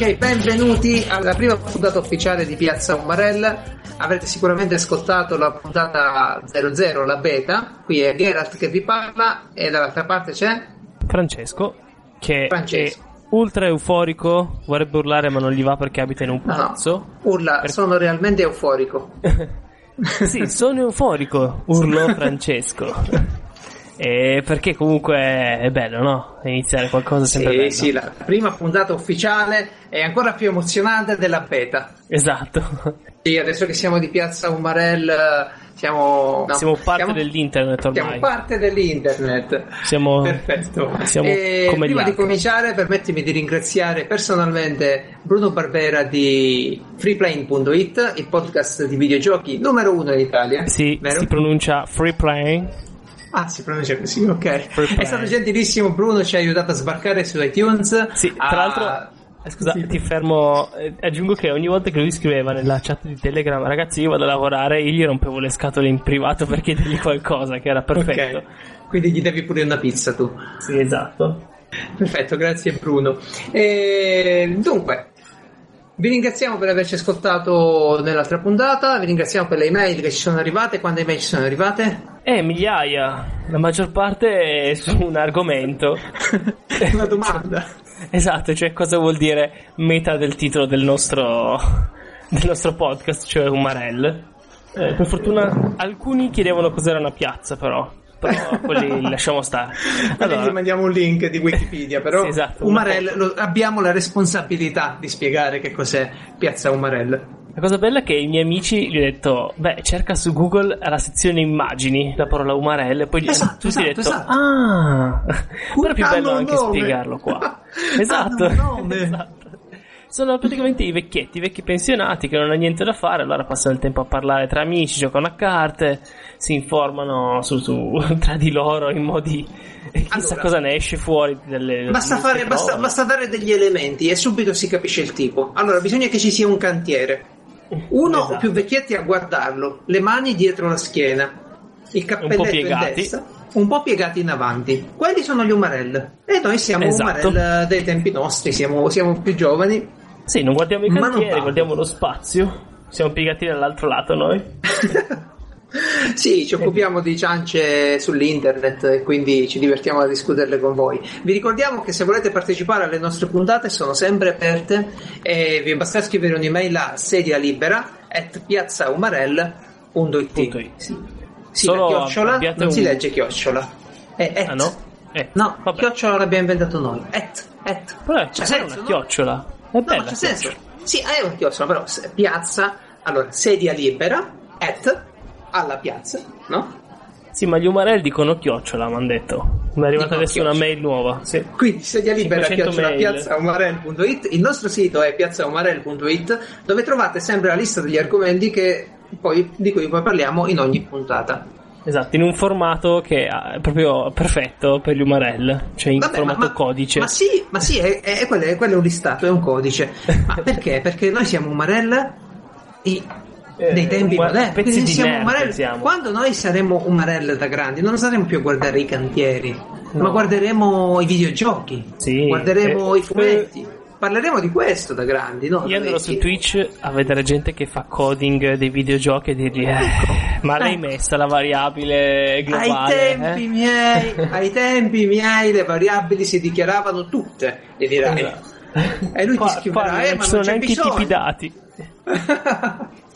Ok, benvenuti alla prima puntata ufficiale di Piazza Umarella. Avrete sicuramente ascoltato la puntata 00, la beta. Qui è Geralt che vi parla e dall'altra parte c'è Francesco, che Francesco. è ultra euforico, vorrebbe urlare ma non gli va perché abita in un No, palazzo. urla, Per- sono realmente euforico. sì, sono euforico, urlò Francesco. E perché comunque è bello, no? Iniziare qualcosa sempre Sì, bello. sì, la prima puntata ufficiale è ancora più emozionante della beta. Esatto. Sì, adesso che siamo di Piazza Umarell, siamo... no, Siamo parte siamo- dell'internet ormai. Siamo parte dell'internet. Siamo- Perfetto. siamo prima di altri. cominciare, permettimi di ringraziare personalmente Bruno Barbera di freeplane.it, il podcast di videogiochi numero uno in Italia. Sì, vero? si pronuncia free Ah, si pronuncia così, ok. Free È stato gentilissimo, Bruno ci ha aiutato a sbarcare su iTunes. Sì, a- tra l'altro, eh, scusa, Sì. ti fermo. eh, aggiungo che ogni volta che lui scriveva nella chat di Telegram, ragazzi, io vado a lavorare, io gli rompevo le scatole in privato per chiedergli qualcosa, che era perfetto. Ok. Quindi gli devi pure una pizza tu. Sì, esatto. Perfetto, grazie Bruno. E, dunque, vi ringraziamo per averci ascoltato nell'altra puntata, vi ringraziamo per le email che ci sono arrivate. Quante email ci sono arrivate? Eh, migliaia, la maggior parte è su un argomento. Una domanda. Esatto, cioè cosa vuol dire meta del titolo del nostro, del nostro podcast, cioè Umarell. Eh, per fortuna alcuni chiedevano cos'era una piazza, però. Però quelli li lasciamo stare. Allora, gli mandiamo un link di Wikipedia, però Sì, esatto, Umarell, lo- abbiamo la responsabilità di spiegare che cos'è Piazza Umarell. la cosa bella è che i miei amici gli ho detto, beh, cerca su Google alla sezione immagini la parola Umarell e poi gli Esatto, tutti esatto, detto, esatto. ah, però è più bello anche nome. spiegarlo qua. esatto. Esatto. Sono praticamente i vecchietti, i vecchi pensionati che non hanno niente da fare, allora passano il tempo a parlare tra amici, giocano a carte, si informano su, su- tra di loro in modi... chissà Allora, cosa ne esce fuori delle... Basta, fare, basta, basta dare degli elementi e subito si capisce il tipo. Allora, bisogna che ci sia un cantiere. Uno Esatto. o più vecchietti a guardarlo, le mani dietro la schiena, il cappelletto in testa, un po' piegati in avanti. Quelli sono gli umarell. E noi siamo Esatto. umarell dei tempi nostri, siamo, siamo più giovani. Sì, non guardiamo i cantieri, guardiamo lo spazio. Siamo piegati dall'altro lato noi. sì, ci occupiamo di ciance sull'internet e quindi ci divertiamo a discuterle con voi. Vi ricordiamo che se volete partecipare alle nostre puntate sono sempre aperte e vi basta scrivere un'email a sedia libera at piazzaumarell.it. Sì, sì chiocciola non si un- legge chiocciola. È et. Ah no? Eh, No, vabbè. chiocciola l'abbiamo inventato noi. Et, et. Però C'è c'è senso, una no? chiocciola. È No, bella. ma c'è senso. Sì, è una chiocciola, però piazza, allora, sedia libera, at, alla piazza, no? Sì, ma gli umarelli dicono chiocciola, mi hanno detto. Mi è arrivata Dicono adesso una chiocciola. mail nuova. Sì. Quindi sedia libera 500 chiocciola mail. piazzaumarell.it il nostro sito è piazzaumarell.it dove trovate sempre la lista degli argomenti che poi, di cui poi parliamo in ogni puntata. Esatto, in un formato che è proprio perfetto per gli umarell. Cioè in Vabbè, formato ma, ma- codice. Ma sì, ma sì, è, è- quello, è, quello è un listato, è un codice. Ma perché? Perché noi siamo umarell i- Eh, dei tempi moderni. pezzi Quindi di siamo nerd siamo. Quando noi saremo umarell da grandi, non saremo più a guardare i cantieri, ma No. guarderemo i videogiochi, Sì, guarderemo eh, i fumetti. Parleremo di questo da grandi, no? Io andrò Dei- su Twitch a vedere gente che fa coding dei videogiochi e dirgli eh, ma l'hai Ecco. messa la variabile Ai globale? tempi eh?" miei, ai tempi miei le variabili si dichiaravano tutte, gli dirai. Esatto. E lui Qua- ti scriverà, qua eh, ma sono neanche i tipi dati.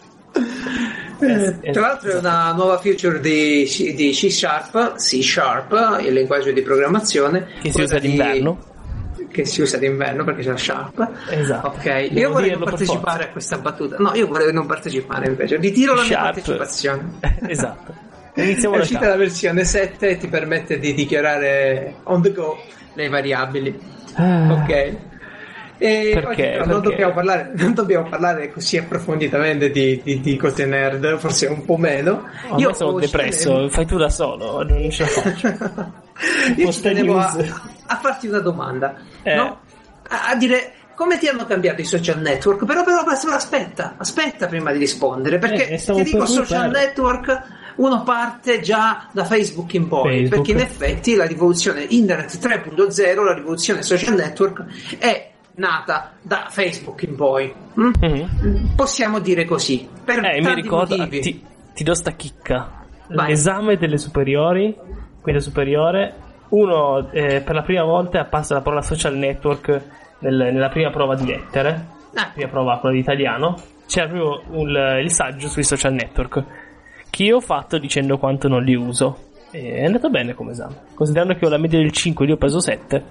Eh, Eh, Tra l'altro è una nuova feature di, C- di C Sharp, C Sharp, il linguaggio di programmazione Che si usa di- d'inverno. Che si usa d'inverno perché c'è la Sharp. Esatto. Ok, Devo io vorrei non partecipare a questa battuta. No, io vorrei non partecipare invece. Ritiro la mia partecipazione. esatto. Iniziamo da uscita capo. la versione 7 e ti permette di dichiarare on the go le variabili. Ah. Ok. E Perché? oggi non, dobbiamo parlare, non dobbiamo parlare così approfonditamente di, di, di cose nerd, forse un po' meno. Io sono depresso, scegliere- fai tu da solo, non ce la faccio. Io ci tenevo a, a farti una domanda, Eh. no? A, a dire come ti hanno cambiato i social network? Però, però, però, aspetta, aspetta prima di rispondere, perché Eh, ti dico per social buttare. network uno parte già da Facebook in poi, Facebook. perché in effetti la rivoluzione internet 3.0, la rivoluzione social network è nata da Facebook in poi. Mm? Mhm. Possiamo dire così. Per Eh, mi ricordo, ti, ti do sta chicca. Vai. L'esame delle superiori, quinta superiore, uno eh, per la prima volta passa la parola social network nel- nella prima prova di lettere, Ah, prima prova quella di italiano, c'era proprio un- il saggio sui social network che io ho fatto dicendo quanto non li uso. E è andato bene come esame, considerando che ho la media del 5 lì ho preso 7.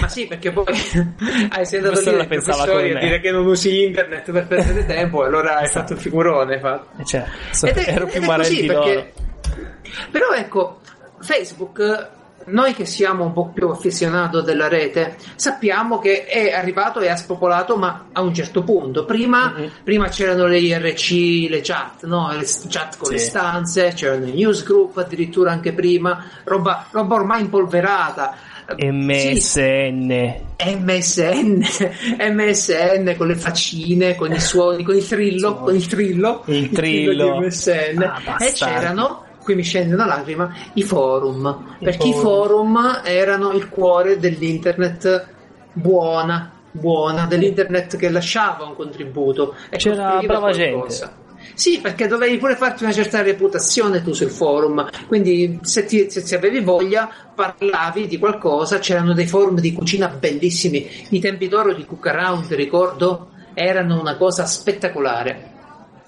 Ma sì, perché poi hai professore lì la pensava a dire che non usi internet per perdere tempo, e allora hai Esatto. fatto il figurone. hai fatto. E cioè, so- Ed è- ero più è marelli perché- Però ecco, Facebook, noi che siamo un po' più affezionato della rete, sappiamo che è arrivato e ha spopolato, ma a un certo punto. Prima, Mhm. prima c'erano le IRC, le chat, no? le chat con le Sì. stanze, c'erano i newsgroup addirittura anche prima, roba, roba ormai impolverata. MSN. Sì, MSN, MSN con le faccine, con i suoni, con il trillo, con il trillo, Il trillo. di MSN. Ah, e c'erano, qui mi scende una lacrima, i forum, I perché i forum. forum erano il cuore dell'internet buona, buona, dell'internet che lasciava un contributo. E C'era brava qualcosa. Sì, perché dovevi pure farti una certa reputazione tu sul forum, quindi se, ti, se, se avevi voglia parlavi di qualcosa, c'erano dei forum di cucina bellissimi, i tempi d'oro di Cook Around, ricordo, erano una cosa spettacolare.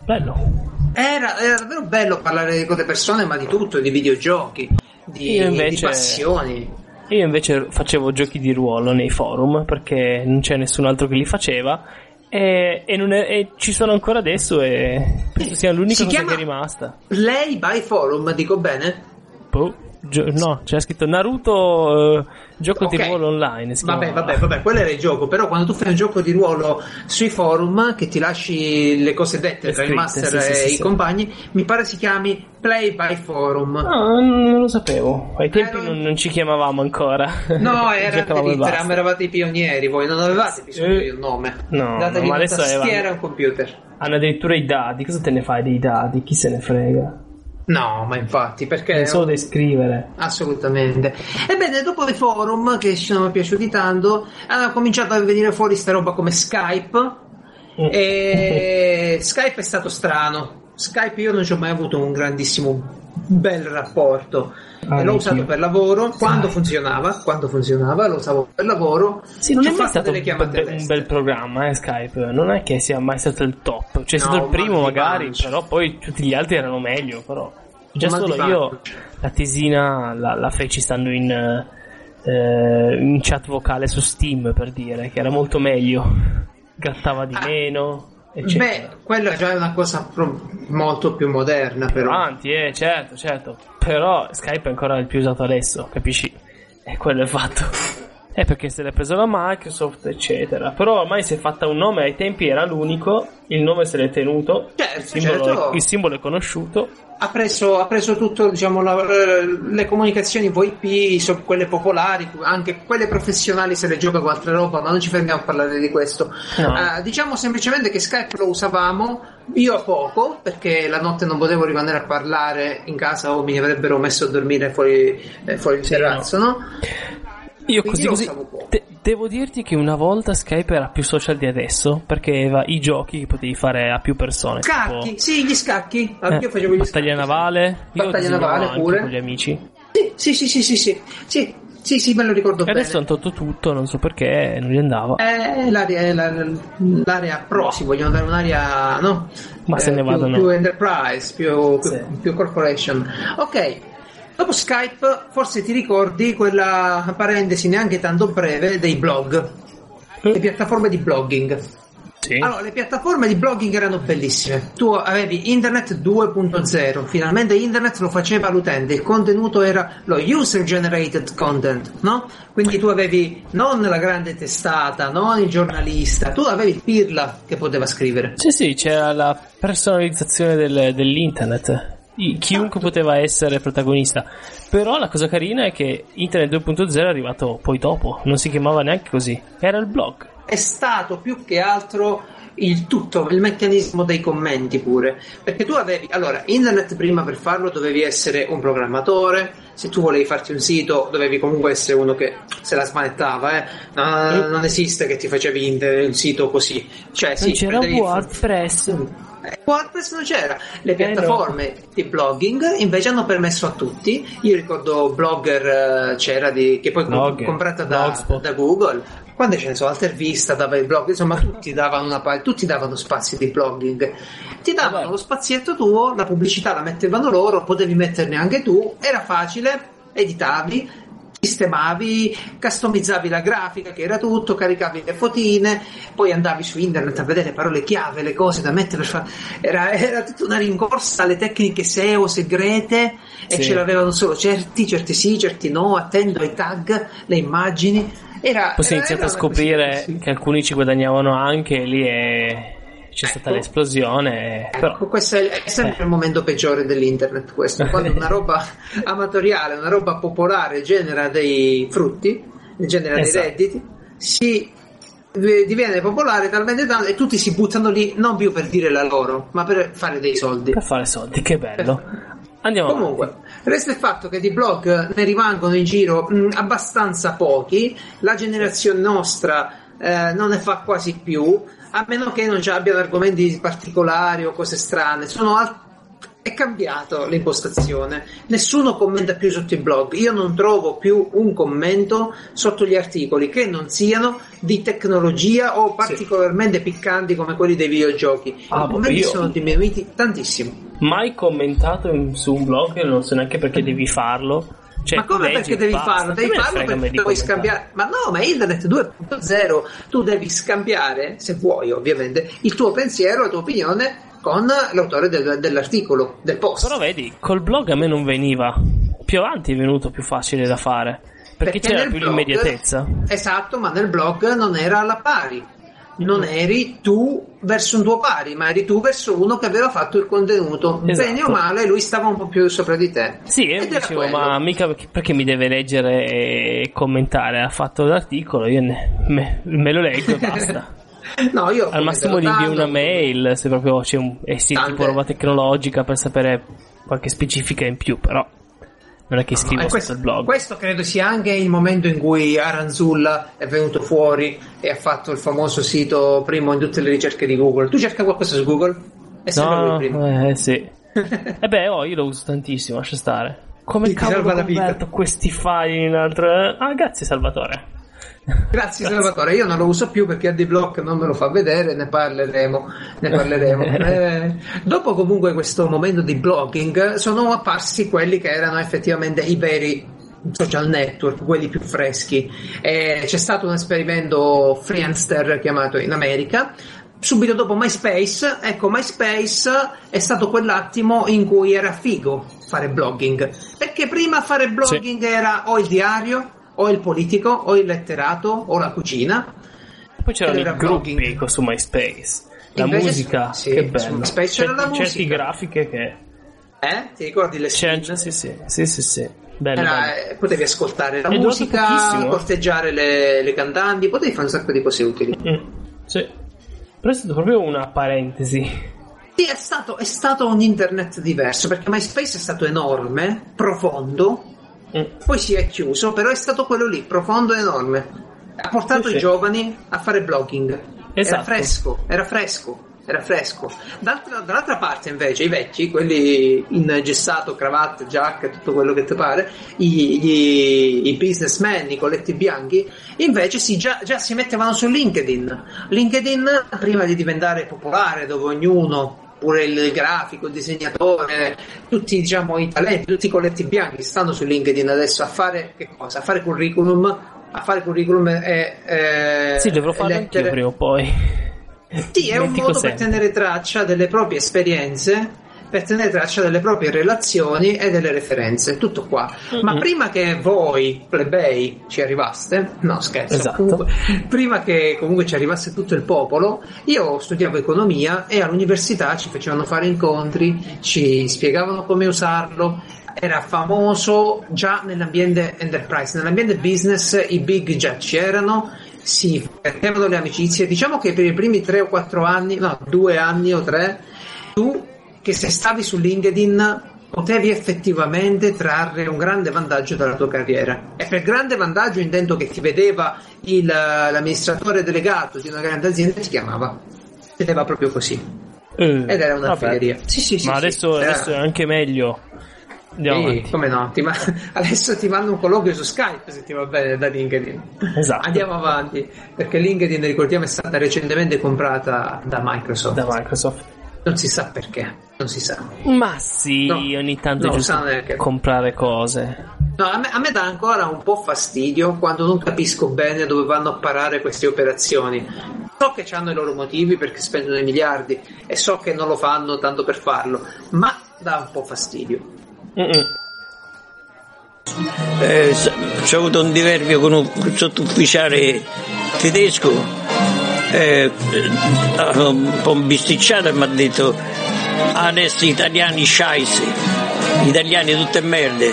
Bello. Era, era davvero bello parlare con le persone, ma di tutto, di videogiochi, di, invece- di passioni. Io invece facevo giochi di ruolo nei forum perché non c'è nessun altro che li faceva e, e non è- e ci sono ancora adesso e penso sia l'unica Si cosa che è rimasta. Play by forum, dico bene? Boh, gio- no, c'era scritto Naruto eh, gioco Ok. di ruolo online. Vabbè, vabbè, vabbè, quello era il gioco, però quando tu fai un gioco di ruolo sui forum che ti lasci le cose dette Le tra il master sì, e sì, i sì. compagni, mi pare si chiami Play by Forum. No, non lo sapevo. Ai tempi non, non ci chiamavamo ancora. No, era Telegram, eravate i pionieri, voi non avevate bisogno Eh, di un nome. no, Datevi ma una adesso tastiera avevamo- e un computer. Hanno addirittura i dadi. Cosa te ne fai dei dadi? Chi se ne frega? No, ma infatti, perché È solo da scrivere. Assolutamente. Ebbene, dopo i forum che ci sono piaciuti tanto, hanno cominciato a venire fuori sta roba come Skype. E Skype è stato strano. Skype io non ci ho mai avuto un grandissimo bel rapporto. Ah, l'ho usato per lavoro quando funzionava, quando funzionava, lo usavo per lavoro. Sì, non è mai stato delle un, chiamate un all'estero. bel programma, eh, Skype. Non è che sia mai stato il top. C'è No, stato il primo, magari, pancia. però poi tutti gli altri erano meglio. Però già Ma di solo io la tesina la, la feci stando in, eh, in chat vocale su Steam per dire che era molto meglio. Grattava di Ah. meno, eccetera. Beh, quella già è una cosa pro- molto più moderna, però. Avanti, eh, certo, certo. Però Skype è ancora il più usato adesso, capisci? E quello è fatto. È perché se l'è preso la Microsoft, eccetera. Però ormai si è fatta un nome, ai tempi era l'unico, il nome se l'è tenuto, Certo, il, simbolo, certo. il simbolo è conosciuto. Ha preso, ha preso tutto, diciamo, la- le comunicazioni VoIP, so- quelle popolari, anche quelle professionali se le gioca con altra roba, ma non ci fermiamo a parlare di questo. No. Eh, diciamo semplicemente che Skype lo usavamo io a poco, perché la notte non potevo rimanere a parlare in casa o mi avrebbero messo a dormire fuori, eh, fuori il Sì, terrazzo, no? Io così, così de- devo dirti che una volta Skype era più social di adesso perché aveva i giochi che potevi fare a più persone. Scacchi, tipo... sì, gli scacchi. Anch'io eh, facevo gli battaglia scacchi. Navale, battaglia navale pure. Con gli amici. Sì, sì, sì, sì, sì. sì. Sì, sì, me lo ricordo e Adesso hanno tolto tutto, non so perché, non gli andava. Eh, l'area, eh, l'area, l'area pro, si vogliono dare un'area, no? Ma eh, se ne eh, più, no. Più enterprise, più, sì. più corporation. Ok, dopo Skype forse ti ricordi quella parentesi neanche tanto breve dei blog, le piattaforme di blogging. Sì. Allora, le piattaforme di blogging erano bellissime. Tu avevi Internet 2.0, finalmente Internet lo faceva l'utente, il contenuto era lo user generated content, no? Quindi tu avevi non la grande testata, non il giornalista, tu avevi il pirla che poteva scrivere. Sì, sì, c'era la personalizzazione del- dell'internet. I- Chiunque poteva essere protagonista. Però la cosa carina è che Internet 2.0 è arrivato poi dopo, non si chiamava neanche così. Era il blog. è stato più che altro il tutto, il meccanismo dei commenti pure. Perché tu avevi, allora, internet prima per farlo dovevi essere un programmatore, se tu volevi farti un sito dovevi comunque essere uno che se la smanettava, eh. non, non esiste che ti facevi un sito così. Cioè, sì, c'era WordPress. Eh, WordPress non c'era, le piattaforme di blogging invece hanno permesso a tutti. Io ricordo Blogger eh, c'era di, che poi Blogger, comprata da, da Google. Quando ce ne sono Altervista, dava il blog, insomma, tutti davano una tutti davano spazi di blogging. Ti davano Vabbè. lo spazietto tuo, la pubblicità la mettevano loro, potevi metterne anche tu, era facile, editavi, sistemavi, customizzavi la grafica che era tutto, caricavi le fotine, poi andavi su internet a vedere parole chiave, le cose da mettere, fa- era, era tutta una rincorsa alle tecniche SEO segrete e Sì. ce l'avevano solo certi, certi sì, certi no, attendo ai tag, le immagini. Era, Poi si è iniziato a scoprire così, sì. che alcuni ci guadagnavano anche e lì è... c'è stata Ecco. l'esplosione. Però Ecco, questo è, è sempre Eh. il momento peggiore dell'internet, questo. Quando una roba amatoriale, una roba popolare genera dei frutti, genera Esatto. dei redditi, si eh, diviene popolare talmente tanto e tutti si buttano lì non più per dire la loro, ma per fare dei soldi. per fare soldi, che bello. Andiamo Comunque, avanti. resta il fatto che di blog ne rimangono in giro mh, abbastanza pochi, la generazione nostra eh, non ne fa quasi più, a meno che non ci abbiano argomenti particolari o cose strane. Sono al- è cambiato l'impostazione, nessuno commenta più sotto i blog. Io non trovo più un commento sotto gli articoli che non siano di tecnologia o particolarmente piccanti come quelli dei videogiochi. Ah, I commenti io- sono diminuiti tantissimo. Mai commentato in- su un blog, non so neanche perché devi farlo. Cioè, ma come leggi perché devi basta. farlo? Devi farlo perché puoi scambiare. Ma no, ma Internet 2.0 tu devi scambiare, se vuoi ovviamente, il tuo pensiero, la tua opinione con l'autore del- dell'articolo, del post. Però vedi, col blog a me non veniva. Più avanti è venuto più facile da fare. Perché, c'era nel più blog- l'immediatezza. Esatto, ma nel blog non era alla pari. Non eri tu verso un tuo pari, ma eri tu verso uno che aveva fatto il contenuto. Esatto. Bene o male, lui stava un po' più sopra di te. Sì, era dicevo, ma mica perché- perché mi deve leggere e commentare? Ha fatto l'articolo, io ne- me, me lo leggo e basta. No, io Al massimo gli invio una mail se proprio c'è un eh sì, tipo roba tecnologica per sapere qualche specifica in più, però non è che scrivo Eh, sotto questo, il blog. questo credo sia anche il momento in cui Aranzulla è venuto fuori e ha fatto il famoso sito primo in tutte le ricerche di Google. Tu cerca qualcosa su Google? È sempre No, primo. eh sì. E beh, oh, io lo uso tantissimo, lascia stare. Come Ti- cavolo converto questi file in altre... Ah, grazie Salvatore. Grazie Salvatore, io non lo uso più perché AdBlock non me lo fa vedere, ne parleremo. Ne parleremo. Eh, dopo comunque questo momento di blogging sono apparsi quelli che erano effettivamente i veri social network, quelli più freschi. Eh, c'è stato un esperimento Friendster chiamato in America. Subito dopo MySpace, ecco, MySpace è stato quell'attimo in cui era figo fare blogging. Perché prima fare blogging era o il diario, o il politico, o il letterato, o la cucina. Poi c'erano Era i gruppi blogging. co- su MySpace. La Invece- musica, sì, che bello. C'era la Certi- Certi musica. grafiche che... Eh? Ti ricordi le C'è, spin? sì, sì, sì, sì, sì. Bello, Era- bello. eh, potevi ascoltare la È musica, corteggiare le, le cantanti, potevi fare un sacco di cose utili. Mm, sì. Però è stato proprio una parentesi. Sì, è stato, è stato un internet diverso perché MySpace è stato enorme, profondo. Poi si è chiuso, però è stato quello lì, profondo e enorme. Ha portato Sì, i sì. giovani a fare blogging. Era Esatto. fresco, era fresco, era fresco. D'altra, dall'altra parte invece i vecchi, quelli in gessato, cravatte, giacca, tutto quello che ti pare, i, gli- i businessmen, i colletti bianchi, invece sì, già, già si mettevano su LinkedIn. LinkedIn, prima di diventare popolare, dove ognuno pure il grafico, il disegnatore, tutti diciamo i talenti, tutti i colletti bianchi stanno su LinkedIn adesso a fare che cosa? A fare curriculum, a fare curriculum e, e Sì, dovrò farlo lettere. prima o poi. Sì, è un modo per sempre. tenere traccia delle proprie esperienze, per tenere traccia delle proprie relazioni e delle referenze. Tutto qua. Ma Mhm. prima che voi, plebei, ci arrivaste, no scherzo, Esatto. comunque, prima che comunque ci arrivasse tutto il popolo, io studiavo economia e all'università ci facevano fare incontri, ci spiegavano come usarlo. Era famoso già nell'ambiente enterprise, nell'ambiente business i big già c'erano, si perdevano le amicizie. Diciamo che per i primi tre o quattro anni, no, due anni o tre, tu che se stavi su LinkedIn potevi effettivamente trarre un grande vantaggio dalla tua carriera. E per grande vantaggio intendo che ti vedeva il, l'amministratore delegato di una grande azienda e ti chiamava. Vedeva proprio così. Eh, Ed era una vabbè. feria. Sì, sì, sì, Ma adesso, adesso è anche meglio. Andiamo avanti. come no? Ti ma- adesso ti mando un colloquio su Skype se ti va bene da LinkedIn. Esatto. Andiamo avanti, perché LinkedIn, ricordiamo, è stata recentemente comprata da Microsoft. Da Microsoft. Non si sa perché, non si sa. Ma sì, No, ogni tanto è giusto comprare cose. No, a me, a me dà ancora un po' fastidio quando non capisco bene dove vanno a parare queste operazioni. So che hanno i loro motivi perché spendono i miliardi e so che non lo fanno tanto per farlo, ma dà un po' fastidio. Mm-mm. Eh, c'ho avuto un diverbio con un sottufficiale tedesco eh, eh, un po' bisticciato e mi ha detto adesso italiani scheisse italiani tutte merde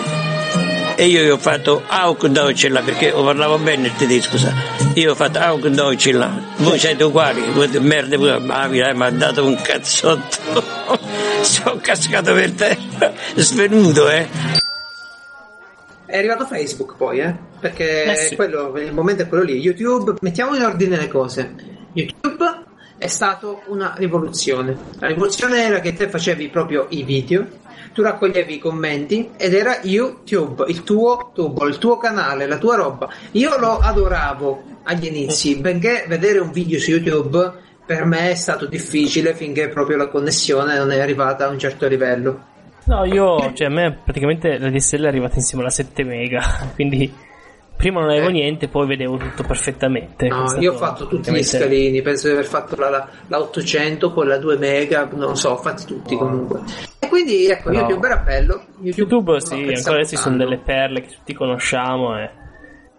e io gli ho fatto Auch Deutschland perché lo parlavo bene il tedesco sa. io ho fatto Auch Deutschland voi siete uguali voi siete merde pure ma mi ha dato un cazzotto sono cascato per terra svenuto eh È arrivato Facebook poi, eh? Perché Eh sì. quello, il momento è quello lì. YouTube, mettiamo in ordine le cose. YouTube è stato una rivoluzione. La rivoluzione era che te facevi proprio i video, tu raccoglievi i commenti ed era YouTube, il tuo tubo, il tuo canale, la tua roba. Io lo adoravo agli inizi, benché vedere un video su YouTube per me è stato difficile finché proprio la connessione non è arrivata a un certo livello. No, io, cioè, a me praticamente la DSL è arrivata insieme alla 7 mega, quindi prima non avevo Eh. niente, poi vedevo tutto perfettamente. No, io ho fatto tutti gli scalini, penso di aver fatto la, la, la 800 con la 2 mega, non lo so, ho fatti tutti comunque. E quindi ecco, No. YouTube era bello. YouTube, l'ho sì, ancora adesso ci sono delle perle che tutti conosciamo e,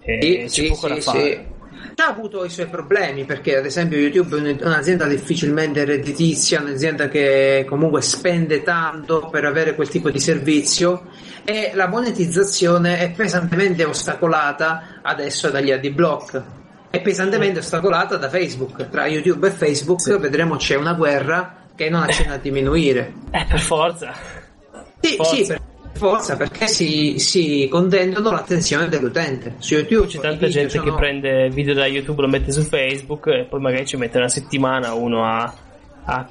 e Sì, c'è sì, poco sì, da fare. sì. Ha avuto i suoi problemi perché ad esempio YouTube è un- un'azienda difficilmente redditizia, un'azienda che comunque spende tanto per avere quel tipo di servizio e la monetizzazione è pesantemente ostacolata adesso dagli adblock. È pesantemente ostacolata da Facebook. Tra YouTube e Facebook vedremo c'è una guerra che non accenna a diminuire. Eh, per forza. Sì, Forza. sì, per forza, perché si, si contendono l'attenzione dell'utente. Su YouTube C'è tanta gente che sono- prende video da YouTube, lo mette su Facebook e poi magari ci mette una settimana uno a,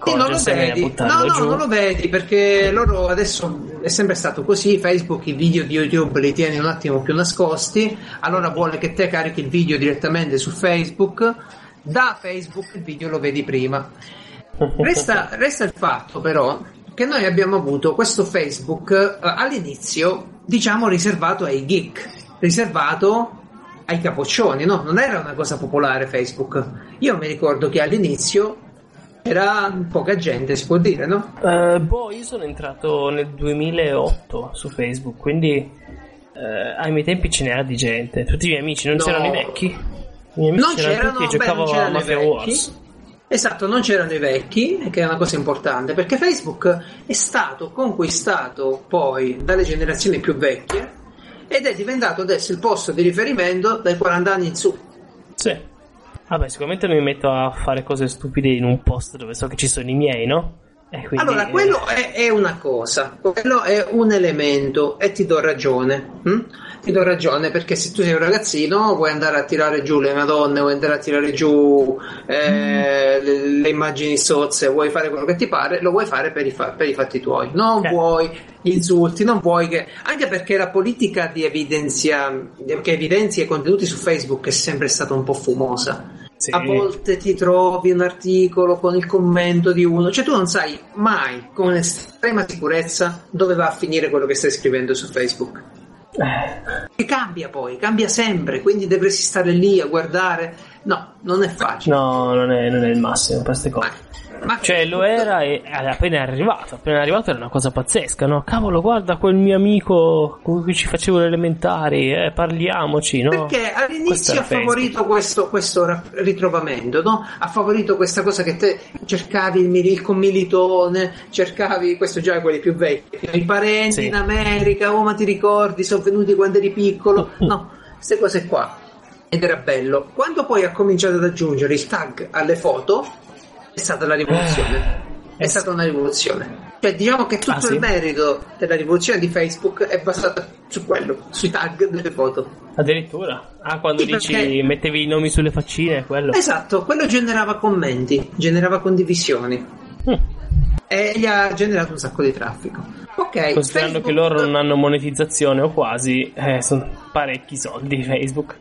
Sì, non lo vedi. No, no, giù. non lo vedi perché loro adesso è sempre stato così. Facebook i video di YouTube li tiene un attimo più nascosti. Allora vuole che te carichi il video direttamente su Facebook. Da Facebook il video lo vedi prima. Resta, resta il fatto però che noi abbiamo avuto questo Facebook eh, all'inizio, diciamo, riservato ai geek, riservato ai capoccioni, no? Non era una cosa popolare Facebook. Io mi ricordo che all'inizio era poca gente, si può dire, no? Eh, boh, io sono entrato nel 2008 su Facebook, quindi eh, ai miei tempi ce n'era di gente. Tutti i miei amici, non No. c'erano i vecchi. I miei amici Non c'erano, tutti e beh, giocavo a c'erano Mafia. Wars. Esatto, non c'erano i vecchi, che è una cosa importante, perché Facebook è stato conquistato poi dalle generazioni più vecchie ed è diventato adesso il posto di riferimento dai 40 anni in su. Sì. Vabbè, sicuramente non mi metto a fare cose stupide in un post dove so che ci sono i miei, no? Quindi, Allora, eh, quello è, è una cosa, quello è un elemento e ti do ragione. hm? Ti do ragione perché se tu sei un ragazzino vuoi andare a tirare giù le madonne, vuoi andare a tirare giù eh, le, le immagini sozze, vuoi fare quello che ti pare, lo vuoi fare per i, fa- per i fatti tuoi. Non Eh. vuoi gli insulti, non vuoi che... Anche perché la politica di evidenzia, che evidenzia i contenuti su Facebook è sempre stata un po' fumosa. Sì. A volte ti trovi un articolo con il commento di uno, cioè tu non sai mai con estrema sicurezza dove va a finire quello che stai scrivendo su Facebook. Eh, E cambia poi, cambia sempre, quindi dovresti stare lì a guardare. No, non è facile. no, non è, non è il massimo per queste cose. Ma, ma Cioè, lo era e appena è arrivato. Appena arrivato era una cosa pazzesca, no? Cavolo, guarda quel mio amico con cui ci facevo le elementari, eh, parliamoci, no? Perché all'inizio era ha favorito questo, questo ritrovamento, no? Ha favorito questa cosa che te cercavi il, il commilitone, cercavi, questo già quelli più vecchi, i parenti Sì. in America, oh ma ti ricordi, sono venuti quando eri piccolo, no, queste cose qua. ed era bello. Quando poi ha cominciato ad aggiungere il tag alle foto, è stata la rivoluzione. È Eh, stata una rivoluzione. Cioè, diciamo che tutto Ah, sì? il merito della rivoluzione di Facebook è basato su quello, sui tag delle foto. Addirittura. Ah, quando Sì, dici perché- mettevi i nomi sulle faccine, quello. Esatto, quello generava commenti, generava condivisioni Mm. e gli ha generato un sacco di traffico. Ok, Considerando Facebook- che loro non hanno monetizzazione o quasi, eh, sono parecchi soldi Facebook.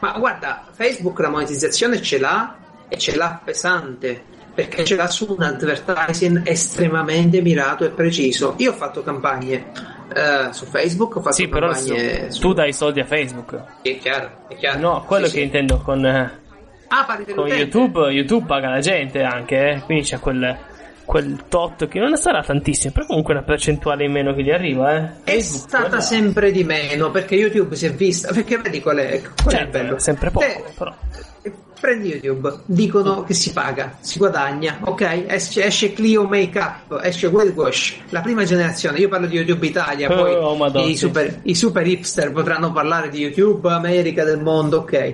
Ma guarda, Facebook la monetizzazione ce l'ha e ce l'ha pesante perché ce l'ha su un advertising estremamente mirato e preciso. Io ho fatto campagne eh, su Facebook, ho fatto Sì, però su- su... tu dai soldi a Facebook. È chiaro, è chiaro. No, quello Sì, che sì. intendo con, eh, Ah, con. YouTube. YouTube paga la gente anche, eh, quindi c'è quel, quel tot che non sarà tantissimo, però comunque una percentuale in meno che gli arriva. Eh. È Facebook, stata quella- sempre di meno perché YouTube si è vista. Perché vedi qual è, qual è Certo, bello? è sempre poco, Te- però. Prendi YouTube, dicono che si paga, si guadagna, ok? Esce, esce Clio Makeup, esce Well Wash, la prima generazione. Io parlo di YouTube Italia, poi Oh, i, super, i super hipster potranno parlare di YouTube, America, del mondo, ok?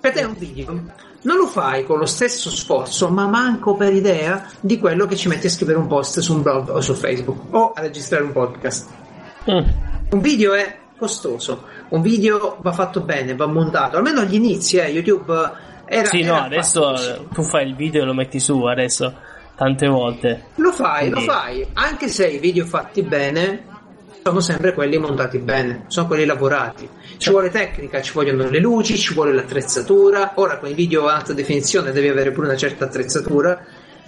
Per te un video, non lo fai con lo stesso sforzo, ma manco per idea di quello che ci metti a scrivere un post su un blog o su Facebook o a registrare un podcast. Mm. Un video è costoso, un video va fatto bene, va montato, almeno agli inizi, eh, YouTube era... Sì, era no, adesso fatto eh, tu fai il video e lo metti su adesso tante volte. Lo fai, lo Quindi- fai, anche se i video fatti bene sono sempre quelli montati bene, sono quelli lavorati. Ci vuole tecnica, ci vogliono le luci, ci vuole l'attrezzatura. Ora con i video a alta definizione devi avere pure una certa attrezzatura.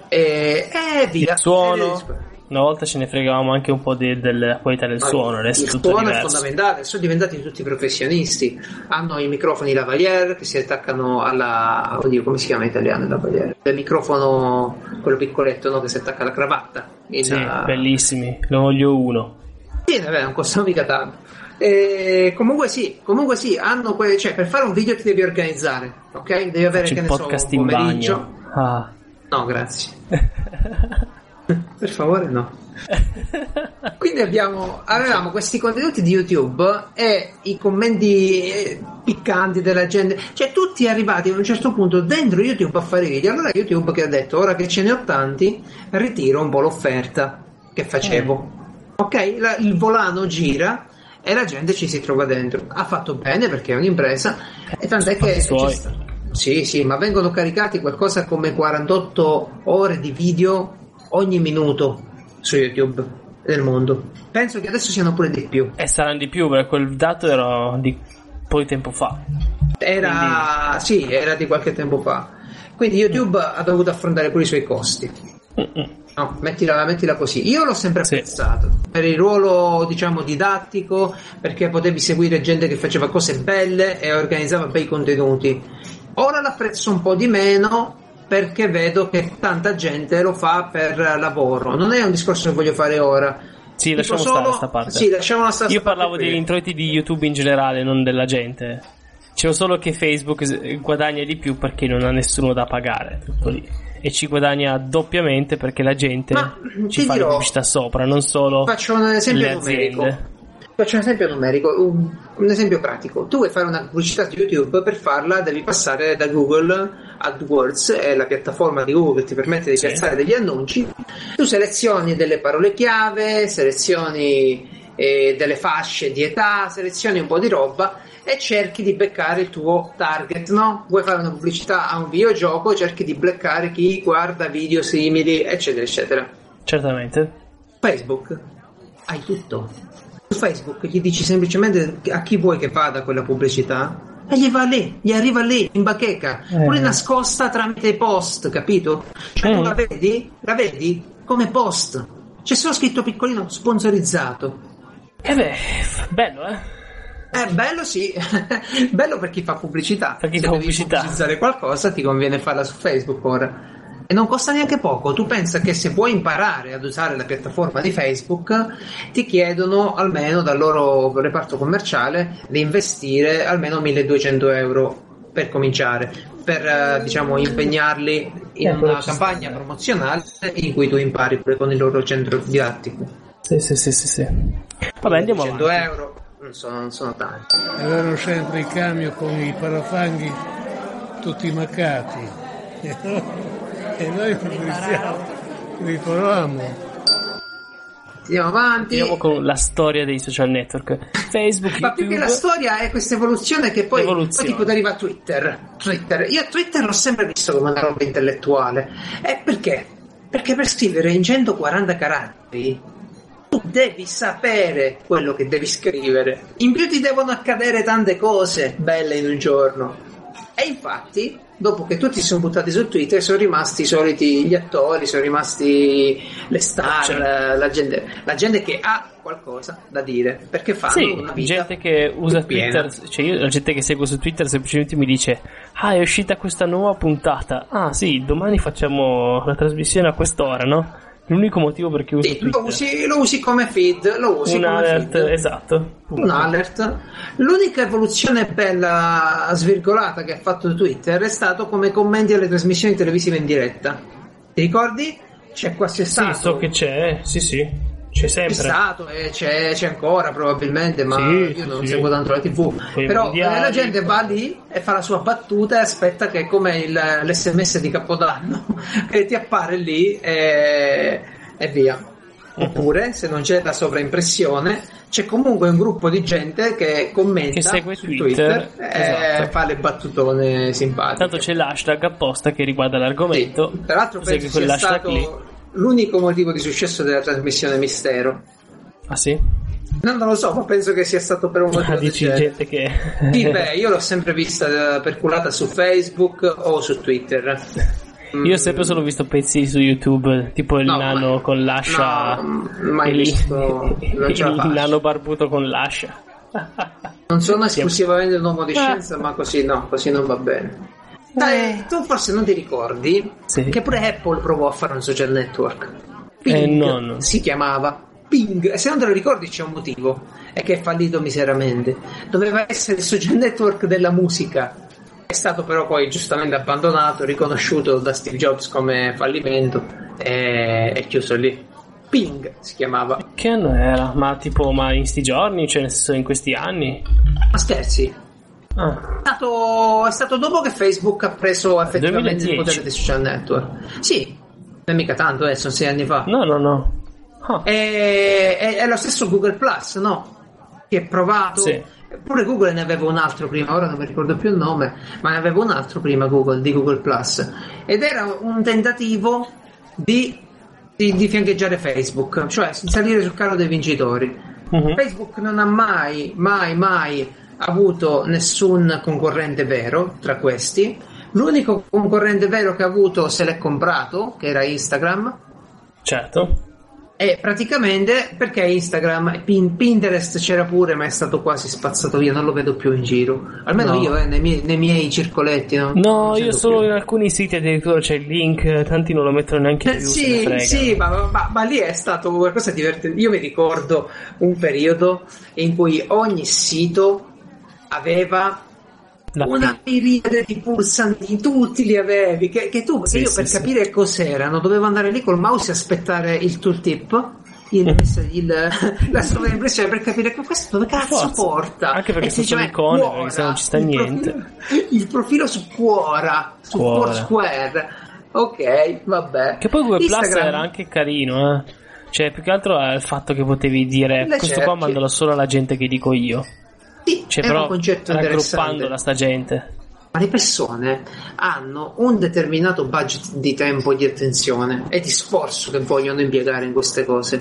E, e via. Il suono. Una volta ce ne fregavamo anche un po' de- della qualità del suono, adesso è il tutto suono è diverso. fondamentale, sono diventati tutti professionisti. Hanno i microfoni lavalier che si attaccano alla. Oddio, come si chiama in italiano il lavalier? Il microfono, quello piccoletto no, che si attacca alla cravatta. Sì, uh, bellissimi, ne voglio uno. Sì, vabbè, non costano mica tanto. E comunque sì, comunque sì, hanno que- cioè per fare un video ti devi organizzare, ok? Devi avere Faccio che ne so, un pomeriggio. Ah. No, grazie. per favore, no. Quindi abbiamo, avevamo questi contenuti di YouTube e i commenti eh, piccanti della gente, cioè tutti arrivati a un certo punto dentro YouTube a fare video. Allora YouTube che ha detto ora che ce ne ho tanti, ritiro un po' l'offerta che facevo. Ok, La- il volano gira e la gente ci si trova dentro. Ha fatto bene perché è un'impresa e tant'è che sì, sì, ma vengono caricati qualcosa come 48 ore di video ogni minuto su YouTube nel mondo. Penso che adesso siano pure di più. E saranno di più perché quel dato era di po' di tempo fa. Era, sì, era di qualche tempo fa. Quindi YouTube ha dovuto affrontare pure i suoi costi. Mm-mm. No, mettila, mettila così. Io l'ho sempre Sì. apprezzato per il ruolo, diciamo, didattico, perché potevi seguire gente che faceva cose belle e organizzava bei contenuti. Ora l'apprezzo un po' di meno perché vedo che tanta gente lo fa per lavoro. Non è un discorso che voglio fare ora. Sì, Dico lasciamo solo- stare sta parte. Sì, lasciamo stare Io parlavo qui. degli introiti di YouTube in generale, non della gente. Dicevo solo che Facebook guadagna di più perché non ha nessuno da pagare, tutto lì. E ci guadagna doppiamente perché la gente Ma, ci fa dirò, le pubblicità sopra, non solo Faccio un esempio le numerico. Faccio un esempio numerico, un, un esempio pratico. Tu vuoi fare una pubblicità su YouTube, per farla devi passare da Google AdWords, è la piattaforma di Google che ti permette di Sì. piazzare degli annunci. Tu selezioni delle parole chiave, selezioni eh, delle fasce di età, selezioni un po' di roba e cerchi di beccare il tuo target, no? Vuoi fare una pubblicità a un videogioco, cerchi di beccare chi guarda video simili, eccetera, eccetera. Certamente. Facebook hai tutto. Su Facebook gli dici semplicemente a chi vuoi che vada quella pubblicità e gli va lì, gli arriva lì in bacheca, Eh. pure nascosta tramite post, capito? Cioè tu Mm. la vedi, la vedi come post. C'è solo scritto piccolino sponsorizzato. E beh, bello, eh? È bello sì, bello per chi fa pubblicità. Per chi Se fa pubblicità. pubblicizzare qualcosa ti conviene farla su Facebook ora. E non costa neanche poco. Tu pensa che se vuoi imparare ad usare la piattaforma di Facebook, ti chiedono almeno dal loro reparto commerciale di investire almeno 1200 euro per cominciare, per eh, diciamo impegnarli in quello una campagna promozionale in cui tu impari pure con il loro centro didattico. Sì, sì, sì, sì, sì. Vabbè, andiamo 100 avanti. euro. non sono, non sono tanti. Avevano sempre il camion con i parafanghi tutti maccati. E noi iniziamo, riproviamo. Andiamo avanti. Andiamo con la storia dei social network. Facebook, Ma più che la storia è questa evoluzione che poi, poi Evoluzione. tipo deriva a Twitter. Twitter. Io Twitter l'ho sempre visto come una roba intellettuale. E perché? Perché per scrivere in 140 caratteri tu devi sapere quello che devi scrivere. In più ti devono accadere tante cose belle in un giorno. E infatti, dopo che tutti si sono buttati su Twitter, sono rimasti i soliti gli attori, sono rimasti le star, Certo. la, gente, la gente che ha qualcosa da dire. Perché fanno Sì, una vita gente che usa piena. Twitter, cioè io la gente che seguo su Twitter semplicemente mi dice "Ah, è uscita questa nuova puntata. Ah, sì, domani facciamo la trasmissione a quest'ora, no?" L'unico motivo per cui uso Sì, Twitter. lo, usi, lo usi come feed, lo usi un come alert, feed. esatto. Un alert. L'unica evoluzione bella svirgolata che ha fatto Twitter è stato come commenti alle trasmissioni televisive in diretta. Ti ricordi? C'è qua c'è Sì, stato. so che c'è, sì, sì. C'è C'è sempre. stato e c'è, c'è ancora probabilmente, ma Sì, io non sì. seguo tanto la TV. Quei Però mondiali. eh, la gente va lì e fa la sua battuta e aspetta che come il- l'SMS di Capodanno che ti appare lì e, e via. Oppure, se non c'è la sovraimpressione, c'è comunque un gruppo di gente che commenta Che segue su Twitter, e esatto. fa le battutone simpatiche. Tanto c'è l'hashtag apposta che riguarda l'argomento. Sì. Tra l'altro penso sia stato lì. L'unico motivo di successo della trasmissione Mistero. Ah sì? No, non lo so, ma penso che sia stato per un motivo Ah, dici gente che... Sì, beh, io l'ho sempre vista eh, perculata su Facebook o su Twitter. Mm, Io ho sempre solo visto pezzi su YouTube, tipo il No, nano ma- con l'ascia. no, mai il- visto, il nano barbuto con l'ascia. Non sono esclusivamente un uomo di Ah. scienza, ma così no, così non va bene. Dai, tu forse non ti ricordi Eh. Sì. che pure Apple provò a fare un social network. Eh, no, no. si chiamava Ping. E se non te lo ricordi c'è un motivo, è che è fallito miseramente. Doveva essere il social network della musica. È stato però poi giustamente abbandonato, riconosciuto da Steve Jobs come fallimento e è chiuso lì. Ping si chiamava. Che anno era? Ma tipo, ma in sti giorni? Cioè, nel senso, in questi anni? Ma scherzi, Ah, È stato, è stato dopo che Facebook ha preso effettivamente 2010. il potere dei social network. Sì, non è mica tanto, eh, sono sei anni fa. no, no, no. Ah, È, è- è lo stesso Google Plus, no? Che è provato. Sì. Pure Google ne aveva un altro prima, ora non mi ricordo più il nome, ma ne aveva un altro prima Google di Google Plus. Ed era un tentativo di, di, di fiancheggiare Facebook, cioè salire sul carro dei vincitori. mhm. Facebook non ha mai, mai, mai avuto nessun concorrente vero tra questi. L'unico concorrente vero che ha avuto se l'è comprato, che era Instagram, certo. e praticamente perché Instagram, Pin- Pinterest c'era pure, ma è stato quasi spazzato via, non lo vedo più in giro. Almeno No. io, eh, nei, miei, nei miei circoletti. No, No, io solo più. in alcuni siti addirittura c'è il link, tanti non lo mettono neanche Eh, più. ne sì, sì, ma, ma- ma lì è stato qualcosa di divertente. Io mi ricordo un periodo in cui ogni sito aveva La una miriade di pulsanti, tutti li avevi. Che, che tu, Sì, io sì, per sì. capire cos'erano, dovevo andare lì col mouse e aspettare il tooltip. Il, il- la sovraimpressione per capire che questo dove cazzo Forza. porta Anche perché E sono si solo diceva, icone, Quora, perché se non ci sta il niente. profilo- il profilo su Quora su Quora. Foursquare ok vabbè Che poi Google Plus Instagram- era anche carino, eh. Cioè, più che altro è il fatto che potevi dire Le questo qua cerchi. mandalo solo alla gente che dico io. Sì, Cioè, però un concetto interessante raggruppandola sta gente. Ma le persone hanno un determinato budget di tempo di attenzione e di sforzo che vogliono impiegare in queste cose.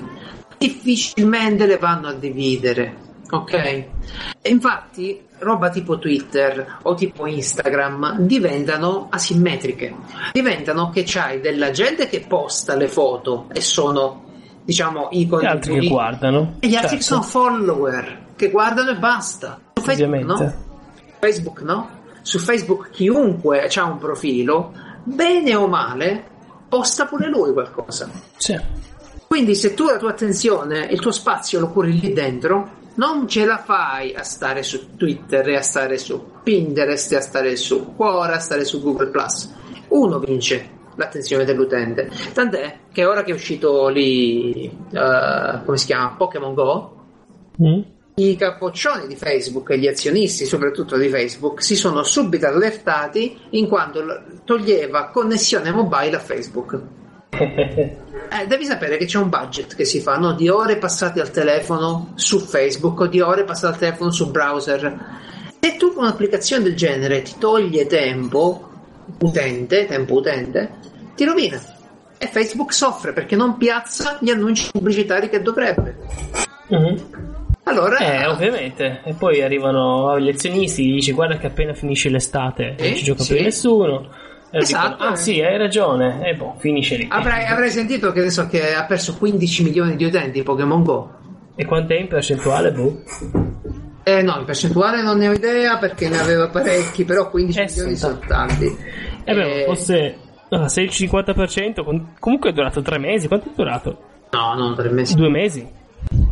Difficilmente le vanno a dividere, ok? E infatti, roba tipo Twitter o tipo Instagram diventano asimmetriche. Diventano che c'hai della gente che posta le foto e sono, diciamo, i Gli altri che guardano. e gli altri che Certo, sono follower che guardano e basta. Su Facebook ovviamente. no? Facebook no? Su Facebook chiunque ha un profilo, bene o male, posta pure lui qualcosa. Sì. Quindi se tu la tua attenzione, il tuo spazio lo curi lì dentro, non ce la fai a stare su Twitter e a stare su Pinterest e a stare su Quora, a stare su Google Plus. Uno vince l'attenzione dell'utente. Tant'è che ora che è uscito lì, eh, come si chiama, Pokémon Go, Mm? I capoccioni di Facebook e gli azionisti, soprattutto di Facebook, si sono subito allertati in quanto toglieva connessione mobile a Facebook. Eh, devi sapere che c'è un budget che si fa no? di ore passate al telefono su Facebook o di ore passate al telefono su browser. Se tu con un'applicazione del genere ti toglie tempo utente, tempo utente, ti rovina. E Facebook soffre perché non piazza gli annunci pubblicitari che dovrebbe. Mm-hmm. Allora, Eh, ovviamente. E poi arrivano gli azionisti, gli dici guarda che appena finisce l'estate Sì, non ci gioca sì. più nessuno. Esatto. dicono, ah sì, hai ragione. E boh, finisce lì. avrai, avrai sentito che adesso che ha perso 15 milioni di utenti Pokémon Go. E quant'è in percentuale, boh? Eh no, in percentuale non ne ho idea perché ne aveva parecchi, però 15 Eh, milioni sono tanti. Eh beh, Eh, forse... ah, se il 50%, con- comunque è durato tre mesi. Quanto è durato? No, non tre mesi. Due mesi?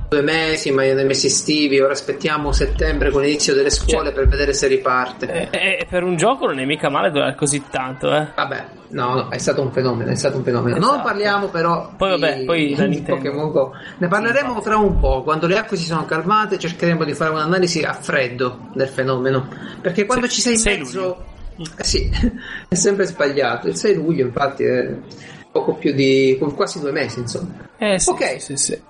Due mesi, ma nei mesi estivi. Ora aspettiamo settembre con l'inizio delle scuole Cioè- per vedere se riparte. Eh, eh, per un gioco non è mica male durare così tanto, eh. Vabbè, no, no, è stato un fenomeno, è stato un fenomeno. Non Esatto. parliamo però Poi vabbè, di, poi la di. Pokémon Go. Ne parleremo tra un po', quando le acque si sono calmate cercheremo di fare un'analisi a freddo del fenomeno. Perché quando Se- ci sei in 6 mezzo... Eh sì, è sempre sbagliato. Il 6 luglio infatti è poco più di... quasi due mesi insomma. Eh sì, Ok. sì, sì, sì.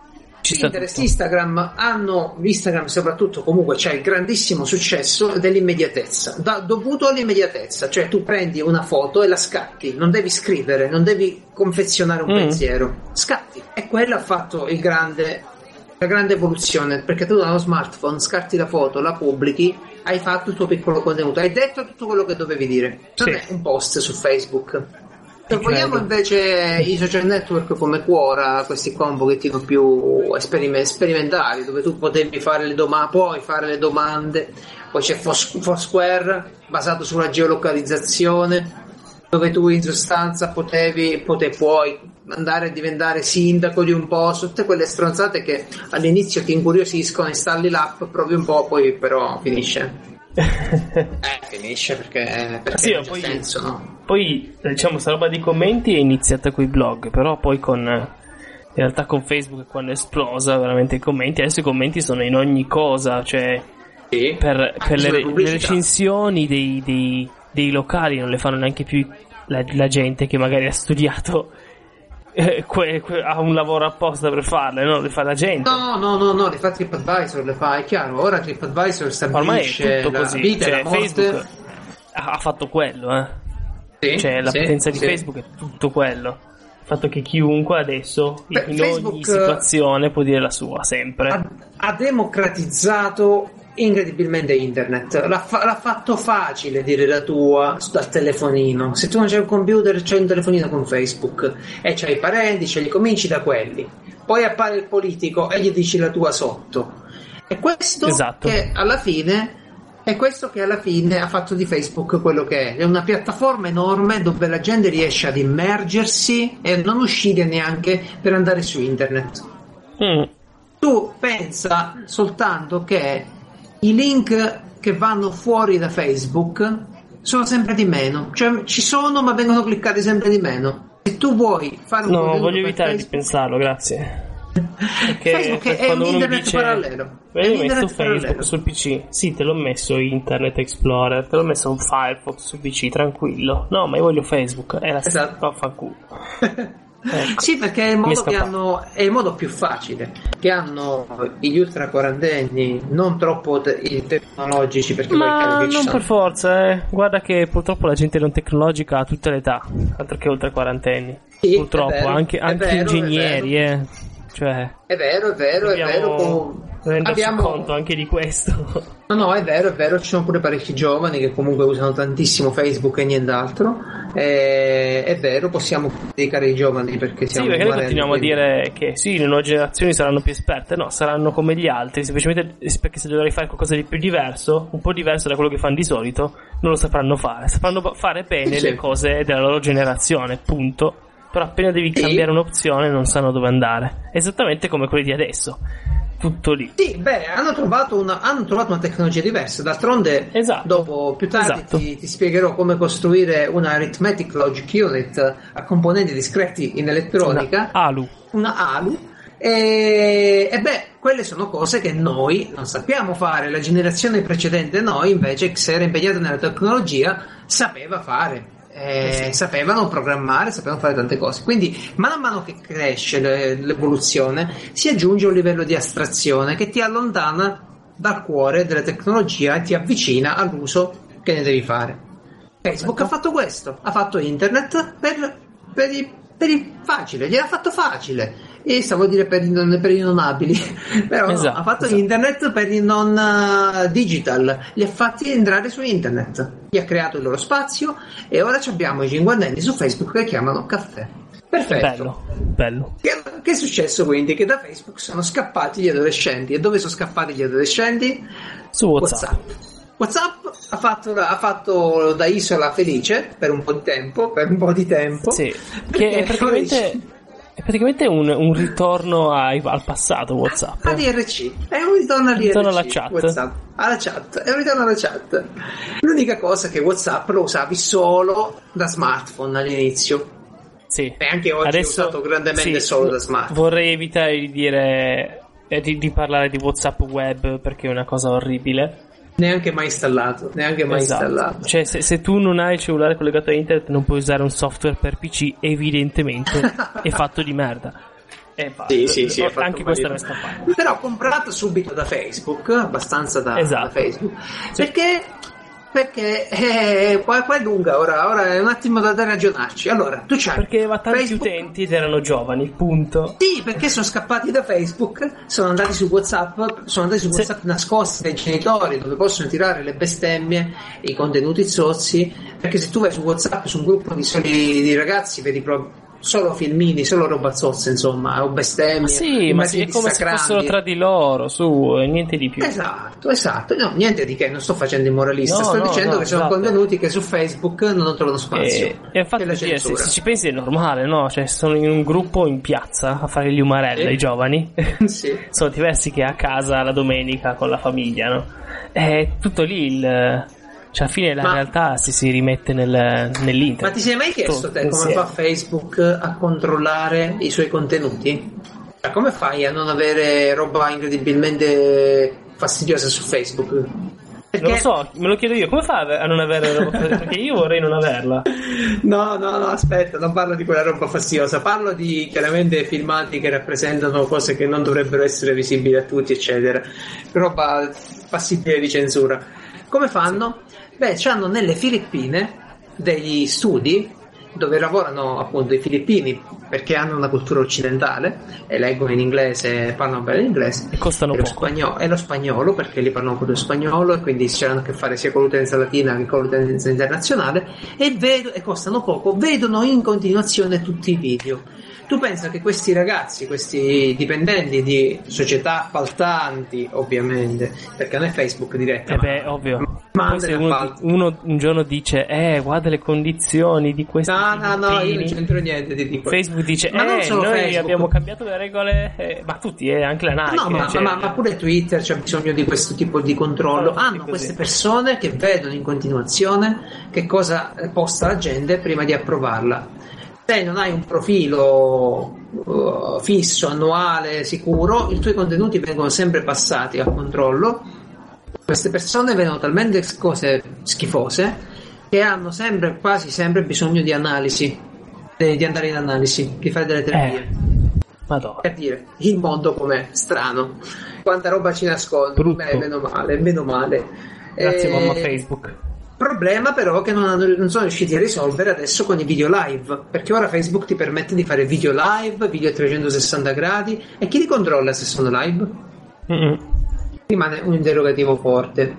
Pinterest, tutto. Instagram hanno Instagram soprattutto comunque c'è il grandissimo successo dell'immediatezza da- dovuto all'immediatezza cioè tu prendi una foto e la scatti non devi scrivere non devi confezionare un Mm. pensiero scatti e quello ha fatto il grande la grande evoluzione perché tu da uno smartphone scatti la foto la pubblichi hai fatto il tuo piccolo contenuto hai detto tutto quello che dovevi dire non Sì. è un post su Facebook vogliamo credo. invece i social network come Quora, questi qua un pochettino più esperime- sperimentali, dove tu potevi fare le domande, puoi fare le domande, poi c'è Foursquare basato sulla geolocalizzazione, dove tu in sostanza potevi, pote- puoi andare a diventare sindaco di un posto, tutte quelle stronzate che all'inizio ti incuriosiscono, installi l'app, provi un po', poi però finisce. Eh, finisce perché, perché Sì, non c'è poi- senso, no? Poi, diciamo, sta roba di commenti è iniziata con i blog, però poi con... eh, In realtà con Facebook è quando è esplosa veramente i commenti, adesso i commenti sono in ogni cosa, cioè Sì. per, per le, le recensioni dei, dei- dei locali non le fanno neanche più la, la gente che magari ha studiato, eh, que- que- ha un lavoro apposta per farle, no? Le fa la gente. No, no, no, no, le fa TripAdvisor, le fa, è chiaro, ora TripAdvisor Ormai è stabilisce tutto la così, vita e cioè la morte. Facebook ha, ha fatto quello, eh. Sì, Cioè, la sì, potenza di sì. Facebook è tutto quello. Il fatto che chiunque adesso, Beh, in Facebook, ogni situazione, può dire la sua, sempre. ha, ha democratizzato incredibilmente internet. L'ha, fa- l'ha fatto facile dire la tua dal telefonino. Se tu non c'hai un computer, c'hai un telefonino con Facebook e c'hai i parenti, ce li cominci da quelli. Poi appare il politico e gli dici la tua sotto. E questo Esatto. che alla fine è questo che alla fine ha fatto di Facebook quello che è. È una piattaforma enorme dove la gente riesce ad immergersi e non uscire neanche per andare su internet Mm. tu pensa soltanto che i link che vanno fuori da Facebook sono sempre di meno, cioè ci sono ma vengono cliccati sempre di meno. Se tu vuoi fare un No, voglio evitare di Facebook- pensarlo, grazie. Perché Facebook è un internet dice parallelo. "Ma È io un ho messo internet Facebook parallelo." sul PC. Sì, te l'ho messo Internet Explorer, te l'ho messo un Firefox sul PC, tranquillo. No, ma io voglio Facebook. È la stessa Esatto. vaffanculo. Ecco. Sì, perché è il, modo che hanno, è il modo più facile che hanno gli ultra quarantenni, non troppo te- tecnologici, perché Ma non per forza, eh. Guarda che purtroppo la gente non tecnologica ha tutte le età, altro che oltre quarantenni. Sì, purtroppo, vero, anche, anche vero, ingegneri, eh. Cioè, È vero, è vero, è vero. renderci abbiamo- conto anche di questo. No, no, è vero, è vero, ci sono pure parecchi giovani che comunque usano tantissimo Facebook e nient'altro. Eh, è vero, possiamo dedicare ai giovani perché Sì, siamo perché noi continuiamo a dire che sì, le nuove generazioni saranno più esperte, no, saranno come gli altri, semplicemente perché se dovrai fare qualcosa di più diverso, un po' diverso da quello che fanno di solito, non lo sapranno fare. Sapranno fare bene Sì. le cose della loro generazione, punto. Però appena devi Sì. cambiare un'opzione non sanno dove andare. Esattamente come quelli di adesso. Tutto lì. Sì, beh, hanno trovato, una, hanno trovato una tecnologia diversa. D'altronde, Esatto. dopo più tardi Esatto. ti, ti spiegherò come costruire una Arithmetic Logic Unit a componenti discreti in elettronica. Una Alu. una ALU. E, e beh, quelle sono cose che noi non sappiamo fare. La generazione precedente, noi invece, che si era impegnata nella tecnologia, sapeva fare. Eh, sapevano programmare, sapevano fare tante cose. Quindi, man mano che cresce le- l'evoluzione, si aggiunge un livello di astrazione che ti allontana dal cuore della tecnologia e ti avvicina all'uso che ne devi fare. Facebook ha fatto questo, ha fatto internet per, per i, per i facile, gliel'ha fatto facile. E stavo a dire per i non, per i non abili, però no, Esatto, ha fatto esatto. internet per i non eh, digital, li ha fatti entrare su internet, gli ha creato il loro spazio e ora abbiamo i cinguanelli su Facebook che chiamano caffè. Perfetto. Bello, bello. Che, che è successo quindi? Che da Facebook sono scappati gli adolescenti. E dove sono scappati gli adolescenti? Su WhatsApp. WhatsApp ha fatto, ha fatto da isola felice per un po' di tempo, per un po' di tempo. Sì, che Perché è praticamente, è praticamente un, un ritorno ai- al passato WhatsApp. ADRC è un ritorno all'IRC Ritorno alla chat. WhatsApp, alla chat è un ritorno alla chat l'unica cosa è che WhatsApp lo usavi solo da smartphone all'inizio Sì. e anche oggi Adesso- è usato grandemente sì, solo da smartphone Vorrei evitare di dire eh, di, di parlare di WhatsApp web perché è una cosa orribile. Neanche mai installato neanche mai Esatto. installato Cioè, se, se tu non hai il cellulare collegato a internet, non puoi usare un software per PC, evidentemente è fatto di merda. Eh, Sì, sì, sì, è fatto anche questa è una stampata. Però comprato subito da Facebook, abbastanza da, Esatto. da Facebook. Perché? Perché eh, qua, qua è lunga, ora, ora è un attimo da, da ragionarci. Allora, tu c'hai Perché aveva tanti Facebook- utenti ed erano giovani, punto. Sì, perché sono scappati da Facebook, sono andati su WhatsApp, sono andati su. WhatsApp nascosti dai genitori dove possono tirare le bestemmie, i contenuti zozzi. Perché se tu vai su WhatsApp su un gruppo di soli di ragazzi, vedi proprio solo filmini, solo roba zozza, insomma, o bestemmie. Sì, ma sì, è come se fossero tra di loro, su, e niente di più. Esatto, esatto. No, niente di che, non sto facendo il moralista, No, sto no, dicendo no, che sono esatto. contenuti che su Facebook non trovano spazio. E, e infatti sì, se, se ci pensi è normale, no? Cioè, sono in un gruppo in piazza a fare gli umarella, Sì. i giovani. Sì. sono diversi che a casa la domenica con la famiglia, no? È tutto lì il... Cioè, alla fine la Ma- realtà si, si rimette nel, nell'internet. Ma ti sei mai chiesto te come fa Facebook a controllare i suoi contenuti? Cioè, come fai a non avere roba incredibilmente fastidiosa su Facebook? Perché... Non lo so, me lo chiedo io, come fa a non avere roba Perché io vorrei non averla. No, no, no, aspetta, non parlo di quella roba fastidiosa, parlo di chiaramente filmati che rappresentano cose che non dovrebbero essere visibili a tutti, eccetera. Roba passibile di censura. Come fanno? Beh, hanno nelle Filippine degli studi dove lavorano appunto i filippini perché hanno una cultura occidentale e leggono in inglese, parlano bene l'inglese E costano e lo, poco. spagnolo, e lo spagnolo perché li parlano pure lo spagnolo e quindi c'hanno a che fare sia con l'utenza latina che con l'utenza internazionale e, vedo, e costano poco, vedono in continuazione tutti i video. Tu pensa che questi ragazzi, questi dipendenti di società appaltanti, ovviamente, perché non è Facebook diretta, Eh beh, ovvio. Ma Poi se uno, uno un giorno dice, eh, guarda le condizioni di questi No, no, no, io non filippini", c'entro niente di tipo. Facebook dice, Ma non eh, noi Facebook. abbiamo cambiato le regole, eh, ma tutti, eh, anche la Nike. No, ma, cioè- ma- ma pure Twitter c'ha bisogno di questo tipo di controllo. Hanno così. queste persone che vedono in continuazione che cosa posta la gente prima di approvarla. Se non hai un profilo uh, fisso, annuale, sicuro, i tuoi contenuti vengono sempre passati al controllo. Queste persone vedono talmente cose schifose che hanno sempre, quasi sempre bisogno di analisi, eh, di andare in analisi, di fare delle terapie Eh, madonna. per dire il mondo com'è strano quanta roba ci nasconde beh meno male meno male Grazie Eh, mamma Facebook. Problema però che non, hanno- non sono riusciti a risolvere adesso con i video live perché ora Facebook ti permette di fare video live video a 360 gradi e chi li controlla se sono live? Mm-mm. rimane un interrogativo forte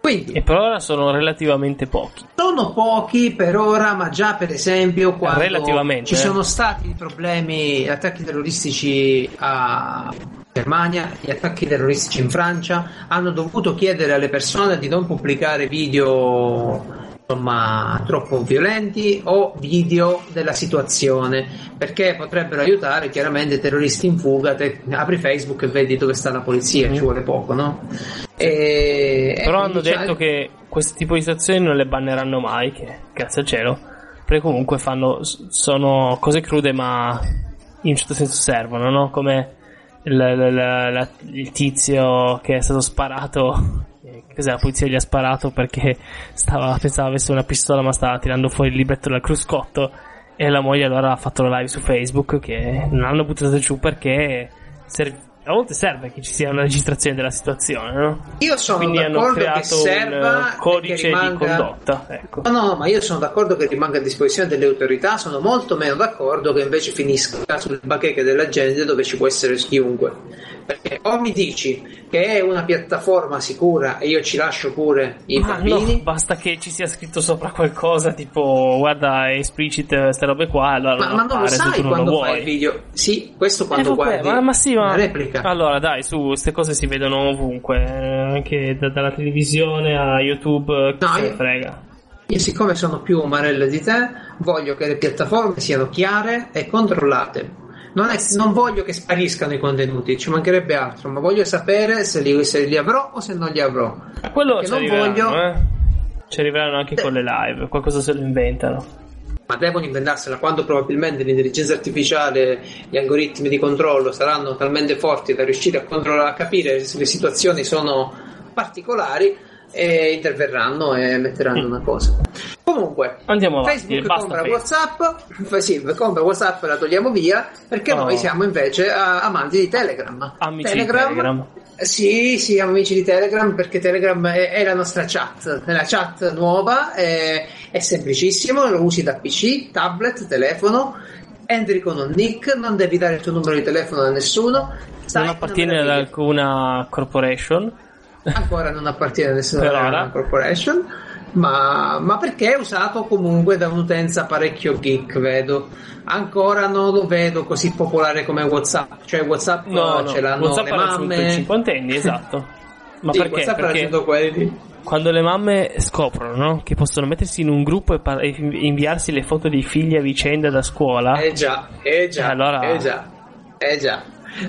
quindi E per ora sono relativamente pochi. sono pochi per ora, ma già per esempio quando ci eh. sono stati problemi, attacchi terroristici a Germania, gli attacchi terroristici in Francia, hanno dovuto chiedere alle persone di non pubblicare video insomma troppo violenti o video della situazione perché potrebbero aiutare chiaramente terroristi in fuga te apri Facebook e vedi dove sta la polizia Mhm. ci vuole poco no? E, e Però quindi hanno c'è- detto che questo tipo di situazioni non le banneranno mai, che grazie al cielo. Perché comunque fanno, sono cose crude ma in un certo senso servono, no? Come il, il, il, tizio che è stato sparato cos'è la polizia gli ha sparato perché stava, pensava avesse una pistola ma stava tirando fuori il libretto dal cruscotto e la moglie allora ha fatto la live su Facebook che non hanno buttato giù perché serve, a volte serve che ci sia una registrazione della situazione, no? Io sono Quindi d'accordo che serva un codice che rimanga... di condotta. Ecco. No, no, ma io sono d'accordo che rimanga a disposizione delle autorità, sono molto meno d'accordo che invece finisca sulle bacheche della gente dove ci può essere chiunque. Perché o mi dici che è una piattaforma sicura e io ci lascio pure i Ma bambini, no, basta che ci sia scritto sopra qualcosa tipo guarda è explicit queste robe qua, allora ma, non ma non lo sai non lo quando vuoi. fai il video. Sì, questo Eh, quando vabbè, guardi ma, ma sì, ma replica. allora dai, su queste cose si vedono ovunque, eh, anche da- dalla televisione a YouTube, chi No, se io- frega. Io siccome sono più umarello di te, voglio che le piattaforme siano chiare e controllate. Non, è- non voglio che spariscano i contenuti, ci mancherebbe altro, ma voglio sapere se li, se li avrò o se non li avrò. A quello Perché ci non voglio- eh. Ci arriveranno anche Eh. con le live, qualcosa se lo inventano. Ma devono inventarsela quando probabilmente l'intelligenza artificiale, gli algoritmi di controllo saranno talmente forti da riuscire a controllare, a capire se le situazioni sono particolari e interverranno e metteranno una cosa. Comunque, Andiamo avanti, Facebook basta compra Facebook. WhatsApp, fa- sì, compra WhatsApp e la togliamo via perché Oh. noi siamo invece ah, amanti di Telegram. Amici di Telegram. Sì, sì, amici di Telegram perché Telegram è, è la nostra chat, è la chat nuova, è, è semplicissimo, lo usi da PC, tablet, telefono, entri con un nick, non devi dare il tuo numero di telefono a nessuno. Sai, Non appartiene ad alcuna corporation. Ancora non appartiene a nessuna Per ora. corporation, ma, ma perché è usato comunque da un'utenza parecchio geek, vedo. Ancora non lo vedo così popolare come WhatsApp, cioè WhatsApp No, no, ce l'hanno WhatsApp le ha raggiunto i mamme. cinquantenni, esatto. Ma Sì, perché? WhatsApp Perché quelli. quando le mamme scoprono no, che possono mettersi in un gruppo e, par- e inviarsi le foto dei figli a vicenda da scuola, Eh già, eh già, allora- eh già, eh già.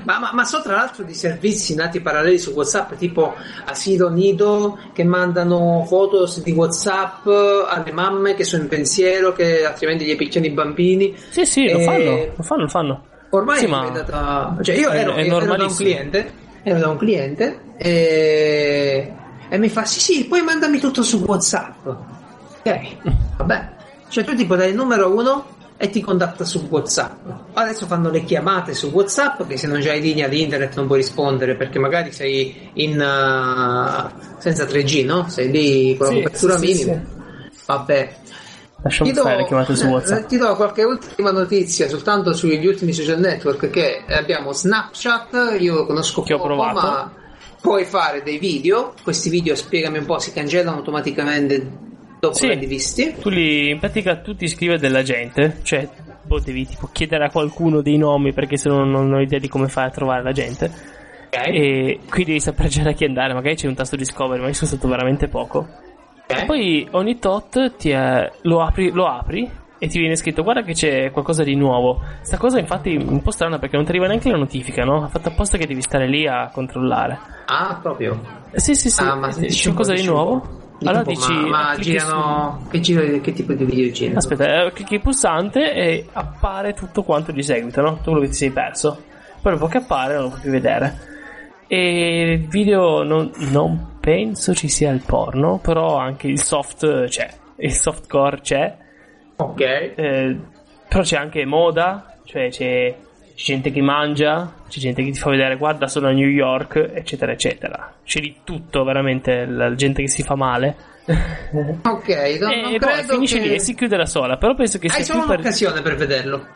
Ma, ma, ma so tra l'altro di servizi nati paralleli su WhatsApp, tipo Asilo Nido, che mandano foto di WhatsApp alle mamme che sono in pensiero, che altrimenti gli picchiano i bambini. sì, sì, lo Eh, fanno, lo fanno, lo fanno. Ormai Sì, è diventata. Cioè, io è- ero, è ero da un cliente, ero da un cliente e, e mi fa: Sì, sì, poi mandami tutto su WhatsApp. Ok, vabbè. Cioè, tu tipo dai il numero uno e ti contatta su WhatsApp. Adesso fanno le chiamate su WhatsApp che se non hai linea di internet non puoi rispondere perché magari sei in uh, senza 3G, no? Sei lì con la Sì, copertura sì, sì, minima. Vabbè. Lasciamo Ti do, le chiamate su eh, WhatsApp. ti do qualche ultima notizia soltanto sugli ultimi social network che abbiamo Snapchat, io lo conosco Che poco, ma puoi fare dei video, questi video spiegami un po' si cancellano automaticamente dopo Sì. averli visti. Tu li, in pratica tu ti scrive della gente, cioè devi tipo chiedere a qualcuno dei nomi perché se no non ho idea di come fare a trovare la gente. E qui devi sapere già da chi andare, magari c'è un tasto discovery, ma io sono stato veramente poco. Ok? Poi ogni tot ti è- lo, apri, lo apri e ti viene scritto guarda che c'è qualcosa di nuovo. Sta cosa infatti è un po' strana perché non ti arriva neanche la notifica, no? Ha fatto apposta che devi stare lì a controllare. Ah, proprio. Eh, Sì, sì, sì, Ah, ma c'è qualcosa di nuovo. Allora Tipo, dici... ma, ma girano che, giro, che tipo di video girano? Aspetta, eh, clicchi il pulsante e appare tutto quanto di seguito, no? Tutto quello che ti sei perso. Poi dopo che appare non lo puoi più vedere. E il video non, non penso ci sia il porno, però anche il soft c'è. Il softcore c'è. Ok. Eh, però c'è anche moda, cioè c'è, c'è gente che mangia, c'è gente che ti fa vedere guarda sono a New York, eccetera, eccetera. C'è di tutto, veramente, la gente che si fa male. Ok, non, e non poi credo finisce che... lì e si chiude da sola. Però penso che Hai sia solo più per. un'occasione per vederlo.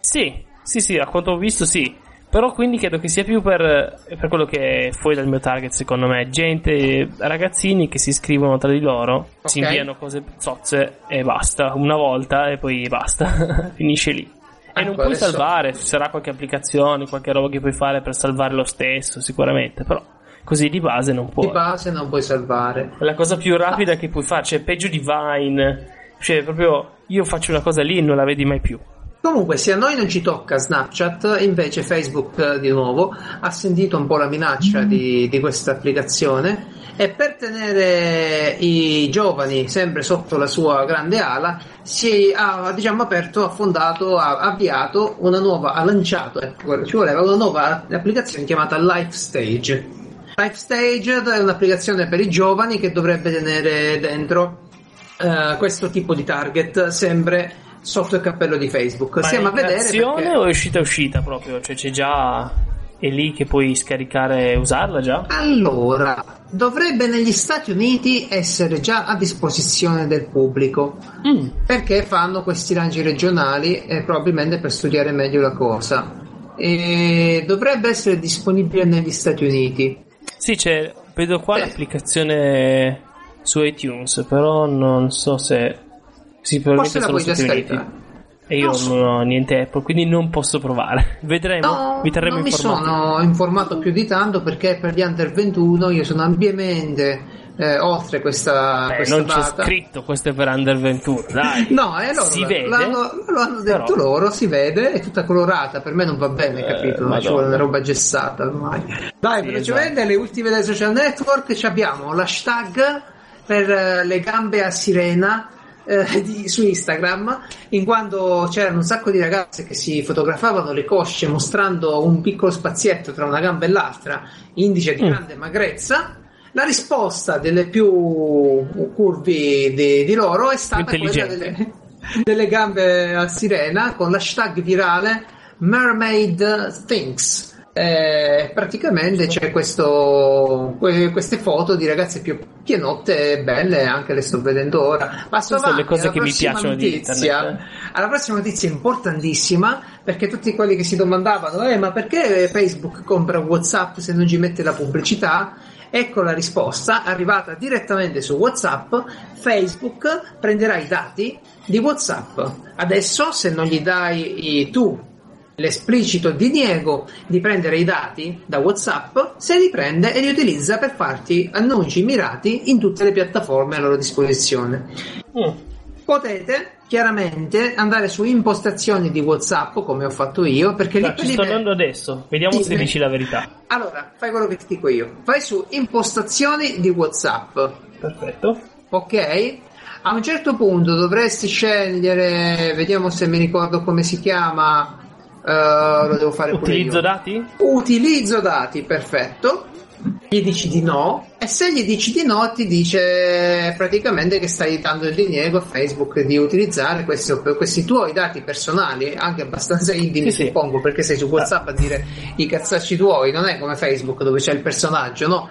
Sì, sì, sì, a quanto ho visto sì. Però quindi credo che sia più per, per quello che è fuori dal mio target, secondo me. Gente, ragazzini che si scrivono tra di loro, si Ok. inviano cose zozze e basta. Una volta e poi basta. Finisce lì. E non Ecco, puoi salvare, ci sarà qualche applicazione, qualche roba che puoi fare per salvare lo stesso, sicuramente. Però così di base non puoi. Di base non puoi salvare. La cosa più rapida che puoi fare, cioè peggio di Vine. Cioè, proprio io faccio una cosa lì e non la vedi mai più. Comunque, se a noi non ci tocca Snapchat, invece Facebook eh, di nuovo ha sentito un po' la minaccia di, di questa applicazione e per tenere i giovani sempre sotto la sua grande ala si ha diciamo aperto, ha fondato, ha avviato una nuova, ha lanciato, ecco, ci voleva una nuova applicazione chiamata Life Stage. Life Stage è un'applicazione per i giovani che dovrebbe tenere dentro uh, questo tipo di target sempre sotto il cappello di Facebook. Ma Stiamo è a vedere. perché- o è uscita uscita proprio? Cioè c'è già... È lì che puoi scaricare e usarla già? Allora, dovrebbe negli Stati Uniti essere già a disposizione del pubblico Mm. perché fanno questi lanci regionali e probabilmente per studiare meglio la cosa. E dovrebbe essere disponibile negli Stati Uniti. Sì, c'è, vedo qua Eh. l'applicazione su iTunes, però non so se... Sì, probabilmente Forse la puoi già scaricare. E io Non non ho niente Apple, quindi non posso provare. Vedremo, No, vi terremo non mi informati. sono informato più di tanto perché per gli under 21 io sono ampiamente eh, oltre questa, Eh, questa non c'è data. scritto questo è per Under 21, dai. No, e loro si vede. l'hanno, lo hanno detto Però- loro, si vede, è tutta colorata, per me non va bene, Eh, capito? Ci Madonna. vuole una roba gessata ormai. Dai, Sì, velocemente le ultime dei social network ci abbiamo l'hashtag per eh, le gambe a sirena eh, di- su Instagram, in quanto c'erano un sacco di ragazze che si fotografavano le cosce mostrando un piccolo spazietto tra una gamba e l'altra, indice di Mm. grande magrezza. La risposta delle più curvi di, di loro è stata quella delle, delle gambe a sirena con l'hashtag virale Mermaid Things. Eh, praticamente c'è questo, que- queste foto di ragazze più pienotte e belle, anche le sto vedendo ora. Passo Queste sono le avanti, cose che mi prossima piacciono di notizia. internet, Alla prossima notizia importantissima, perché tutti quelli che si domandavano, eh, ma perché Facebook compra WhatsApp se non ci mette la pubblicità? Ecco la risposta, arrivata direttamente su WhatsApp, Facebook prenderà i dati di WhatsApp. Adesso, se non gli dai i- tu l'esplicito diniego di prendere i dati da WhatsApp, se li prende e li utilizza per farti annunci mirati in tutte le piattaforme a loro disposizione. Mm. Potete chiaramente andare su impostazioni di WhatsApp come ho fatto io perché lì ci lì- sto andando adesso, vediamo Sì, se dici la verità. Allora, fai quello che ti dico io. Vai su impostazioni di WhatsApp, Perfetto. ok? A un certo punto dovresti scegliere, vediamo se mi ricordo come si chiama. Eh, lo devo fare pure Utilizzo io. dati? Utilizzo dati, perfetto. Gli dici di no e se gli dici di no ti dice praticamente che stai dando il diniego a Facebook di utilizzare questi, questi tuoi dati personali, anche abbastanza intimi Sì, sì. suppongo, perché sei su WhatsApp a dire i cazzacci tuoi, non è come Facebook dove c'è il personaggio, no?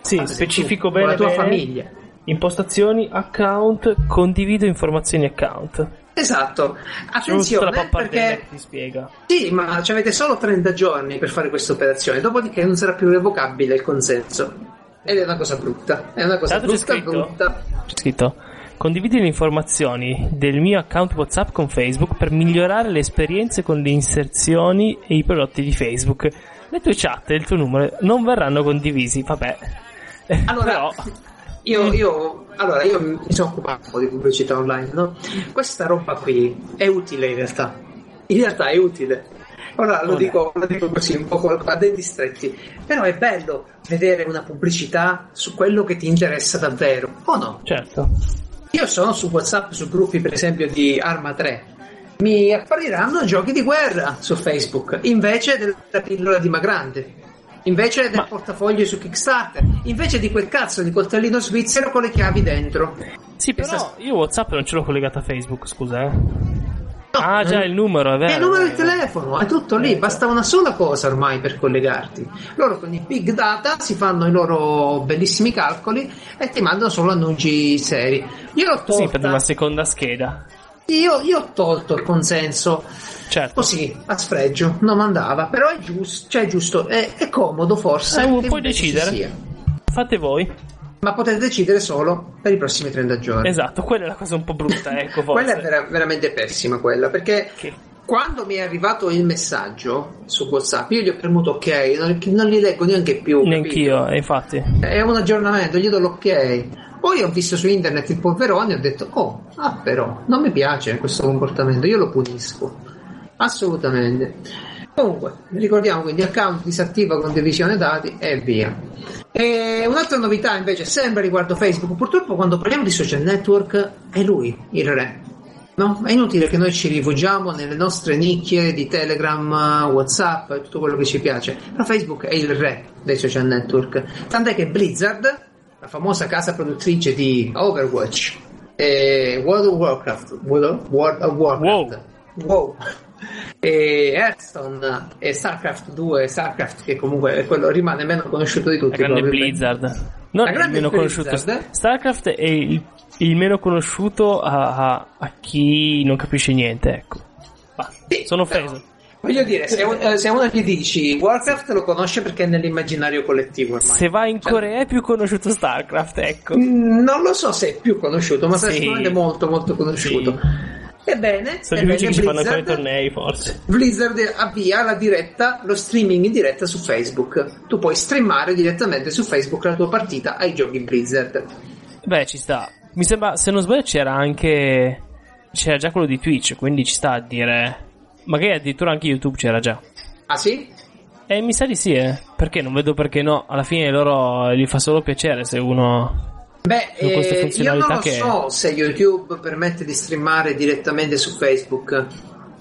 Sì, sei specifico tu, bene. Con la tua bene. famiglia. Impostazioni, account, condivido informazioni account. Esatto, la attenzione pappardella perché ti spiega. Sì, ma ci avete solo 30 giorni per fare questa operazione, dopodiché non sarà più revocabile il consenso. Ed è una cosa brutta. È una cosa Tanto c'è brutta, scritto? brutta. C'è scritto Condividi le informazioni del mio account WhatsApp con Facebook per migliorare le esperienze con le inserzioni e i prodotti di Facebook. Le tue chat e il tuo numero non verranno condivisi, vabbè. Allora, Però, io, io, allora, io mi sono occupato un po' di pubblicità online, no? Questa roba qui è utile in realtà. In realtà è utile. Ora lo dico, lo dico così, un po' a denti stretti. Però è bello vedere una pubblicità su quello che ti interessa davvero, o no? certo. Io sono su WhatsApp, su gruppi per esempio di Arma 3. Mi appariranno giochi di guerra su Facebook invece della pillola di Magrande, invece del Ma- portafoglio su Kickstarter, invece di quel cazzo di coltellino svizzero con le chiavi dentro. Sì, però Questa- io WhatsApp non ce l'ho collegato a Facebook, scusa, eh. No, ah, già, non- il numero, è vero. È il numero vero. telefono, è tutto lì, basta una sola cosa ormai per collegarti. Loro con i big data si fanno i loro bellissimi calcoli e ti mandano solo annunci seri. Io l'ho Sì, per tolta, una seconda scheda. Io, io ho tolto il consenso Certo. Così, a sfregio, non andava, però è giusto, cioè è giusto, è, è comodo forse. Eh, puoi decidere. Fate voi. Ma potete decidere solo per i prossimi 30 giorni. Esatto, quella è la cosa un po' brutta, ecco, forse. Quella è vera- veramente pessima quella, perché Che- quando mi è arrivato il messaggio su WhatsApp, io gli ho premuto ok, non, non li leggo neanche più. Neanch'io, infatti. È un aggiornamento, gli do l'ok. Poi ho visto su internet il polverone e ho detto, oh, ah però, non mi piace questo comportamento, io lo punisco. Assolutamente. Comunque, ricordiamo quindi account disattiva condivisione dati e via. E un'altra novità invece, sempre riguardo Facebook, purtroppo quando parliamo di social network è lui il re. No? È inutile che noi ci rifugiamo nelle nostre nicchie di Telegram, Whatsapp e tutto quello che ci piace. Ma Facebook è il re dei social network. Tant'è che Blizzard, la famosa casa produttrice di Overwatch e World of Warcraft, World of Warcraft, wow. wow. E Hearthstone e StarCraft 2 StarCraft che comunque è quello rimane meno conosciuto di tutti la grande Blizzard. Non è il meno Blizzard. conosciuto. StarCraft è il, il meno conosciuto a, a, a, chi non capisce niente ecco. Ah, sì, sono offeso Voglio dire, se, un, eh, se uno gli dici Warcraft lo conosce perché è nell'immaginario collettivo ormai. Se va in cioè, Corea è più conosciuto Starcraft, ecco. Mm, non lo so se è più conosciuto, ma sì. sicuramente molto molto conosciuto. Sì. Ebbene, sono gli unici che ci fanno i tornei, forse. Blizzard avvia la diretta, lo streaming in diretta su Facebook. Tu puoi streamare direttamente su Facebook la tua partita ai giochi Blizzard. Beh, ci sta. Mi sembra, se non sbaglio, c'era anche. C'era già quello di Twitch, quindi ci sta a dire. Magari addirittura anche YouTube c'era già. Ah sì? Eh, mi sa di sì, eh. Perché non vedo perché no. Alla fine loro gli fa solo piacere se uno Beh, eh, io non lo che... so se YouTube permette di streamare direttamente su Facebook.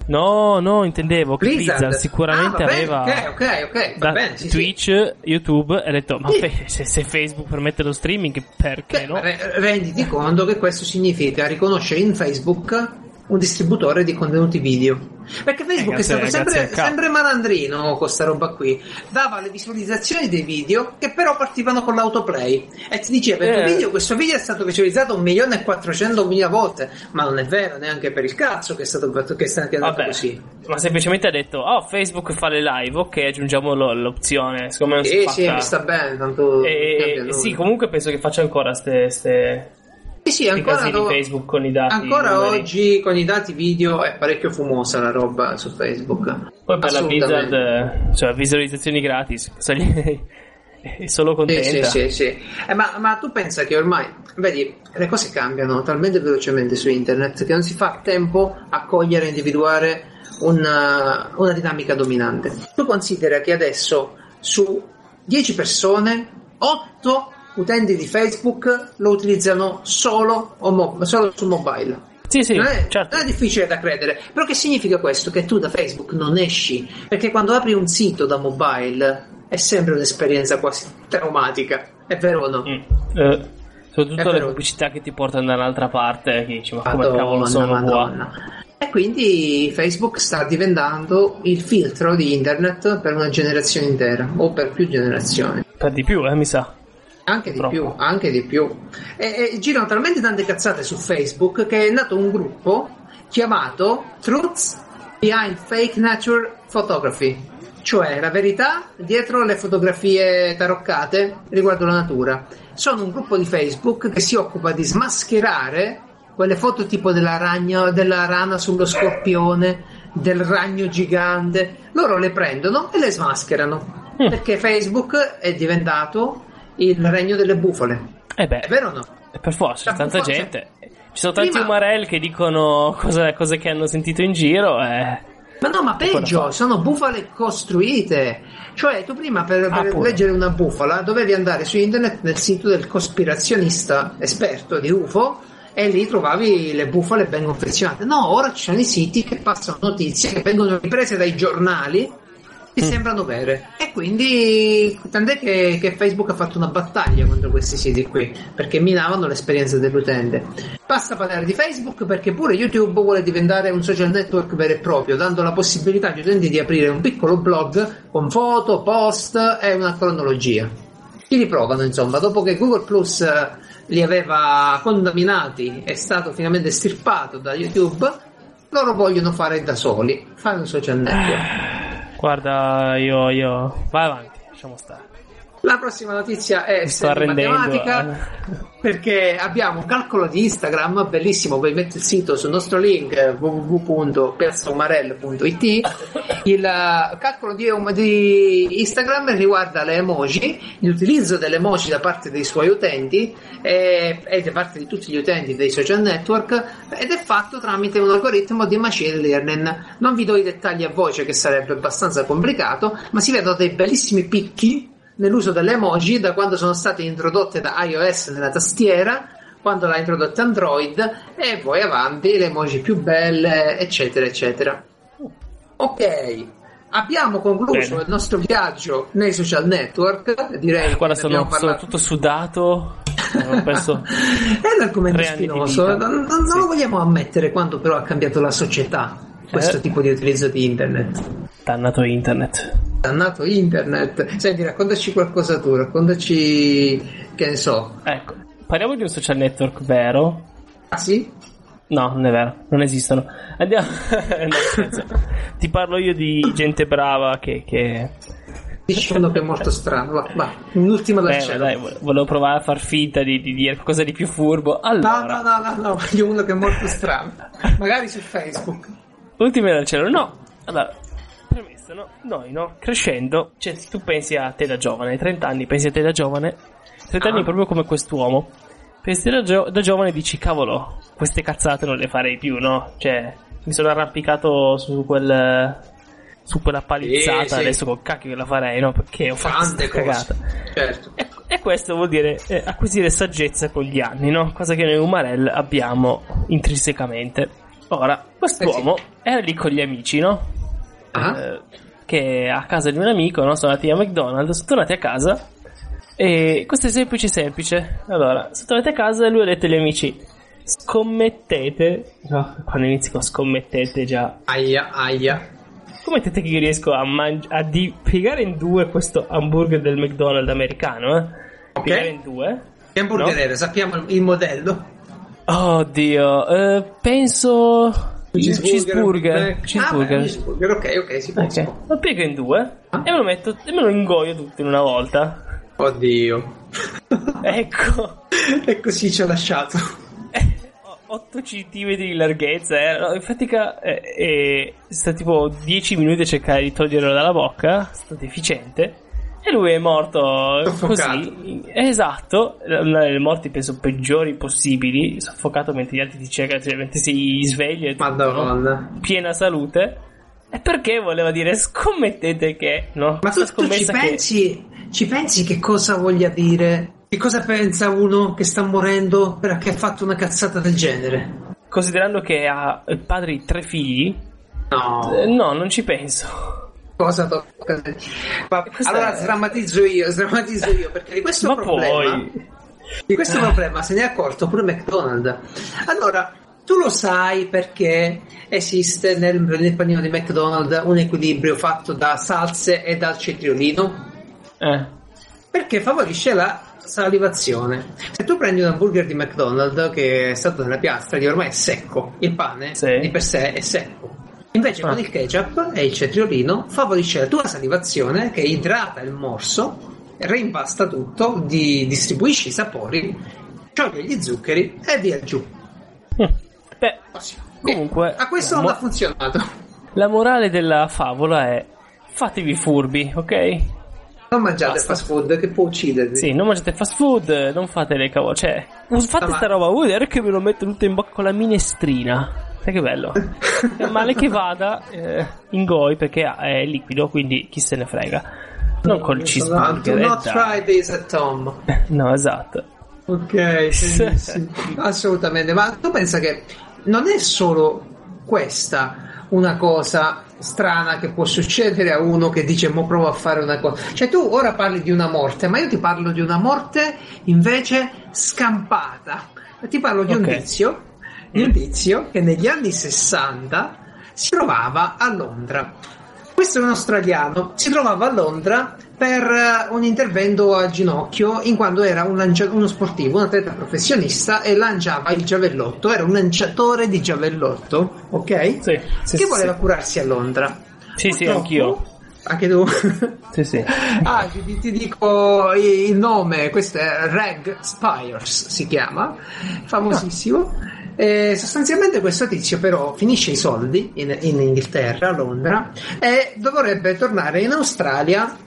No, no, intendevo che Blizzard, Blizzard sicuramente ah, aveva ok, ok, ok, da bene, sì, Twitch, sì. YouTube e ha detto ma sì. se, se, Facebook permette lo streaming perché Beh, no? Renditi conto che questo significa riconoscere in Facebook un distributore di contenuti video. Perché Facebook eh, è stato sempre, sempre malandrino con sta roba qui. Dava le visualizzazioni dei video che però partivano con l'autoplay e ti diceva eh. video, questo video è stato visualizzato un milione e quattrocentomila volte, ma non è vero neanche per il cazzo che è stato che è stato Vabbè, così. Ma semplicemente ha detto, oh Facebook fa le live, ok aggiungiamo l'opzione. Siccome non si sì, mi sta bene, tanto... E, sì, comunque penso che faccia ancora ste sì, sì, ancora, do... Facebook con i dati. Ancora oggi con i dati video è parecchio fumosa la roba su Facebook. Poi per la Blizzard, cioè visualizzazioni gratis, è solo contenta. Sì, sì, sì. sì. Eh, ma, ma, tu pensa che ormai, vedi, le cose cambiano talmente velocemente su internet che non si fa tempo a cogliere e individuare una, una dinamica dominante. Tu considera che adesso su 10 persone, 8 utenti di Facebook lo utilizzano solo, mo- solo su mobile. Sì, sì, non è, certo. non è, difficile da credere. Però che significa questo? Che tu da Facebook non esci. Perché quando apri un sito da mobile è sempre un'esperienza quasi traumatica. È vero o no? Mm. Eh, soprattutto le pubblicità che ti portano dall'altra parte, che dici, ma come cavolo sono Madonna. qua? E quindi Facebook sta diventando il filtro di internet per una generazione intera o per più generazioni. Per di più, eh, mi sa. Anche di più, anche di più. E, e, girano talmente tante cazzate su Facebook che è nato un gruppo chiamato Truths Behind Fake Nature Photography, cioè la verità dietro le fotografie taroccate riguardo la natura. Sono un gruppo di Facebook che si occupa di smascherare quelle foto tipo della, ragno, della rana sullo scorpione, del ragno gigante. Loro le prendono e le smascherano. Mm. Perché Facebook è diventato il regno delle bufale. Eh beh, è vero o no? Per forza, c'è tanta bufala, gente. Ci sono tanti prima... umarell che dicono cose, cose, che hanno sentito in giro. Eh. Ma no, ma peggio, sono bufale costruite. Cioè, tu prima per, per ah, leggere una bufala dovevi andare su internet nel sito del cospirazionista esperto di UFO e lì trovavi le bufale ben confezionate. No, ora ci sono i siti che passano notizie che vengono riprese dai giornali ti mm. sembrano vere. E quindi, tant'è che, che, Facebook ha fatto una battaglia contro questi siti qui, perché minavano l'esperienza dell'utente. Basta parlare di Facebook perché pure YouTube vuole diventare un social network vero e proprio, dando la possibilità agli utenti di aprire un piccolo blog con foto, post e una cronologia. Chi li provano, insomma, dopo che Google Plus eh, li aveva contaminati, è stato finalmente stirpato da YouTube, loro vogliono fare da soli, fare un social network. Guarda, io, io... Vai avanti, lasciamo stare. La prossima notizia è matematica eh. perché abbiamo un calcolo di Instagram bellissimo, vi metto il sito sul nostro link www.piazzaumarell.it Il uh, calcolo di, um, di, Instagram riguarda le emoji, l'utilizzo delle emoji da parte dei suoi utenti e, e, da parte di tutti gli utenti dei social network ed è fatto tramite un algoritmo di machine learning. Non vi do i dettagli a voce che sarebbe abbastanza complicato, ma si vedono dei bellissimi picchi nell'uso delle emoji da quando sono state introdotte da iOS nella tastiera quando l'ha introdotta Android e poi avanti le emoji più belle eccetera eccetera Ok, abbiamo concluso Bene. il nostro viaggio nei social network. Direi Guarda, sono, sono, tutto sudato. Penso è un argomento spinoso. Non, non sì. lo vogliamo ammettere quando però ha cambiato la società questo eh. tipo di utilizzo di internet. Dannato internet. Dannato internet. Senti, raccontaci qualcosa tu, raccontaci che ne so. Ecco, parliamo di un social network vero. Ah sì? No, non è vero, non esistono. Andiamo. no, Ti parlo io di gente brava che. che... Dici uno che è molto strano, va, va. un'ultima da Beh, dai, volevo provare a far finta di, di, dire qualcosa di più furbo. Allora... No, no, no, no, no, voglio uno che è molto strano. Magari su Facebook. Ultime dal cielo, no. Allora, premesso, no? Noi, no? Crescendo, cioè, se tu pensi a te da giovane, 30 anni, pensi a te da giovane, 30 ah. anni proprio come quest'uomo pensi da, gio- da giovane dici cavolo, queste cazzate non le farei più, no? Cioè, mi sono arrampicato su quel su quella palizzata, sì, adesso col cacchio che la farei, no? Perché ho fatto questa cagata. Certo. E, e, questo vuol dire eh, acquisire saggezza con gli anni, no? Cosa che noi Umarell abbiamo intrinsecamente. Ora, quest'uomo eh sì. era lì con gli amici, no? Uh-huh. Eh, che a casa di un amico, no? Sono andati a McDonald's, sono tornati a casa e questo è semplice semplice. Allora, se tornate a casa lui ha detto agli amici scommettete, no, quando inizi con scommettete già. Aia, aia. Scommettete che io riesco a, mangi- a di- piegare in due questo hamburger del McDonald's americano, eh? Ok. Piegare in due. Che hamburger no? era? Sappiamo il modello. Oddio, eh, penso... Cheeseburger. Cheeseburger. Ah, cheeseburger. ok, ok, si può. Okay. Lo piego in due ah. e me lo metto e me lo ingoio tutto in una volta. Oddio. ecco. e così ci ha lasciato. 8 cm di larghezza. Eh. In fatica eh, è stato tipo 10 minuti a cercare di toglierlo dalla bocca. È stato efficiente. E lui è morto soffocato. così. Esatto, una delle morti penso peggiori possibili. Soffocato mentre gli altri ti cercano, cioè, mentre si sveglia e Madonna. piena salute. E perché voleva dire scommettete che, no? Ma tu, tu ci pensi, che... ci pensi che cosa voglia dire? Che cosa pensa uno che sta morendo perché ha fatto una cazzata del genere? Considerando che ha il padre di tre figli? No. Eh, no, non ci penso. Cosa tocca? Ma, allora è... sdrammatizzo io, sdrammatizzo io perché di questo Ma problema... Poi... Di questo problema se ne è accorto pure McDonald's. Allora, tu lo sai perché esiste nel, nel panino di McDonald's un equilibrio fatto da salse e dal cetriolino? Eh. Perché favorisce la salivazione. Se tu prendi un hamburger di McDonald's che è stato nella piastra, che ormai è secco, il pane sì. di per sé è secco. Invece ah. con il ketchup e il cetriolino favorisce la tua salivazione che idrata il morso, reimpasta tutto, di, distribuisci i sapori, scioglie gli zuccheri e via giù. Mm. Beh, comunque... A questo non mo- ha funzionato. La morale della favola è fatevi furbi, ok? Non mangiate Basta. fast food che può uccidervi. Sì, non mangiate fast food, non fate le cavolo. Cioè, fate sta roba, vuol dire che me lo metto tutto in bocca con la minestrina. Sai che bello. è male che vada eh, in goi perché è liquido, quindi chi se ne frega. Non col cheeseburger. Do not try this at home. no, esatto. Ok, assolutamente. Ma tu pensa che non è solo questa una cosa strana che può succedere a uno che dice mo provo a fare una cosa cioè tu ora parli di una morte ma io ti parlo di una morte invece scampata ti parlo di okay. un tizio un tizio che negli anni 60 si trovava a Londra questo è un australiano si trovava a Londra per eh, un intervento al ginocchio in quanto era un lancia- uno sportivo, un atleta professionista e lanciava il giavellotto, era un lanciatore di giavellotto, ok? Sì, sì che voleva sì. curarsi a Londra. Sì, Purtroppo, sì, anch'io. Anche tu? Sì, sì. ah, ti, ti, dico il nome, questo è Reg Spires, si chiama, famosissimo. E sostanzialmente questo tizio però finisce i soldi in, in Inghilterra, a Londra, e dovrebbe tornare in Australia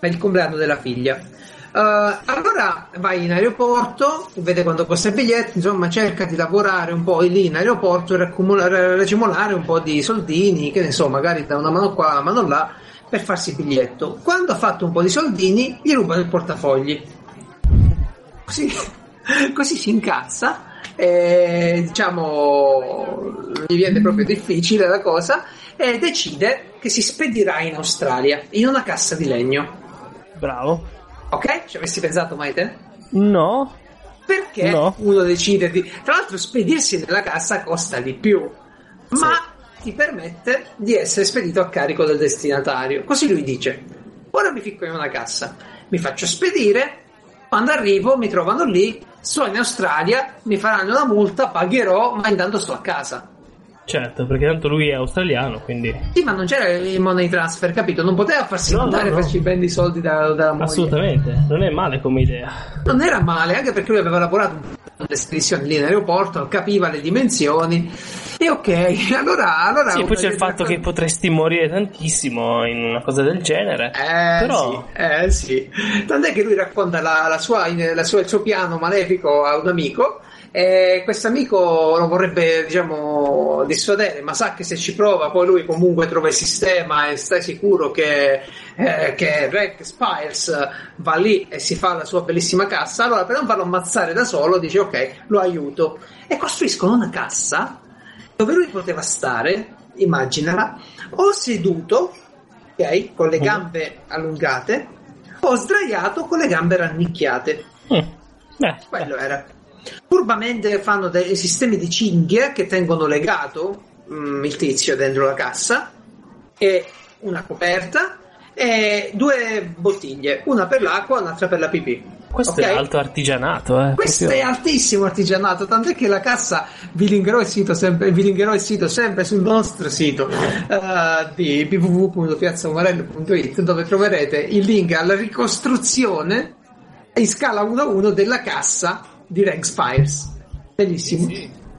per il compleanno della figlia. Uh, allora vai in aeroporto, vede quanto costa il biglietto, insomma cerca di lavorare un po' lì in aeroporto e racimolare un po' di soldini, che ne so, magari da una mano qua, una mano là, per farsi il biglietto. Quando ha fatto un po' di soldini, gli rubano il portafogli. Così, così si incazza, e, diciamo, gli viene proprio difficile la cosa e decide che si spedirà in Australia in una cassa di legno. Bravo. Ok? Ci avresti pensato mai te? No. Perché No. uno decide di... Tra l'altro spedirsi nella cassa costa di più, ma ti permette di essere spedito a carico del destinatario. Così lui dice, ora mi ficco in una cassa, mi faccio spedire, quando arrivo mi trovano lì, sto in Australia, mi faranno una multa, pagherò, ma intanto sto a casa. Certo, perché tanto lui è australiano, quindi Sì, ma non c'era il money transfer, capito? Non poteva farsi No, mandare no, e no. farci bene i soldi da- dalla moglie. assolutamente non è male come idea. Non era male, anche perché lui aveva lavorato nelle spedizioni lì in aeroporto, capiva le dimensioni. E ok, allora. allora Sì, poi c'è il fatto che potresti morire tantissimo in una cosa del genere. Eh, Però sì, eh sì. Tant'è che lui racconta la, la sua, la sua- il suo piano malefico a un amico. E questo amico lo vorrebbe, diciamo, dissuadere, ma sa che se ci prova, poi lui comunque trova il sistema e stai sicuro che, eh, che Reg Spires va lì e si fa la sua bellissima cassa. Allora, per non farlo ammazzare da solo, dice: Ok, lo aiuto. E costruiscono una cassa dove lui poteva stare, immaginala, o seduto, ok, con le gambe allungate, o sdraiato con le gambe rannicchiate. Mm. Beh, Quello era. Furbamente fanno dei sistemi di cinghie che tengono legato mm, il tizio dentro la cassa e una coperta e due bottiglie, una per l'acqua e un'altra per la pipì. Questo Ok? è alto artigianato, eh. Questo proprio. è altissimo artigianato, tant'è che la cassa vi linkerò il sito sempre, vi linkerò il sito sempre sul nostro sito eh, di www.piazzaumarello.it dove troverete il link alla ricostruzione in scala 1 a 1 della cassa di Reg Spires. Bellissimo.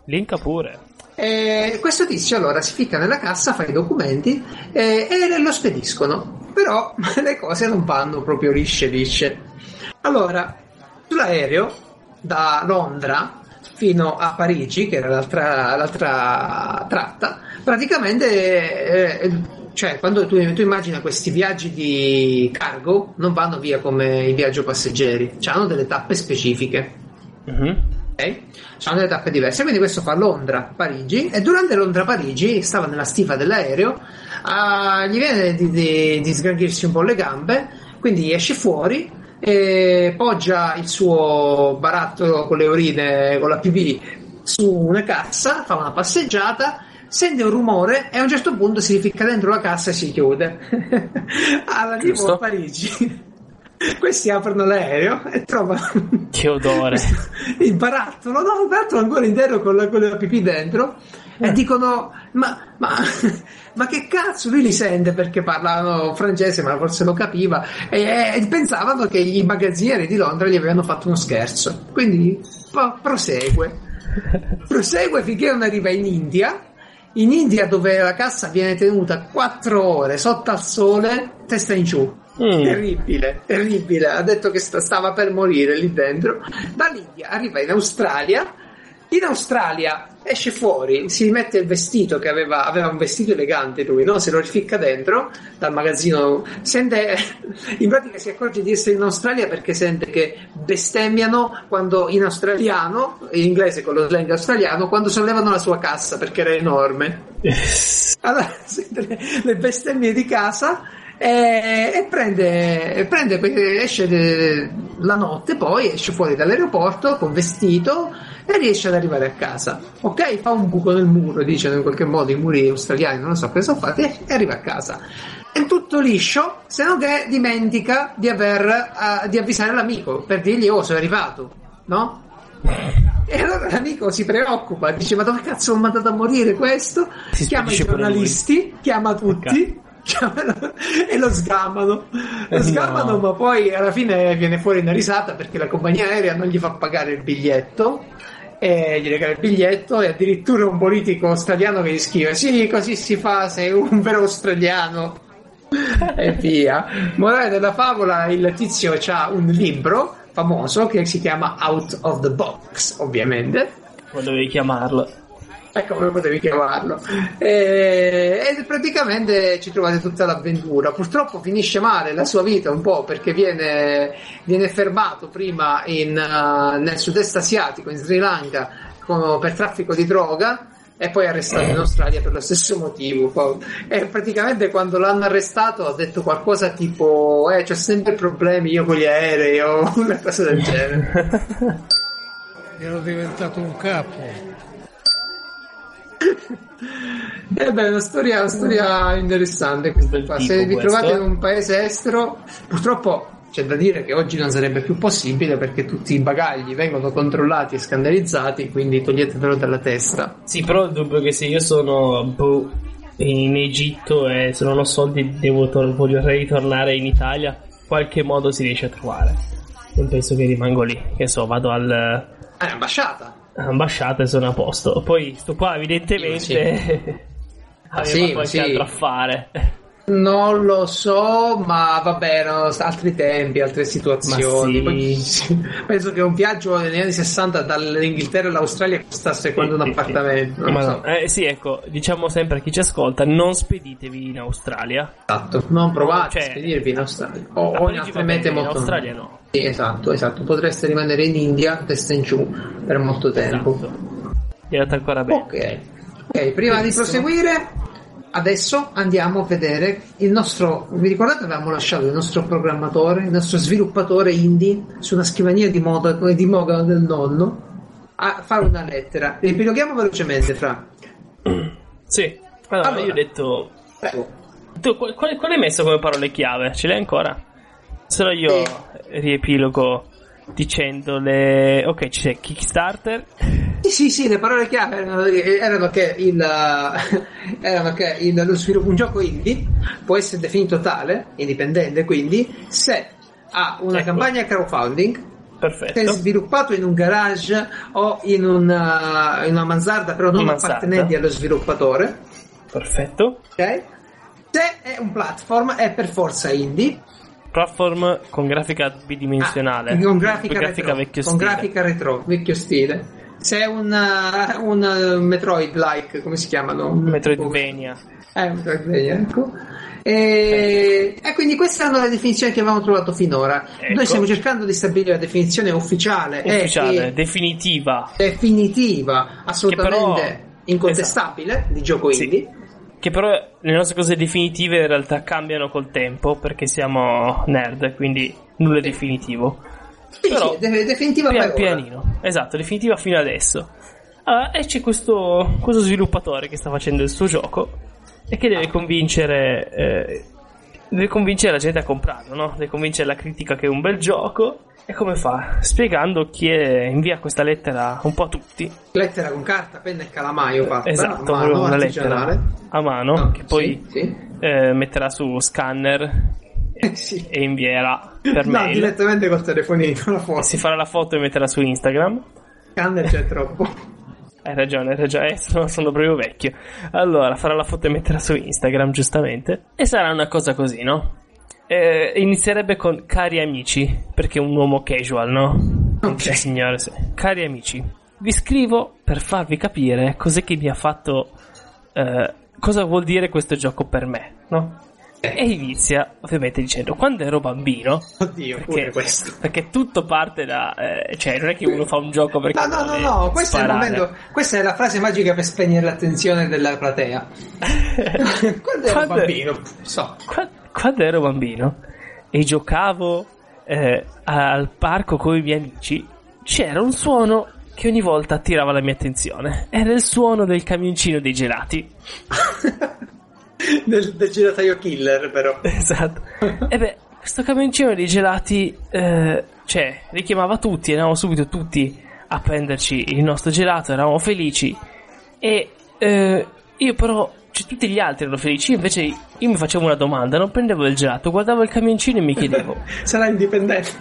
Linka pure. E questo tizio allora si ficca nella cassa, fa i documenti eh, e lo spediscono. Però le cose non vanno proprio lisce lisce. Allora, sull'aereo da Londra fino a Parigi, che era l'altra, l'altra tratta, praticamente, eh, cioè, quando tu, tu immagini questi viaggi di cargo, non vanno via come i viaggi passeggeri, hanno delle tappe specifiche. Mhm. Ok? Sono delle tappe diverse, quindi questo fa Londra-Parigi e durante Londra-Parigi stava nella stiva dell'aereo, ah, gli viene di, di, di sgranchirsi un po' le gambe, quindi esce fuori e poggia il suo barattolo con le urine, con la pipì su una cassa, fa una passeggiata, sente un rumore e a un certo punto si rificca dentro la cassa e si chiude. Arrivo Giusto. a Parigi. Questi aprono l'aereo e trovano Che odore. il barattolo, no, il barattolo ancora intero con la, con la pipì dentro. E dicono: ma, ma, ma che cazzo? Lui li sente perché parlano francese, ma forse lo capiva. E, e pensavano che i magazzinieri di Londra gli avevano fatto uno scherzo. Quindi po- prosegue. Prosegue finché non arriva in India. In India, dove la cassa viene tenuta 4 ore sotto al sole, testa in giù. Mm. Terribile, terribile. Ha detto che sta- stava per morire lì dentro. Dall'India arriva in Australia. In Australia esce fuori, si mette il vestito che aveva, aveva un vestito elegante lui, no? Se lo rificca dentro dal magazzino. Sente, in pratica si accorge di essere in Australia perché sente che bestemmiano quando in australiano, in inglese con lo slang australiano, quando sollevano la sua cassa perché era enorme. Allora sente le, le bestemmie di casa e, e prende, e prende, esce de- la notte, poi esce fuori dall'aeroporto con vestito e riesce ad arrivare a casa. Ok, fa un buco nel muro, dicono in qualche modo i muri australiani, non so cosa sono fatti, e arriva a casa. È tutto liscio, se non che dimentica di, aver, eh, di avvisare l'amico per dirgli oh sono arrivato, no? E allora l'amico si preoccupa, dice: Ma dove cazzo ho mandato a morire questo? Si chiama i giornalisti, chiama tutti. Chiamano- e lo sgamano, lo Eh, sgamano, no. ma poi alla fine viene fuori una risata perché la compagnia aerea non gli fa pagare il biglietto e gli regala il biglietto e addirittura un politico australiano che gli scrive sì così si fa sei un vero australiano. E via. Morale della favola il tizio ha un libro famoso che si chiama Out of the Box ovviamente. Come dovevi chiamarlo Ecco come potevi chiamarlo. E, e, praticamente ci trovate tutta l'avventura. Purtroppo finisce male la sua vita un po' perché viene, viene fermato prima in, uh, nel sud-est asiatico, in Sri Lanka, con, per traffico di droga e poi arrestato in Australia per lo stesso motivo. E praticamente quando l'hanno arrestato ha detto qualcosa tipo: Eh, c'ho sempre problemi io con gli aerei o una cosa del genere. Ero diventato un capo. Eh beh, una storia, una storia interessante questa qua. Se vi trovate in un paese estero, purtroppo c'è da dire che oggi non sarebbe più possibile perché tutti i bagagli vengono controllati e scandalizzati, quindi toglietevelo dalla testa. Sì, però il dubbio è che se io sono boh, in Egitto e se non ho soldi devo tor- vorrei ritornare in Italia, qualche modo si riesce a trovare. Non penso che rimango lì, che so, vado al... Eh, ambasciata ambasciate sono a posto. Poi sto qua evidentemente sì, aveva sì, qualche sì. altro a fare. Non lo so, ma va bene, erano altri tempi, altre situazioni. Sì. Penso che un viaggio negli anni 60 dall'Inghilterra all'Australia costasse quando un appartamento. Ma so. eh, sì, ecco, diciamo sempre a chi ci ascolta: non speditevi in Australia. Esatto, non provate cioè, a spedirvi in Australia. O, o in altre mete molto. In Australia no. Sì, esatto, esatto. Potreste rimanere in India, testa in giù, per molto tempo. Esatto. È ancora bene. Ok, ok, prima Benissimo. di proseguire adesso andiamo a vedere il nostro. Vi ricordate avevamo lasciato il nostro programmatore, il nostro sviluppatore indie su una scrivania di moda di moda del nonno a fare una lettera. Ripiloghiamo velocemente fra. Sì, allora, allora io ho detto. Prego. Tu qual, qual, hai messo come parole chiave? Ce l'hai ancora? Se no io eh. riepilogo dicendo le. Ok, c'è Kickstarter. Sì, sì, le parole chiave erano, erano che, il, erano che il, lo sviluppo, un gioco indie può essere definito tale, indipendente quindi, se ha una ecco. campagna crowdfunding Perfetto. se è sviluppato in un garage o in una, in una mansarda però non appartenenti allo sviluppatore. Perfetto. Ok? Se è un platform è per forza indie platform con grafica bidimensionale. Ah, con grafica, grafica retro, vecchio con stile. grafica retro, vecchio stile. Se è un, uh, uh, Metroid-like, come si chiamano? Metroidvania. Eh, Metroidvania, ecco. E, e, quindi queste erano le definizioni che avevamo trovato finora. Ecco. Noi stiamo cercando di stabilire la definizione ufficiale, ufficiale e, definitiva, definitiva, assolutamente però, incontestabile esatto. di gioco indie. Sì che però le nostre cose definitive in realtà cambiano col tempo perché siamo nerd, quindi nulla è definitivo. Sì, però, sì, definitiva pian pianino. Esatto, definitiva fino adesso. Allora, e c'è questo, questo, sviluppatore che sta facendo il suo gioco e che deve convincere, eh, deve convincere la gente a comprarlo, no? Deve convincere la critica che è un bel gioco e come fa? Spiegando chi è, invia questa lettera un po' a tutti. Lettera con carta, penna e calamaio fatta. Esatto, mano, una lettera a mano no, che poi sì, sì. Eh, metterà su scanner sì. e invierà per no, mail. direttamente col telefonino la foto. Si farà la foto e metterà su Instagram. Scanner c'è troppo. Hai ragione, hai ragione, eh, sono, sono, proprio vecchio. Allora, farà la foto e metterà su Instagram, giustamente. E sarà una cosa così, no? Eh, inizierebbe con cari amici, perché è un uomo casual, no? Ok. Sì, signore, sì. Cari amici, vi scrivo per farvi capire cos'è che mi ha fatto. Eh, cosa vuol dire questo gioco per me, no? Eh. E inizia ovviamente dicendo quando ero bambino. Oddio, perché, questo. Perché tutto parte da. Eh, cioè, non è che uno fa un gioco perché. No, no, no, no, questo è il momento. Questa è la frase magica per spegnere l'attenzione della platea. quando ero quando, bambino, so. Quando, quando ero bambino e giocavo eh, al parco con i miei amici, c'era un suono che ogni volta attirava la mia attenzione. Era il suono del camioncino dei gelati. del, del gelataio killer, però. Esatto. e beh, questo camioncino dei gelati, eh, cioè, richiamava tutti, eravamo subito tutti a prenderci il nostro gelato, eravamo felici. E eh, io però cioè, tutti gli altri erano felici, io invece io mi facevo una domanda, non prendevo il gelato, guardavo il camioncino e mi chiedevo, Sarà indipendente.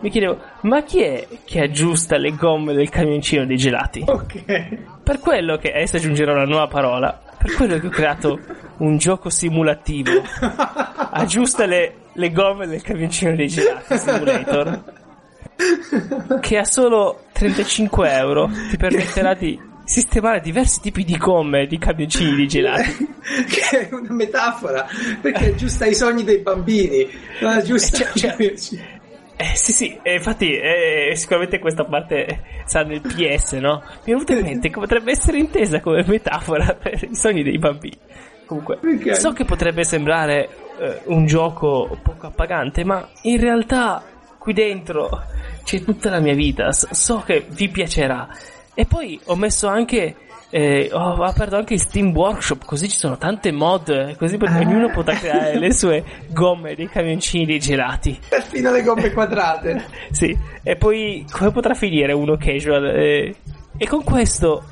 mi chiedevo, ma chi è che aggiusta le gomme del camioncino dei gelati? ok. Per quello che, adesso aggiungerò una nuova parola, per quello che ho creato un gioco simulativo, aggiusta le, le gomme del camioncino dei gelati simulator, che a solo 35 euro ti permetterà di sistemare diversi tipi di gomme di camioncini di gelati. che è una metafora, perché aggiusta i sogni dei bambini, non aggiusta Cioè, cioè, Eh sì sì, e infatti eh, sicuramente questa parte sarà nel PS, no? Mi è venuto in mente che potrebbe essere intesa come metafora per i sogni dei bambini. Comunque, Ok. so che potrebbe sembrare eh, un gioco poco appagante, ma in realtà qui dentro c'è tutta la mia vita, so che vi piacerà. E poi ho messo anche... eh, ho aperto anche Steam Workshop così ci sono tante mod così per- Ah. ognuno potrà creare le sue gomme dei camioncini dei gelati Perfino le gomme quadrate. sì, e poi come potrà finire uno casual? Eh, e con questo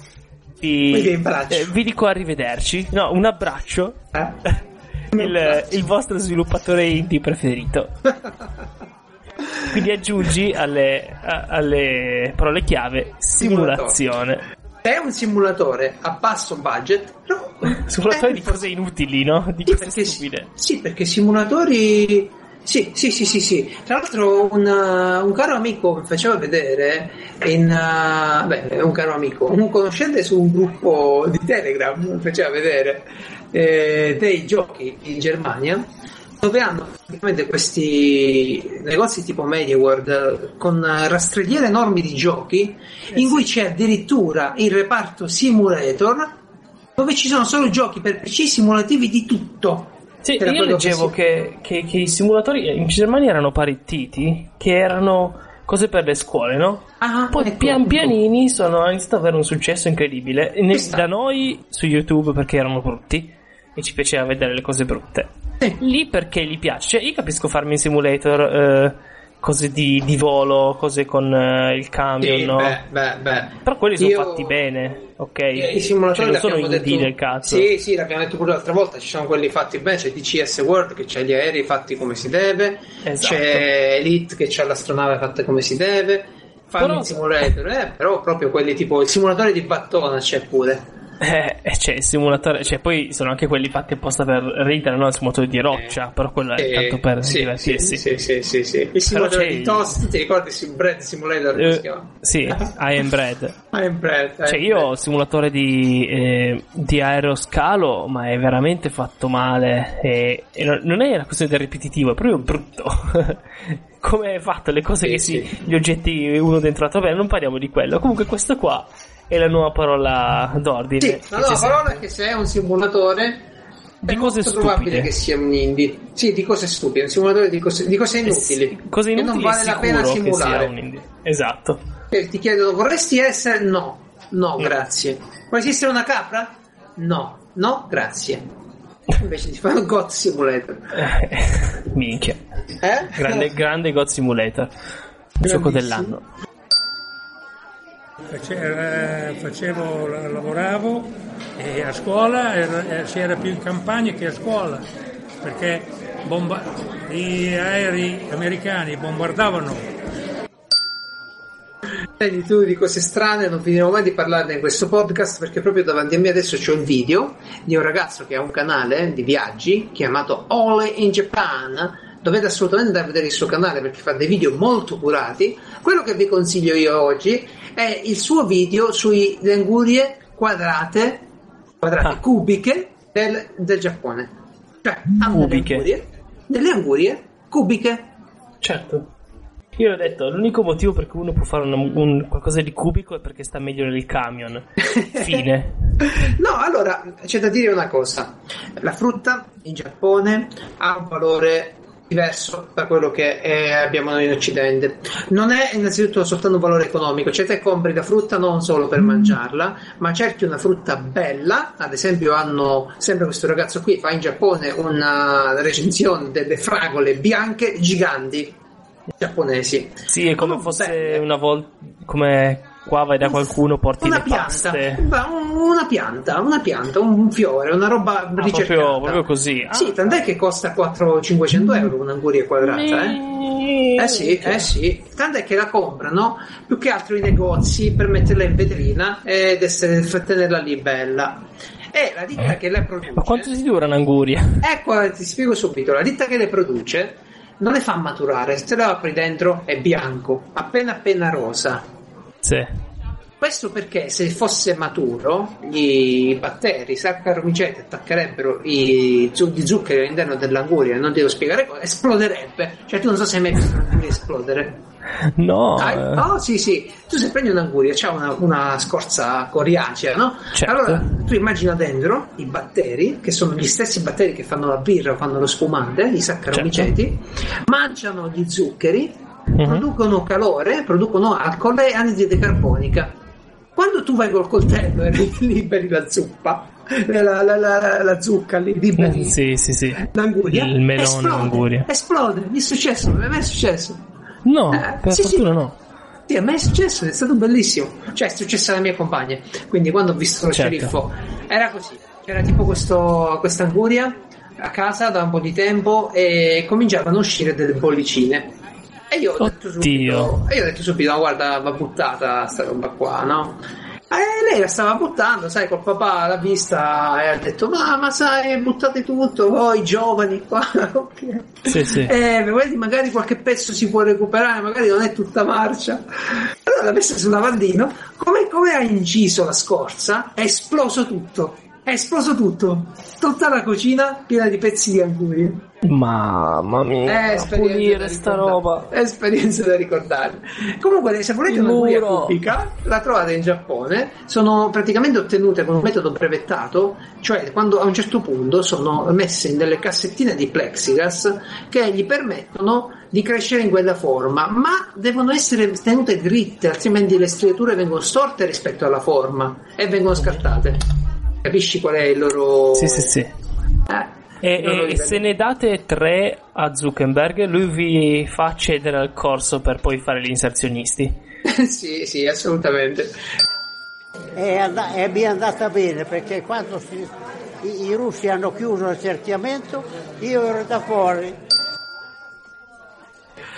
vi, abbraccio. eh, vi dico arrivederci. No, un abbraccio. Eh? Il, il vostro sviluppatore indie preferito. Quindi aggiungi alle, a- alle parole chiave simulazione. È un simulatore a basso budget, però Simulatore è di cose inutili, no? Di Sì, cose perché, stupide. sì, perché simulatori. Sì, sì, sì, sì, sì. Tra l'altro un, uh, un caro amico mi faceva vedere in uh, beh, un caro amico, un conoscente su un gruppo di Telegram faceva vedere eh, dei giochi in Germania dove hanno praticamente questi negozi tipo MediaWorld eh, con eh, rastrelliere enormi di giochi in cui c'è addirittura il reparto simulator dove ci sono solo giochi per PC simulativi di tutto. Sì, io leggevo che, che- che i simulatori in Germania erano parititi, che erano cose per le scuole, no? Ah, Poi ecco, pian ecco. pianini sono iniziato ad avere un successo incredibile. Ne- da noi su YouTube perché erano brutti e ci piaceva vedere le cose brutte. Sì. Lì perché gli piace. Cioè, io capisco farmi in simulator eh, cose di, di volo, cose con eh, il camion, Sì, no? beh, beh, beh. Però quelli sono Io- fatti bene, ok? Eh, I simulatori Cioè, non sono detto- del cazzo. Sì, sì, l'abbiamo detto pure l'altra volta. Ci sono quelli fatti bene. C'è DCS World che c'ha gli aerei fatti come si deve. Esatto. C'è Elite che c'ha l'astronave fatta come si deve. Fanno Però- il simulator, eh, però proprio quelli tipo il simulatore di battona c'è pure. Eh, eh, c'è il simulatore, cioè poi sono anche quelli fatti apposta per ridere, no? Il simulatore di roccia, però quello è Eh, tanto per sì, divertirsi. Sì, sì, sì, sì. Il simulatore di Toast, ti ricordi il Bread Simulator? Come si Eh, chiama? sì, I am bread. I'm Bread. Cioè, I'm io ho il simulatore di, eh, di aeroscalo, ma è veramente fatto male. E, e non, è una questione del ripetitivo, è proprio brutto. Come è fatto, le cose Sì, che si. sì. gli oggetti uno dentro l'altro. Bene, non parliamo di quello. Comunque, questo qua è la nuova parola d'ordine. Sì, la nuova parola è che se è un simulatore Di è cose molto probabile stupide. che sia un indie. Sì, di cose stupide, un simulatore di cose, di cose Eh inutili. sì, Cose che inutili non vale la pena simulare. un indie. Esatto. E ti chiedono, vorresti essere? No, no, grazie. Vorresti essere una capra? No, no, grazie. Invece ti fanno God Simulator. Minchia. Eh? Grande, grande God Simulator. Gioco dell'anno. Eh, facevo, la- lavoravo e a scuola era- eh, si era più in campagna che a scuola perché bomba- gli aerei americani bombardavano Vedi tu di cose strane, non finirò mai di parlarne in questo podcast perché proprio davanti a me adesso c'è un video di un ragazzo che ha un canale di viaggi chiamato Ole in Japan. Dovete assolutamente andare a vedere il suo canale perché fa dei video molto curati. Quello che vi consiglio io oggi è il suo video sulle angurie quadrate, quadrate Ah. cubiche del, del Giappone. Cioè, ha delle angurie, delle angurie cubiche. Certo. Io ho detto, l'unico motivo per cui uno può fare un, un- qualcosa di cubico è perché sta meglio nel camion. Fine. No, allora c'è da dire una cosa: la frutta in Giappone ha un valore diverso da quello che eh, abbiamo noi in Occidente. Non è innanzitutto soltanto un valore economico, cioè te compri la frutta non solo per mangiarla, ma cerchi una frutta bella. Ad esempio, hanno sempre questo ragazzo qui fa in Giappone una recensione delle fragole bianche giganti giapponesi. Sì, è come fosse belle. una volta. come qua vai da qualcuno, porti una le pianta, una pianta, una pianta, un fiore, una roba Ah, proprio, proprio così. Ah. Sì, tant'è che costa 400-500 euro un'anguria quadrata, eh? Eh sì, eh sì, tant'è che la comprano più che altro i negozi per metterla in vetrina ed essere, tenerla lì bella. E la ditta che le produce, Eh. Ma quanto si dura un'anguria? ecco, ti spiego subito, la ditta che le produce non le fa maturare, se la apri dentro è bianco, appena appena rosa. Sì. Questo perché se fosse maturo, i batteri, i saccaromiceti attaccherebbero i zu- gli zuccheri all'interno dell'anguria, non devo spiegare cosa, esploderebbe. Cioè, tu non so se hai mai visto un'anguria esplodere. No. Eh, oh, sì, sì. Tu se prendi un'anguria, c'ha una, una scorza coriacea, no? Certo. Allora, tu immagina dentro i batteri, che sono gli stessi batteri che fanno la birra fanno lo spumante, i saccaromiceti, mangiano gli zuccheri, Mhm. producono calore, producono alcol e anidride carbonica. Quando tu vai col coltello e liberi la zuppa, eh, la, la, la, la- zucca, li liberi Sì, sì, sì. l'anguria, Il melone esplode, anguria. esplode, mi è successo, a me è successo. No, Eh, per sì, sì. fortuna no. Sì, a me è successo, è stato bellissimo. Cioè, è successo alla mia compagna. Quindi, quando ho visto lo Certo. sceriffo, era così. C'era tipo questa anguria a casa da un po' di tempo e cominciavano a uscire delle bollicine. E io ho detto subito, e io ho detto subito, no, guarda, va buttata sta roba qua, no? E lei la stava buttando, sai, col papà l'ha vista e ha detto, ma, ma sai, buttate tutto, voi giovani qua. ok. Sì, sì. Eh, magari qualche pezzo si può recuperare, magari non è tutta marcia. Allora l'ha messa su un lavandino, come, come ha inciso la scorza, è esploso tutto. È esploso tutto. Tutta la cucina piena di pezzi di anguria. Mamma mia. Esperienze pulire sta roba. Esperienze da ricordare. Comunque, se volete un'anguria muro. cubica, la trovate in Giappone. Sono praticamente ottenute con un metodo brevettato, cioè quando a un certo punto sono messe in delle cassettine di plexiglass che gli permettono di crescere in quella forma, ma devono essere tenute dritte, altrimenti le striature vengono storte rispetto alla forma e vengono scartate. Capisci qual è il loro. Sì, sì, sì. Eh, E, il e- e se ne date tre a Zuckerberg, lui vi fa accedere al corso per poi fare gli inserzionisti. sì, sì, assolutamente. È, and- è mi è andata bene perché quando si- i, i russi hanno chiuso l'accerchiamento io ero da fuori.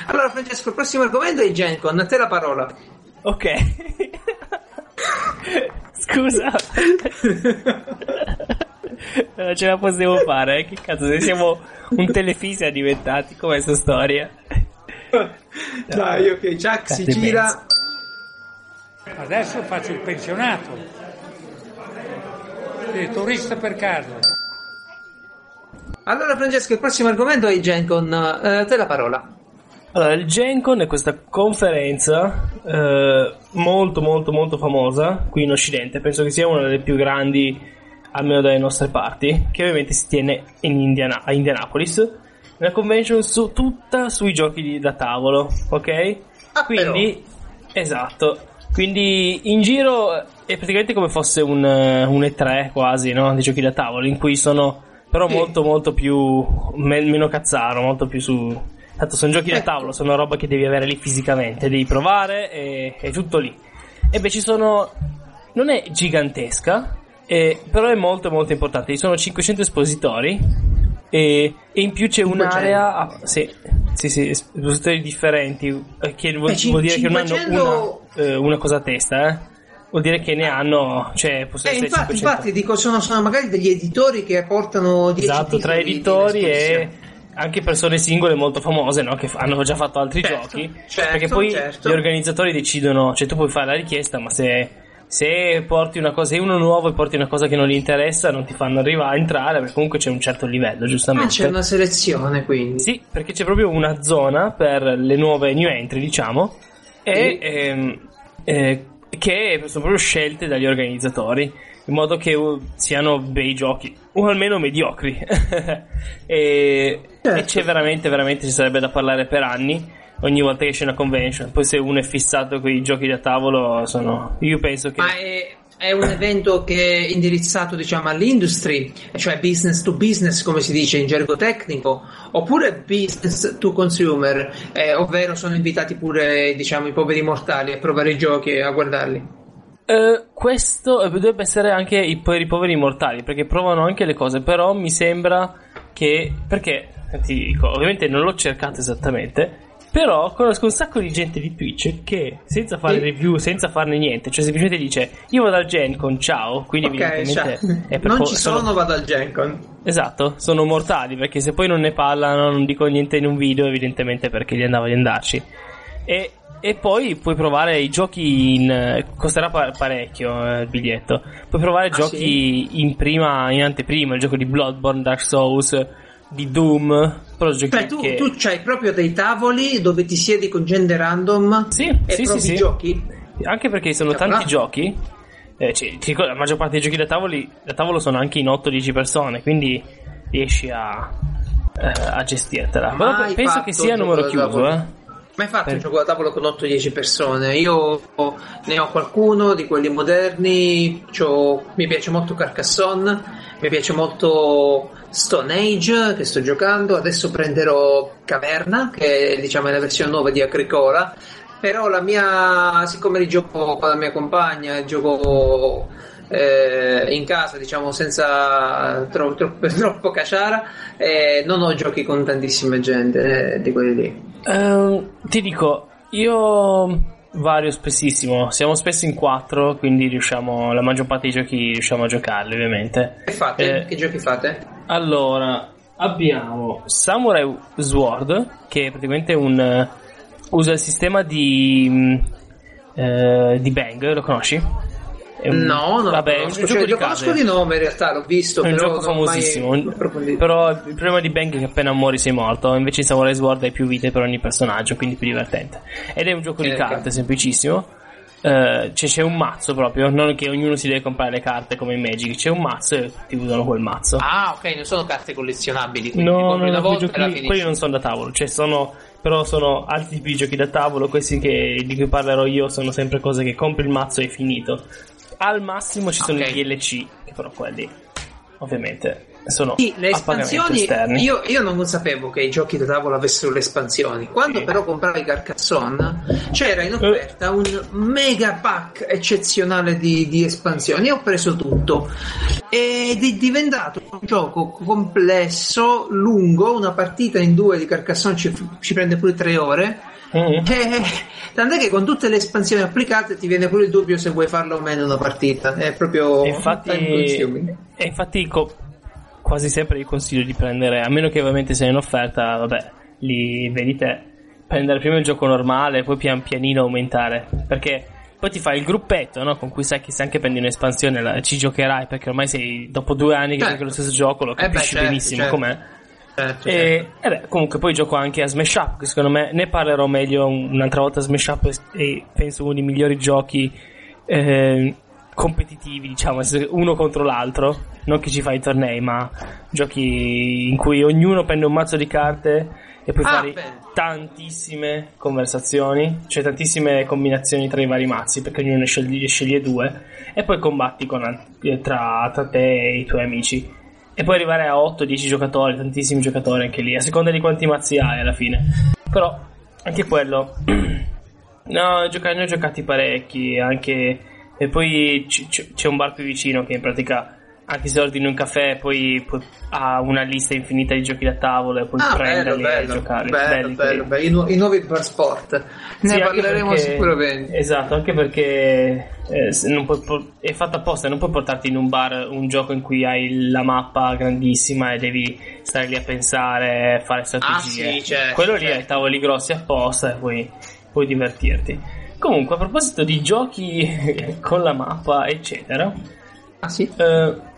Allora, Francesco, il prossimo argomento è Gencon. A te la parola. Ok. Scusa. Non ce la possiamo fare, eh? che cazzo, se siamo un telefisa diventati come questa storia. Dai, ok, Chuck si gira. Adesso faccio il pensionato. Sì, turista per caso. Allora, Francesco, il prossimo argomento è Gencon. Eh, a te la parola. Allora, il GenCon è questa conferenza eh, molto molto molto famosa qui in Occidente, penso che sia una delle più grandi almeno dalle nostre parti, che ovviamente si tiene in Indiana- a Indianapolis, una convention su, tutta sui giochi di- da tavolo, ok? Ah, Quindi, esatto, quindi in giro è praticamente come fosse un, un E3 quasi, no? Di giochi da tavolo, in cui sono però Sì. molto molto più, me- meno cazzaro, molto più su... Tanto sono giochi da Ecco. tavolo, sono roba che devi avere lì fisicamente, devi provare e è tutto lì. E beh, ci sono... Non è gigantesca, eh, però è molto molto importante. Ci sono 500 espositori e, e in più c'è 500? un'area... ah, sì, sì, sì, espositori differenti, eh, che vuol, cin- vuol dire che non hanno 500 una, eh, una cosa a testa, eh. Vuol dire che ne hanno, cioè, Eh, infatti, 500. infatti, dico, sono, sono magari degli editori che portano 10 Esatto, tra editori e anche persone singole molto famose, no? Che f- hanno già fatto altri Certo, giochi. certo, perché poi certo. gli organizzatori decidono, cioè tu puoi fare la richiesta, ma se, se porti una cosa, se uno nuovo e porti una cosa che non gli interessa, non ti fanno arrivare a entrare, perché comunque c'è un certo livello, Ah, giustamente. c'è una selezione quindi. Sì, perché c'è proprio una zona per le nuove new entry, diciamo, e Sì. ehm, eh, che sono proprio scelte dagli organizzatori in modo che uh, siano bei giochi o almeno mediocri. e, Certo. e c'è veramente, veramente ci sarebbe da parlare per anni. Ogni volta che c'è una convention, poi se uno è fissato con i giochi da tavolo, sono. Io penso che. Ma è, è un evento che è indirizzato diciamo all'industry, cioè business to business come si dice in gergo tecnico, oppure business to consumer, eh, ovvero sono invitati pure diciamo i poveri mortali a provare i giochi e a guardarli. Uh, questo dovrebbe essere anche i, per i poveri mortali, perché provano anche le cose, però mi sembra che... perché, ti dico, ovviamente non l'ho cercato esattamente, però conosco un sacco di gente di Twitch che senza fare Sì. review, senza farne niente, cioè semplicemente dice io vado al Gen con ciao, quindi Ok, evidentemente cioè, non po- ci sono, vado al Gen Con. Esatto, sono mortali perché se poi non ne parlano, non dico niente in un video, evidentemente perché gli andava di andarci. E, e poi puoi provare i giochi in. costerà pa- parecchio eh, il biglietto. Puoi provare Ah, giochi in prima, in anteprima, il gioco di Bloodborne, Dark Souls, di Doom. Però giochi Cioè, tu, che. tu c'hai proprio dei tavoli dove ti siedi con gente random Sì, e sì, provi sì, giochi. Anche perché sono Cavolo. tanti giochi. eh, cioè, ti ricordo, la maggior parte dei giochi da, tavoli, da tavolo sono anche in 8-10 persone, quindi riesci a, eh, a gestirtela. Però penso che sia numero chiuso, eh. Ma Eh. un gioco da tavolo con 8-10 persone? Io ne ho qualcuno di quelli moderni, mi piace molto Carcassonne, mi piace molto Stone Age che sto giocando, adesso prenderò Caverna che diciamo è la versione nuova di Agricola, però la mia, siccome li gioco con la mia compagna, gioco eh, in casa diciamo senza tro- troppo, troppo caciara, eh, non ho giochi con tantissima gente eh, di quelli lì. Ehm, ti dico, io vario spessissimo. Siamo spesso in quattro, quindi riusciamo. La maggior parte dei giochi riusciamo a giocarli, ovviamente. Che fate? Eh, Che giochi fate? Allora, abbiamo Samurai Sword, che è praticamente un. usa il sistema di. mh, eh, di Bang, lo conosci? Un- No, no, Vabbè, è un conosco, gioco cioè, di lo conosco di nome in realtà, l'ho visto, È un però gioco famosissimo. Però il problema di Bang è che appena muori sei morto. Invece in Samurai Sword hai più vite per ogni personaggio, quindi più divertente. Ed è un gioco di Eh, carte, ok. semplicissimo. Eh, c'è, c'è un mazzo proprio, non che ognuno si deve comprare le carte come in Magic. C'è un mazzo e tutti usano quel mazzo. Ah, ok, non sono carte collezionabili, quindi No, no, una volta giochi- quelli non sono da tavolo, cioè sono, però sono altri tipi di giochi da tavolo, questi che, di cui parlerò io sono sempre cose che compri il mazzo e è finito. Al massimo ci sono Ok. i DLC, che però quelli ovviamente sono Sì, le espansioni, io, io non sapevo che i giochi da tavolo avessero le espansioni. Quando Sì. però comprai Carcassonne c'era in offerta un mega pack eccezionale di, di espansioni e ho preso tutto. Ed è diventato un gioco complesso, lungo, una partita in due di Carcassonne ci, ci prende pure tre ore. Mm. Eh, tant'è che con tutte le espansioni applicate ti viene pure il dubbio se vuoi farlo o meno una partita. È proprio infatti, e infatti co- quasi sempre vi consiglio di prendere, a meno che ovviamente sia in offerta, vabbè, li vedi te, prendere prima il gioco normale, poi pian pianino aumentare, perché poi ti fai il gruppetto, no? Con cui sai che se anche prendi un'espansione la- ci giocherai, perché ormai sei dopo due anni che Certo. giochi lo stesso gioco, lo Eh beh, capisci certo, benissimo certo. com'è. Certo, E, certo. e beh, comunque poi gioco anche a Smash Up, che secondo me ne parlerò meglio un- un'altra volta. Smash Up è, penso uno dei migliori giochi eh, competitivi, diciamo, uno contro l'altro. Non che ci fai i tornei, ma giochi in cui ognuno prende un mazzo di carte e puoi Ah, fare bene. tantissime conversazioni, cioè tantissime combinazioni tra i vari mazzi, perché ognuno ne sceglie, sceglie due, e poi combatti con, al- tra, tra te e i tuoi amici. E poi arrivare a 8-10 giocatori, tantissimi giocatori anche lì, a seconda di quanti mazzi hai alla fine. Però anche quello. no, gioca- ne ho giocati parecchi, anche. E poi c- c- c'è un bar più vicino che in pratica. Anche se ordini un caffè, poi, poi ha una lista infinita di giochi da tavolo e puoi Ah, bello, prenderli e bello, bello, Belli bello, quelli. bello. I, nu- i nuovi bar sport. Ne Sì, parleremo perché- sicuramente. Esatto, anche perché eh, puoi è fatto apposta, non puoi portarti in un bar un gioco in cui hai la mappa grandissima e devi stare lì a pensare, fare strategie. Ah, sì, certo, Quello lì certo. hai tavoli grossi apposta e puoi, puoi divertirti. Comunque, a proposito di giochi con la mappa, eccetera, Ah sì? eh,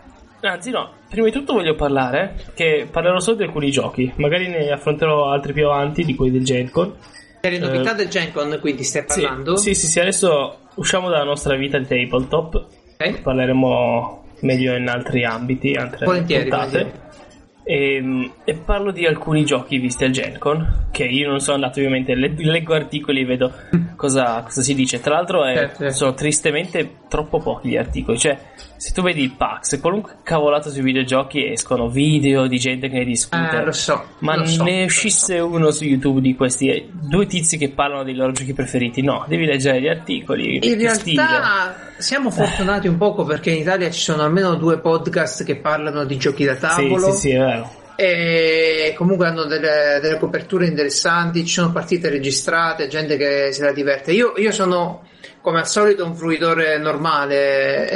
anzi no, prima di tutto voglio parlare, che parlerò solo di alcuni giochi, magari ne affronterò altri più avanti di quelli del Gen Con. Per le novità Eh, del Gen Con quindi stai parlando? Sì, sì, sì, adesso usciamo dalla nostra vita di tabletop, Ok. parleremo meglio in altri ambiti, altre Volentieri, puntate. E, e parlo di alcuni giochi visti al Gen Con, che io non sono andato ovviamente, le- leggo articoli e vedo cosa, cosa si dice. Tra l'altro è- Certo, certo. sono tristemente troppo pochi gli articoli. Cioè, se tu vedi il Pax, qualunque cavolata sui videogiochi escono video di gente che ne discute. Eh, lo so. Ma lo so, ne uscisse so. uno su YouTube di questi eh, due tizi che parlano dei loro giochi preferiti. No, devi leggere gli articoli. In realtà stile. siamo fortunati un poco perché in Italia ci sono almeno due podcast che parlano di giochi da Sì, tavolo sì, sì, è vero. e comunque hanno delle, delle coperture interessanti, ci sono partite registrate, gente che se la diverte. Io, io sono come al solito un fruitore normale,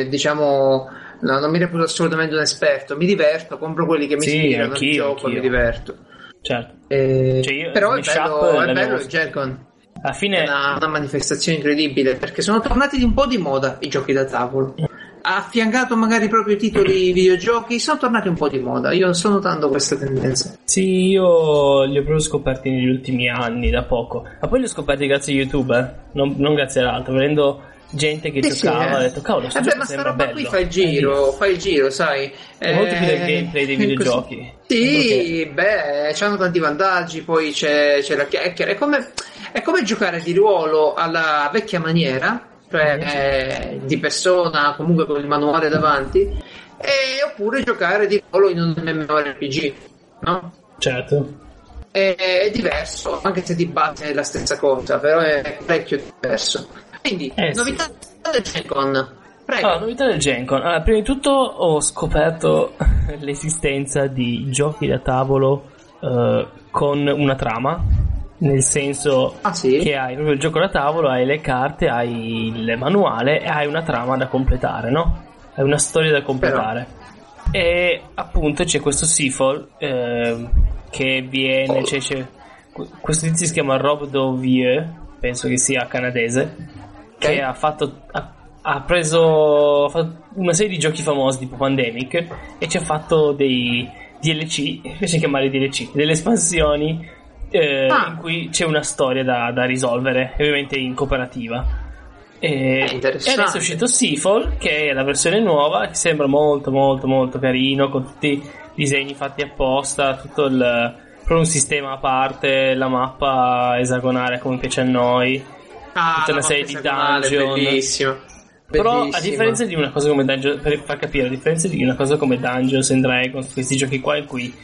eh, diciamo, no, non mi reputo assolutamente un esperto, mi diverto, compro quelli che mi Sì, ispirano, gioco, anch'io. mi diverto. Certo. Eh, Cioè, io però è bello, è bello il Gen-Con. Alla È fine una, una manifestazione incredibile perché sono tornati di un po' di moda i giochi da tavolo. Ha affiancato magari proprio titoli videogiochi, sono tornati un po' di moda. Io sto notando questa tendenza. Sì, io li ho proprio scoperti negli ultimi anni, da poco. Ma poi li ho scoperti grazie a YouTube, eh? non, non grazie all'altro. Vedendo gente che Sì, sì, giocava, eh. ho detto, cavolo, sto Eh beh, ma sta roba bello. qui fa il giro, fa il giro, sai. È molto più del Eh, gameplay dei videogiochi. Sì, beh, c'hanno tanti vantaggi, poi c'è, c'è la chiacchiera. È come, è come giocare di ruolo alla vecchia maniera, cioè eh, di persona, comunque con il manuale davanti, e oppure giocare di ruolo in un MMORPG, no? Certo. È, è diverso, anche se di base è la stessa cosa, però è parecchio diverso. Quindi, Eh, sì. novità del Gen-Con. Prego. Allora, novità del Gencon. Allora, prima di tutto ho scoperto l'esistenza di giochi da tavolo eh, con una trama. Nel senso Ah, sì? che hai proprio il gioco da tavolo, hai le carte, hai il manuale e hai una trama da completare, no? Hai una storia da completare. E appunto c'è questo Seafall eh, che viene. C'è, c'è- questo tizio si chiama Rob Dovier, penso che sia canadese, che ha fatto. Ha, ha preso ha fatto una serie di giochi famosi tipo Pandemic e ci ha fatto dei DLC, invece di chiamare DLC, delle espansioni eh, Ah. in cui c'è una storia da, da risolvere, ovviamente in cooperativa. E, e adesso è uscito Seafall, che è la versione nuova, che sembra molto molto molto carino, con tutti i disegni fatti apposta, tutto il proprio un sistema a parte, la mappa esagonale come piace a noi. Ah, tutta una serie di dungeon. Bellissimo. Però a Bellissimo. differenza di una cosa come Dungeons, per far capire, a differenza di una cosa come Dungeons and Dragons, questi giochi qua in cui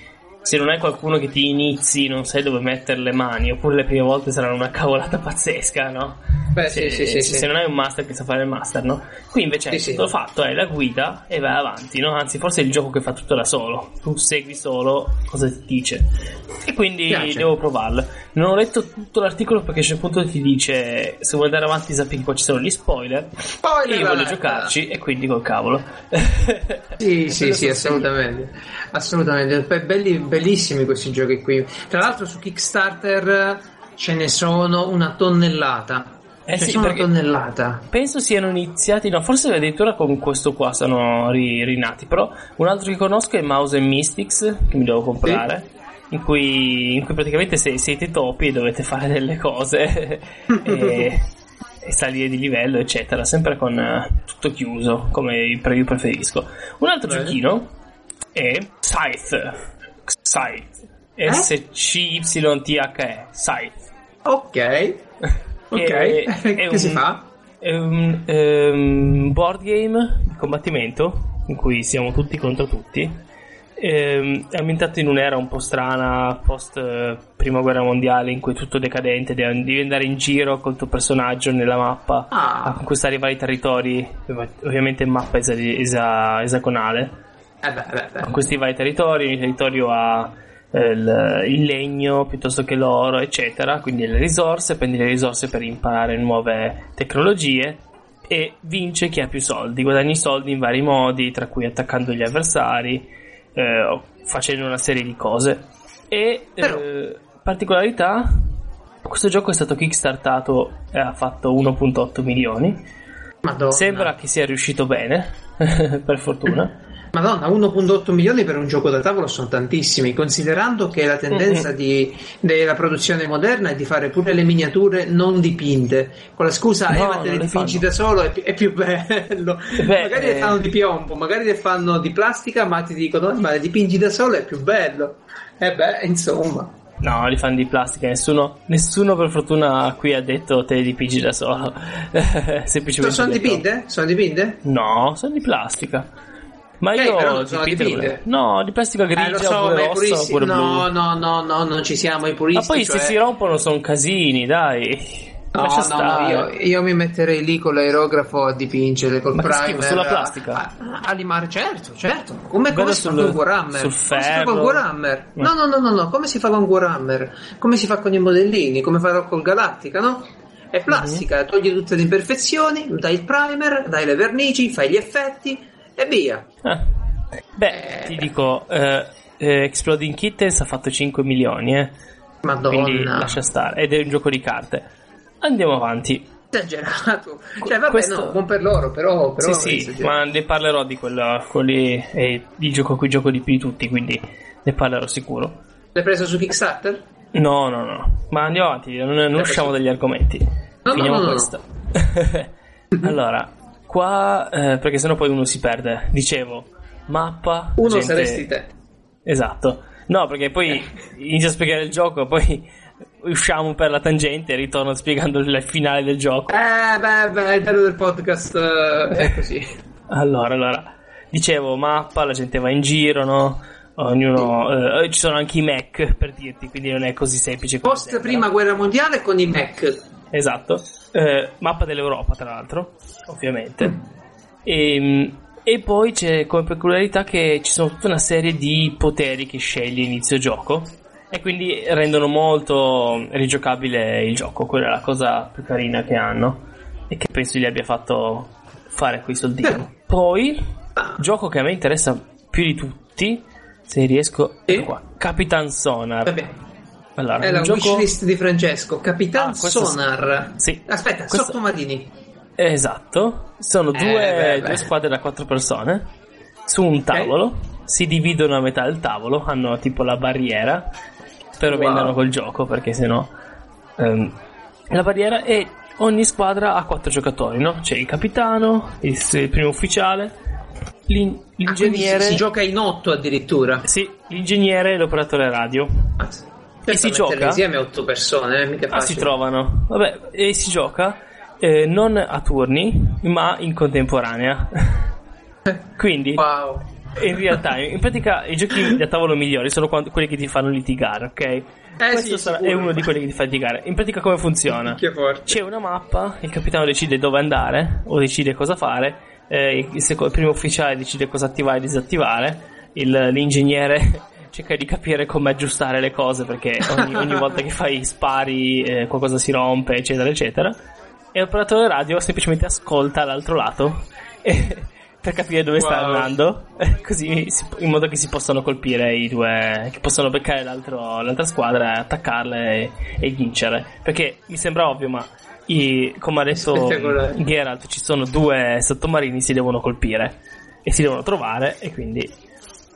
se non hai qualcuno che ti inizi, non sai dove mettere le mani, oppure le prime volte saranno una cavolata pazzesca, no? Beh, se, sì, sì, se- sì. se non hai un master che sa fare il master, no? Qui invece hai sì. tutto fatto, hai la guida e vai avanti, no? Anzi, forse è il gioco che fa tutto da solo. Tu segui solo cosa ti dice. E quindi Piace. devo provarlo. Non ho letto tutto l'articolo perché c'è un punto che ti dice se vuoi andare avanti sappi che poi ci sono gli spoiler. Spoiler E io voglio giocarci e quindi col cavolo. Sì, sì, sì, assolutamente. Assolutamente. Be- belli- bellissimi questi giochi qui. Tra l'altro su Kickstarter ce ne sono una tonnellata. Eh ne sì, una tonnellata. Penso siano iniziati, no, forse addirittura con questo qua sono ri- rinati. Però un altro che conosco è Mouse and Mystics, che mi devo comprare. In cui, in cui praticamente se- siete topi e dovete fare delle cose e, e salire di livello, eccetera. Sempre con eh, tutto chiuso, come io pre- io preferisco. Un altro Bene. giochino è Scythe. Scythe. Eh? S-C-Y-T-H-E. Scythe. Ok. Ok. È che si un- fa? È un ehm, board game di combattimento in cui siamo tutti contro tutti. Ehm, è ambientato in un'era un po' strana, post eh, prima guerra mondiale, in cui è tutto decadente. Devi andare in giro col tuo personaggio nella mappa Ah. a conquistare i vari territori, ovviamente in mappa esa- esa- esagonale Eh questi vari territori, ogni territorio ha eh, il, il legno piuttosto che l'oro, eccetera, quindi le risorse, prendi le risorse per imparare nuove tecnologie e vince chi ha più soldi, guadagni soldi in vari modi, tra cui attaccando gli avversari, eh, facendo una serie di cose. E Però- eh, particolarità, questo gioco è stato kickstartato e ha fatto 1.8 milioni. Madonna. Sembra che sia riuscito bene, per fortuna. Madonna, 1.8 milioni per un gioco da tavolo sono tantissimi, considerando che la tendenza Mm-hmm. di- della produzione moderna è di fare pure le miniature non dipinte, con la scusa, No, eh, ma te le dipingi fanno. da solo, è, è più bello. Beh, magari le eh. fanno di piombo, magari le fanno di plastica, ma ti dicono, "Eh, ma le dipingi da solo è più bello. E beh, insomma. No, li fanno di plastica, nessuno, nessuno per fortuna qui ha detto te li dipingi da solo. Semplicemente sono dipinte? Sono dipinte? No, sono di plastica. Ma io non sono dipinte No, di plastica grigia Eh, so, oppure rossa oppure No, blu. no, no, no, non ci siamo i puristi. Ma poi cioè- se si rompono sono casini, dai. No, no, no, io, io mi metterei lì con l'aerografo a dipingere col Ma primer schifo, sulla plastica? a, a limare, certo, certo. Come, come si fa sul- con Warhammer? sul Come si fa ferro. con Warhammer? No, no, no, no, no, come si fa con Warhammer? Come si fa con i modellini? Come farò col Galactica, no? È plastica, Mhm. togli tutte le imperfezioni, dai il primer, dai le vernici, fai gli effetti e via. Ah. Beh, ti dico, eh, eh, Exploding Kittens ha fatto 5 milioni, eh. Quindi Madonna, lascia stare. Ed è un gioco di carte. Andiamo avanti. esagerato. Cioè, vabbè, Questo- no, buon per loro, però... però sì, sì, ma ne parlerò di quello, lì, è il gioco a cui gioco di più di tutti, quindi ne parlerò sicuro. L'hai preso su Kickstarter? No, no, no. Ma andiamo avanti, non, non usciamo dagli argomenti. no, Finiamo no, no. questo. allora, qua, eh, perché sennò poi uno si perde. Dicevo, mappa. Uno gente- saresti te. Esatto. No, perché poi inizio a spiegare il gioco, poi usciamo per la tangente e ritorno spiegando il finale del gioco. Eh, beh, beh, il bello del podcast eh, è così. Allora, allora, dicevo, mappa, la gente va in giro, no? Ognuno, eh, ci sono anche i Mac per dirti, quindi non è così semplice. Post prima guerra mondiale con i Mac. Esatto, Eh, mappa dell'Europa tra l'altro, ovviamente. E, e poi c'è come peculiarità che ci sono tutta una serie di poteri che scegli inizio gioco e quindi rendono molto rigiocabile il gioco, quella è la cosa più carina che hanno e che penso gli abbia fatto fare quei soldini. Poi, gioco che a me interessa più di tutti, se riesco, Sì. ecco qua, Capitan Sonar. Vabbè, Allora, è la gioco... wishlist di Francesco. Capitan Ah, questo sì. Sonar. Sì. Aspetta, Questo- sottomarini. Esatto, sono Eh, due, beh, beh. due squadre da quattro persone su un tavolo, si dividono a metà del tavolo, hanno tipo la barriera, spero Wow. vendano col gioco perché sennò ehm, la barriera e ogni squadra ha quattro giocatori, no? C'è il capitano, il, il primo ufficiale, l'in- Ah, quindi si, l'ingegnere, si gioca in otto addirittura. sì, l'ingegnere e l'operatore radio. Mazza. E si gioca? insieme otto persone, eh, mica Ah, si trovano. Vabbè, e si gioca eh, non a turni, ma in contemporanea. Quindi, Wow. in realtà, in pratica, i giochi da tavolo migliori sono quelli che ti fanno litigare, ok? Questo Eh, sì, sarà- è uno di quelli che ti fa litigare. In pratica, come funziona? Che forte. C'è una mappa, il capitano decide dove andare o decide cosa fare, eh, il, seco- il primo ufficiale decide cosa attivare e disattivare, il- l'ingegnere cerca di capire come aggiustare le cose perché ogni, ogni volta che fai spari eh, qualcosa si rompe, eccetera, eccetera. E l'operatore radio semplicemente ascolta l'altro lato e- per capire dove sta Wow. andando, così si- in modo che si possano colpire i due, che possano beccare l'altro- l'altra squadra, attaccarle e, e vincere. Perché mi sembra ovvio, ma i- come ha detto. Geralt, ci sono due sottomarini, si devono colpire e si devono trovare e quindi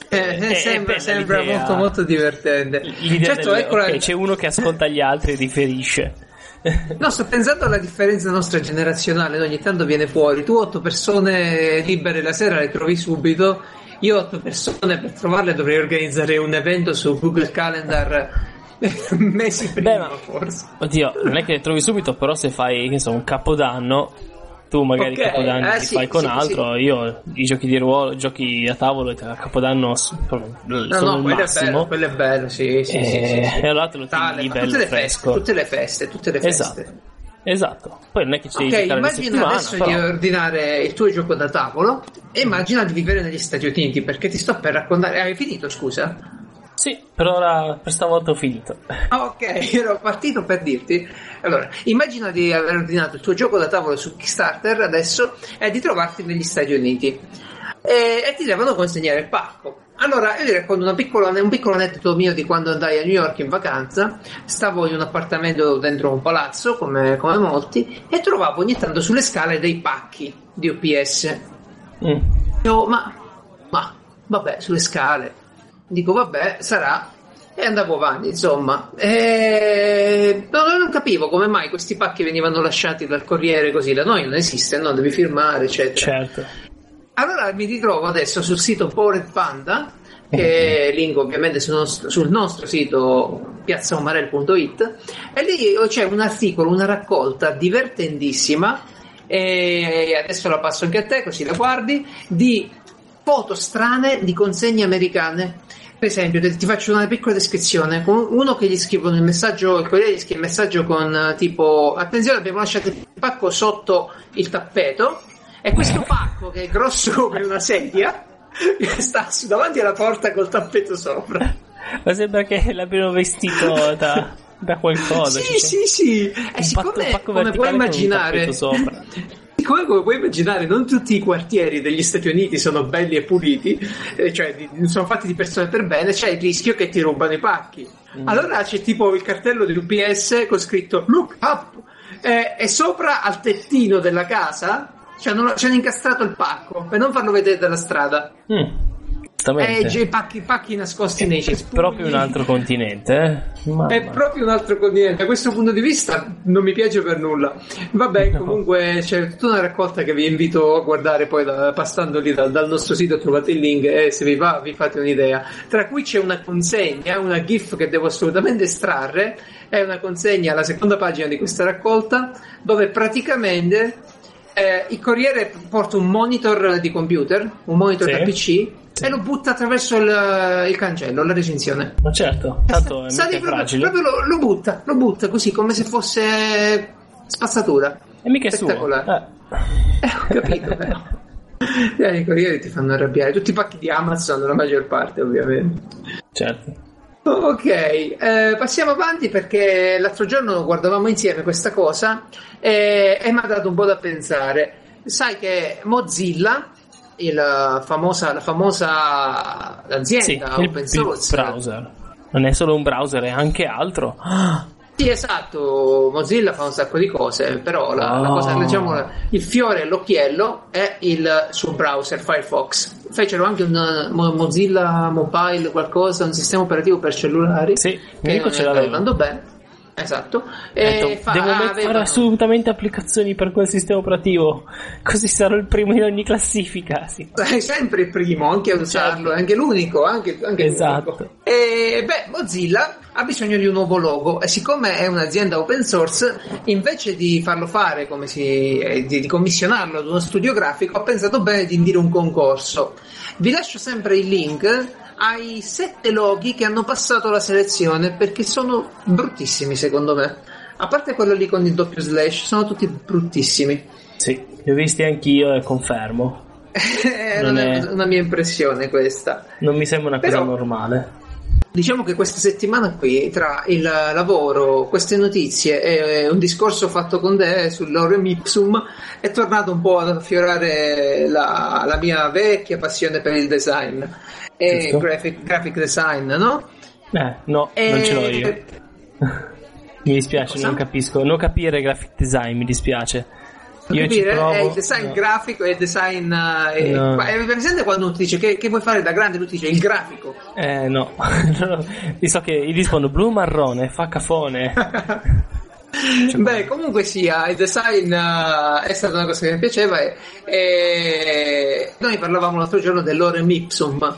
Eh, Eh, eh, sembra sembra molto molto divertente. l'idea certo, del- ecco la- c'è uno che ascolta gli altri e riferisce. No, sto pensando alla differenza nostra generazionale, ogni tanto viene fuori. Tu otto persone libere la sera le trovi subito, io otto persone per trovarle dovrei organizzare un evento su Google Calendar mesi prima Beh, ma- forse. Oddio, non è che le trovi subito, però se fai, so, un capodanno, tu magari Ok, il capodanno eh, ti sì, fai con sì, altro, io i giochi di ruolo, giochi a tavolo, a capodanno No, sono no, il quello è massimo. bello, quello è bello, sì, sì, sì, sì, e, sì. e allora te lo tieni Tale, ma bello tutte le fresco. feste, tutte le feste, tutte le feste. Esatto. Esatto. Poi non è che ci devi Ok, giocare una immagina adesso però... di ordinare il tuo gioco da tavolo e immagina di vivere negli Stati Uniti perché ti sto per raccontare. Hai finito, scusa? Sì, per ora, per stavolta ho finito. Ah, Ok, ero partito per dirti. Allora, immagina di aver ordinato il tuo gioco da tavolo su Kickstarter adesso e di trovarti negli Stati Uniti e, e ti devono consegnare il pacco. Allora, io ti racconto una piccola- un piccolo aneddoto mio di quando andai a New York in vacanza. Stavo in un appartamento dentro un palazzo, come, come molti, e trovavo ogni tanto sulle scale dei pacchi di UPS. Mm. Dico, ma, ma, vabbè, sulle scale. Dico, vabbè, sarà. E andavo avanti, insomma. E... No, non capivo come mai questi pacchi venivano lasciati dal corriere così. Da noi non esiste, no? Devi firmare, eccetera. Certo. Allora mi ritrovo adesso sul sito Powered Panda che è link ovviamente sul nostro, sul nostro sito piazzaomarel.it e lì c'è un articolo, una raccolta divertentissima e adesso la passo anche a te così la guardi di foto strane di consegne americane per esempio, ti, faccio una piccola descrizione. Uno che gli scrivono il messaggio, il corriere gli scrive il messaggio con tipo: Attenzione, abbiamo lasciato il pacco sotto il tappeto. E questo pacco, che è grosso come una sedia, sta davanti alla porta col tappeto sopra. Ma sembra che l'abbiano vestito da, da qualcosa. Sì, sì, sì. E siccome, come puoi immaginare, come, come puoi immaginare, non tutti i quartieri degli Stati Uniti sono belli e puliti, eh, cioè sono fatti di persone per bene, c'è il rischio che ti rubano i pacchi. Mm. Allora c'è tipo il cartello dell'UPS con scritto Look up! Eh, e sopra al tettino della casa ci hanno, ci hanno, incastrato il pacco per non farlo vedere dalla strada. Mm. Eh, i pacchi, pacchi nascosti è nei cespugli. proprio un altro continente, eh? È proprio un altro continente. Da questo punto di vista non mi piace per nulla. Vabbè, no. comunque c'è tutta una raccolta che vi invito a guardare poi da, passando lì dal, dal, nostro sito trovate il link e se vi va vi fate un'idea. Tra cui c'è una consegna, una GIF che devo assolutamente estrarre. È una consegna alla seconda pagina di questa raccolta dove praticamente eh, il corriere porta un monitor di computer, un monitor sì. da PC. E lo butta attraverso il, il, cancello, la recensione. Ma certo, tanto è Sa, proprio, proprio lo, lo, butta, lo butta così come se fosse spazzatura. E mica è spettacolare. Eh. eh, ho capito però. Eh, I corrieri ti fanno arrabbiare, tutti i pacchi di Amazon, la maggior parte ovviamente. Certo. Ok, eh, passiamo avanti perché l'altro giorno guardavamo insieme questa cosa e, e mi ha dato un po' da pensare. Sai che Mozilla, il famosa, la famosa azienda sì, open source, browser, non è solo un browser, è anche altro. Sì, esatto, Mozilla fa un sacco di cose, però la, oh. la cosa, diciamo, il fiore all'occhiello è il suo browser Firefox. Fecero anche un Mozilla Mobile qualcosa, un sistema operativo per cellulari sì, che non sta andando bene. Esatto. E fa, devo mettere avevano... assolutamente applicazioni per quel sistema operativo, così sarò il primo in ogni classifica. Sì. Sei sempre il primo, anche a usarlo, certo. anche l'unico. Anche, anche esatto. L'unico. E beh, Mozilla ha bisogno di un nuovo logo e siccome è un'azienda open source, invece di farlo fare come si, eh, di, di commissionarlo ad uno studio grafico, ha pensato bene di indire un concorso. Vi lascio sempre il link ai sette loghi che hanno passato la selezione perché sono bruttissimi secondo me. A parte quello lì con il doppio slash, sono tutti bruttissimi. Sì, li ho visti anch'io e confermo. è una, una mia impressione questa. Non mi sembra una cosa Però, normale. Diciamo che questa settimana qui, tra il lavoro, queste notizie e un discorso fatto con te sull'Orem Ipsum, è tornato un po' ad affiorare la, la mia vecchia passione per il design e graphic, graphic, design, no? Eh, no, e... non ce l'ho io. mi dispiace, Cosa? non capisco. Non capire graphic design, mi dispiace. Io capire, provo, è il design no. grafico e il design. Eh, no. È presente quando uno ti dice che, che, vuoi fare da grande? Lui ti dice il grafico. Eh, no. So che gli rispondo blu marrone, fa cafone. Cioè, Beh, comunque sia, il design uh, è stata una cosa che mi piaceva e, e noi parlavamo l'altro giorno dell'orem ipsum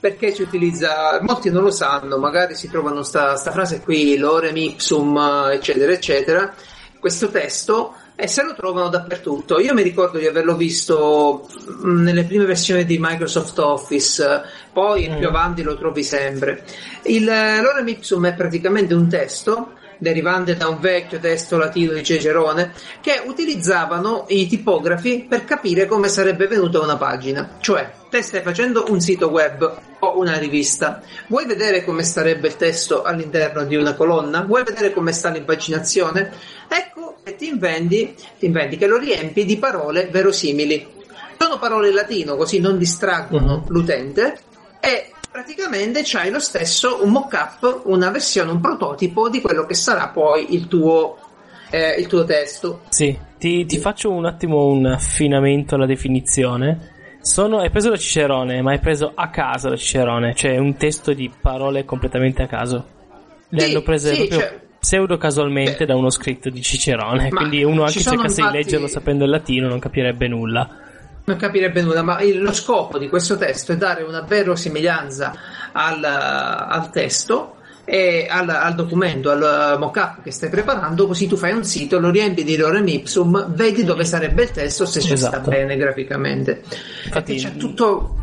perché ci utilizza, molti non lo sanno, magari si trovano sta, sta frase qui, l'orem ipsum, eccetera, eccetera. Questo testo e se lo trovano dappertutto. Io mi ricordo di averlo visto mm, nelle prime versioni di Microsoft Office, poi mm. più avanti lo trovi sempre. Il lorem ipsum è praticamente un testo derivante da un vecchio testo latino di Cicerone, che utilizzavano i tipografi per capire come sarebbe venuta una pagina. Cioè, te stai facendo un sito web o una rivista, vuoi vedere come starebbe il testo all'interno di una colonna? Vuoi vedere come sta l'impaginazione? Ecco che ti inventi, ti inventi che lo riempi di parole verosimili. Sono parole in latino, così non distraggono uh-huh. l'utente e praticamente c'hai lo stesso un mock-up, una versione, un prototipo di quello che sarà poi il tuo, eh, il tuo testo. Sì, ti, ti faccio un attimo un affinamento alla definizione. Sono, hai preso da Cicerone, ma hai preso a caso da Cicerone, cioè un testo di parole completamente a caso. Le sì, hanno prese sì, proprio cioè, pseudo casualmente da uno scritto di Cicerone, quindi uno anche se cercasse infatti... di leggerlo sapendo il latino non capirebbe nulla. Non capirebbe nulla, ma il- lo scopo di questo testo è dare una verosimiglianza al, al testo e al, al documento, al mock-up che stai preparando, così tu fai un sito, lo riempi di lorem ipsum, vedi dove sarebbe il testo se ci sta Esatto. bene graficamente. Infatti- c'è tutto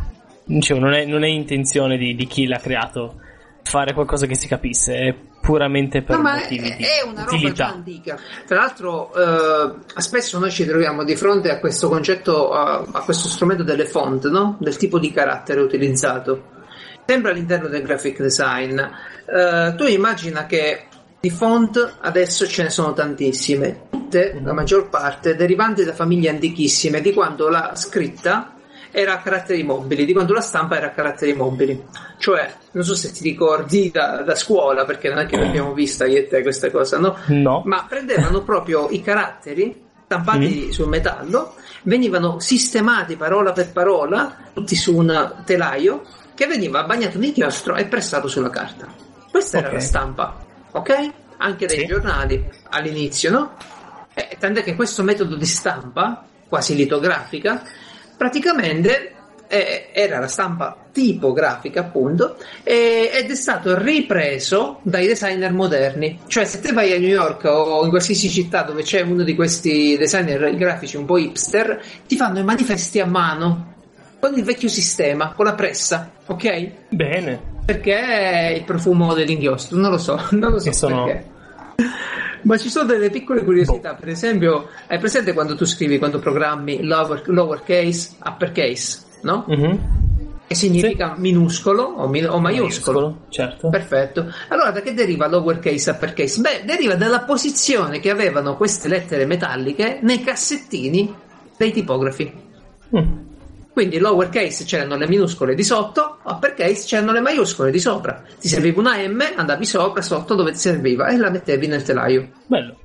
Dicevo, non è, non è intenzione di, di chi l'ha creato fare qualcosa che si capisse, puramente per No, motivi è, di è una roba utilità. antica. Tra l'altro, eh, spesso noi ci troviamo di fronte a questo concetto, a, a questo strumento delle font, no? del tipo di carattere utilizzato. Sempre all'interno del graphic design. Eh, tu immagina che di font adesso ce ne sono tantissime, tutte, la maggior parte, derivanti da famiglie antichissime, di quando la scritta era a caratteri mobili, di quando la stampa era a caratteri mobili. Cioè, non so se ti ricordi da, da scuola, perché non è che l'abbiamo vista io e te questa cosa, no? No. Ma prendevano proprio i caratteri stampati sul metallo, venivano sistemati parola per parola, tutti su un telaio, che veniva bagnato di inchiostro e pressato sulla carta. Questa era Ok. la stampa, ok? Anche dei Sì. giornali all'inizio, no? Eh, tant'è che questo metodo di stampa, quasi litografica, praticamente eh, era la stampa tipografica, appunto, e- ed è stato ripreso dai designer moderni. Cioè, se te vai a New York o in qualsiasi città dove c'è uno di questi designer grafici un po' hipster, ti fanno i manifesti a mano con il vecchio sistema, con la pressa, ok? Bene. Perché il profumo dell'inchiostro, non lo so, non lo so sono- perché. Ma ci sono delle piccole curiosità, per esempio, hai presente quando tu scrivi, quando programmi lower, lowercase, uppercase, no? Mhm. Che significa minuscolo o, mi- o maiuscolo. Certo. Perfetto. Allora, da che deriva lowercase uppercase? Beh, deriva dalla posizione che avevano queste lettere metalliche nei cassettini dei tipografi. Mm. Quindi lowercase c'erano le minuscole di sotto, uppercase c'erano le maiuscole di sopra. Ti serviva una M, andavi sopra, sotto dove ti serviva e la mettevi nel telaio. Bello.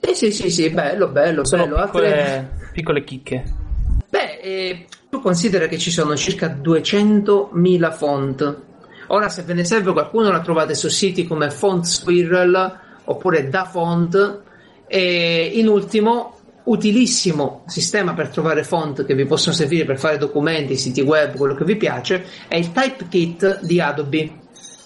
Eh sì, sì, sì, bello, bello, Sono bello. Altre- piccole, piccole chicche. Beh, eh, tu considera che ci sono circa 200.000 font. Ora, se ve ne serve qualcuno, la trovate su siti come Font Squirrel oppure Da Font. E in ultimo, utilissimo sistema per trovare font che vi possono servire per fare documenti, siti web, quello che vi piace, è il Typekit di Adobe.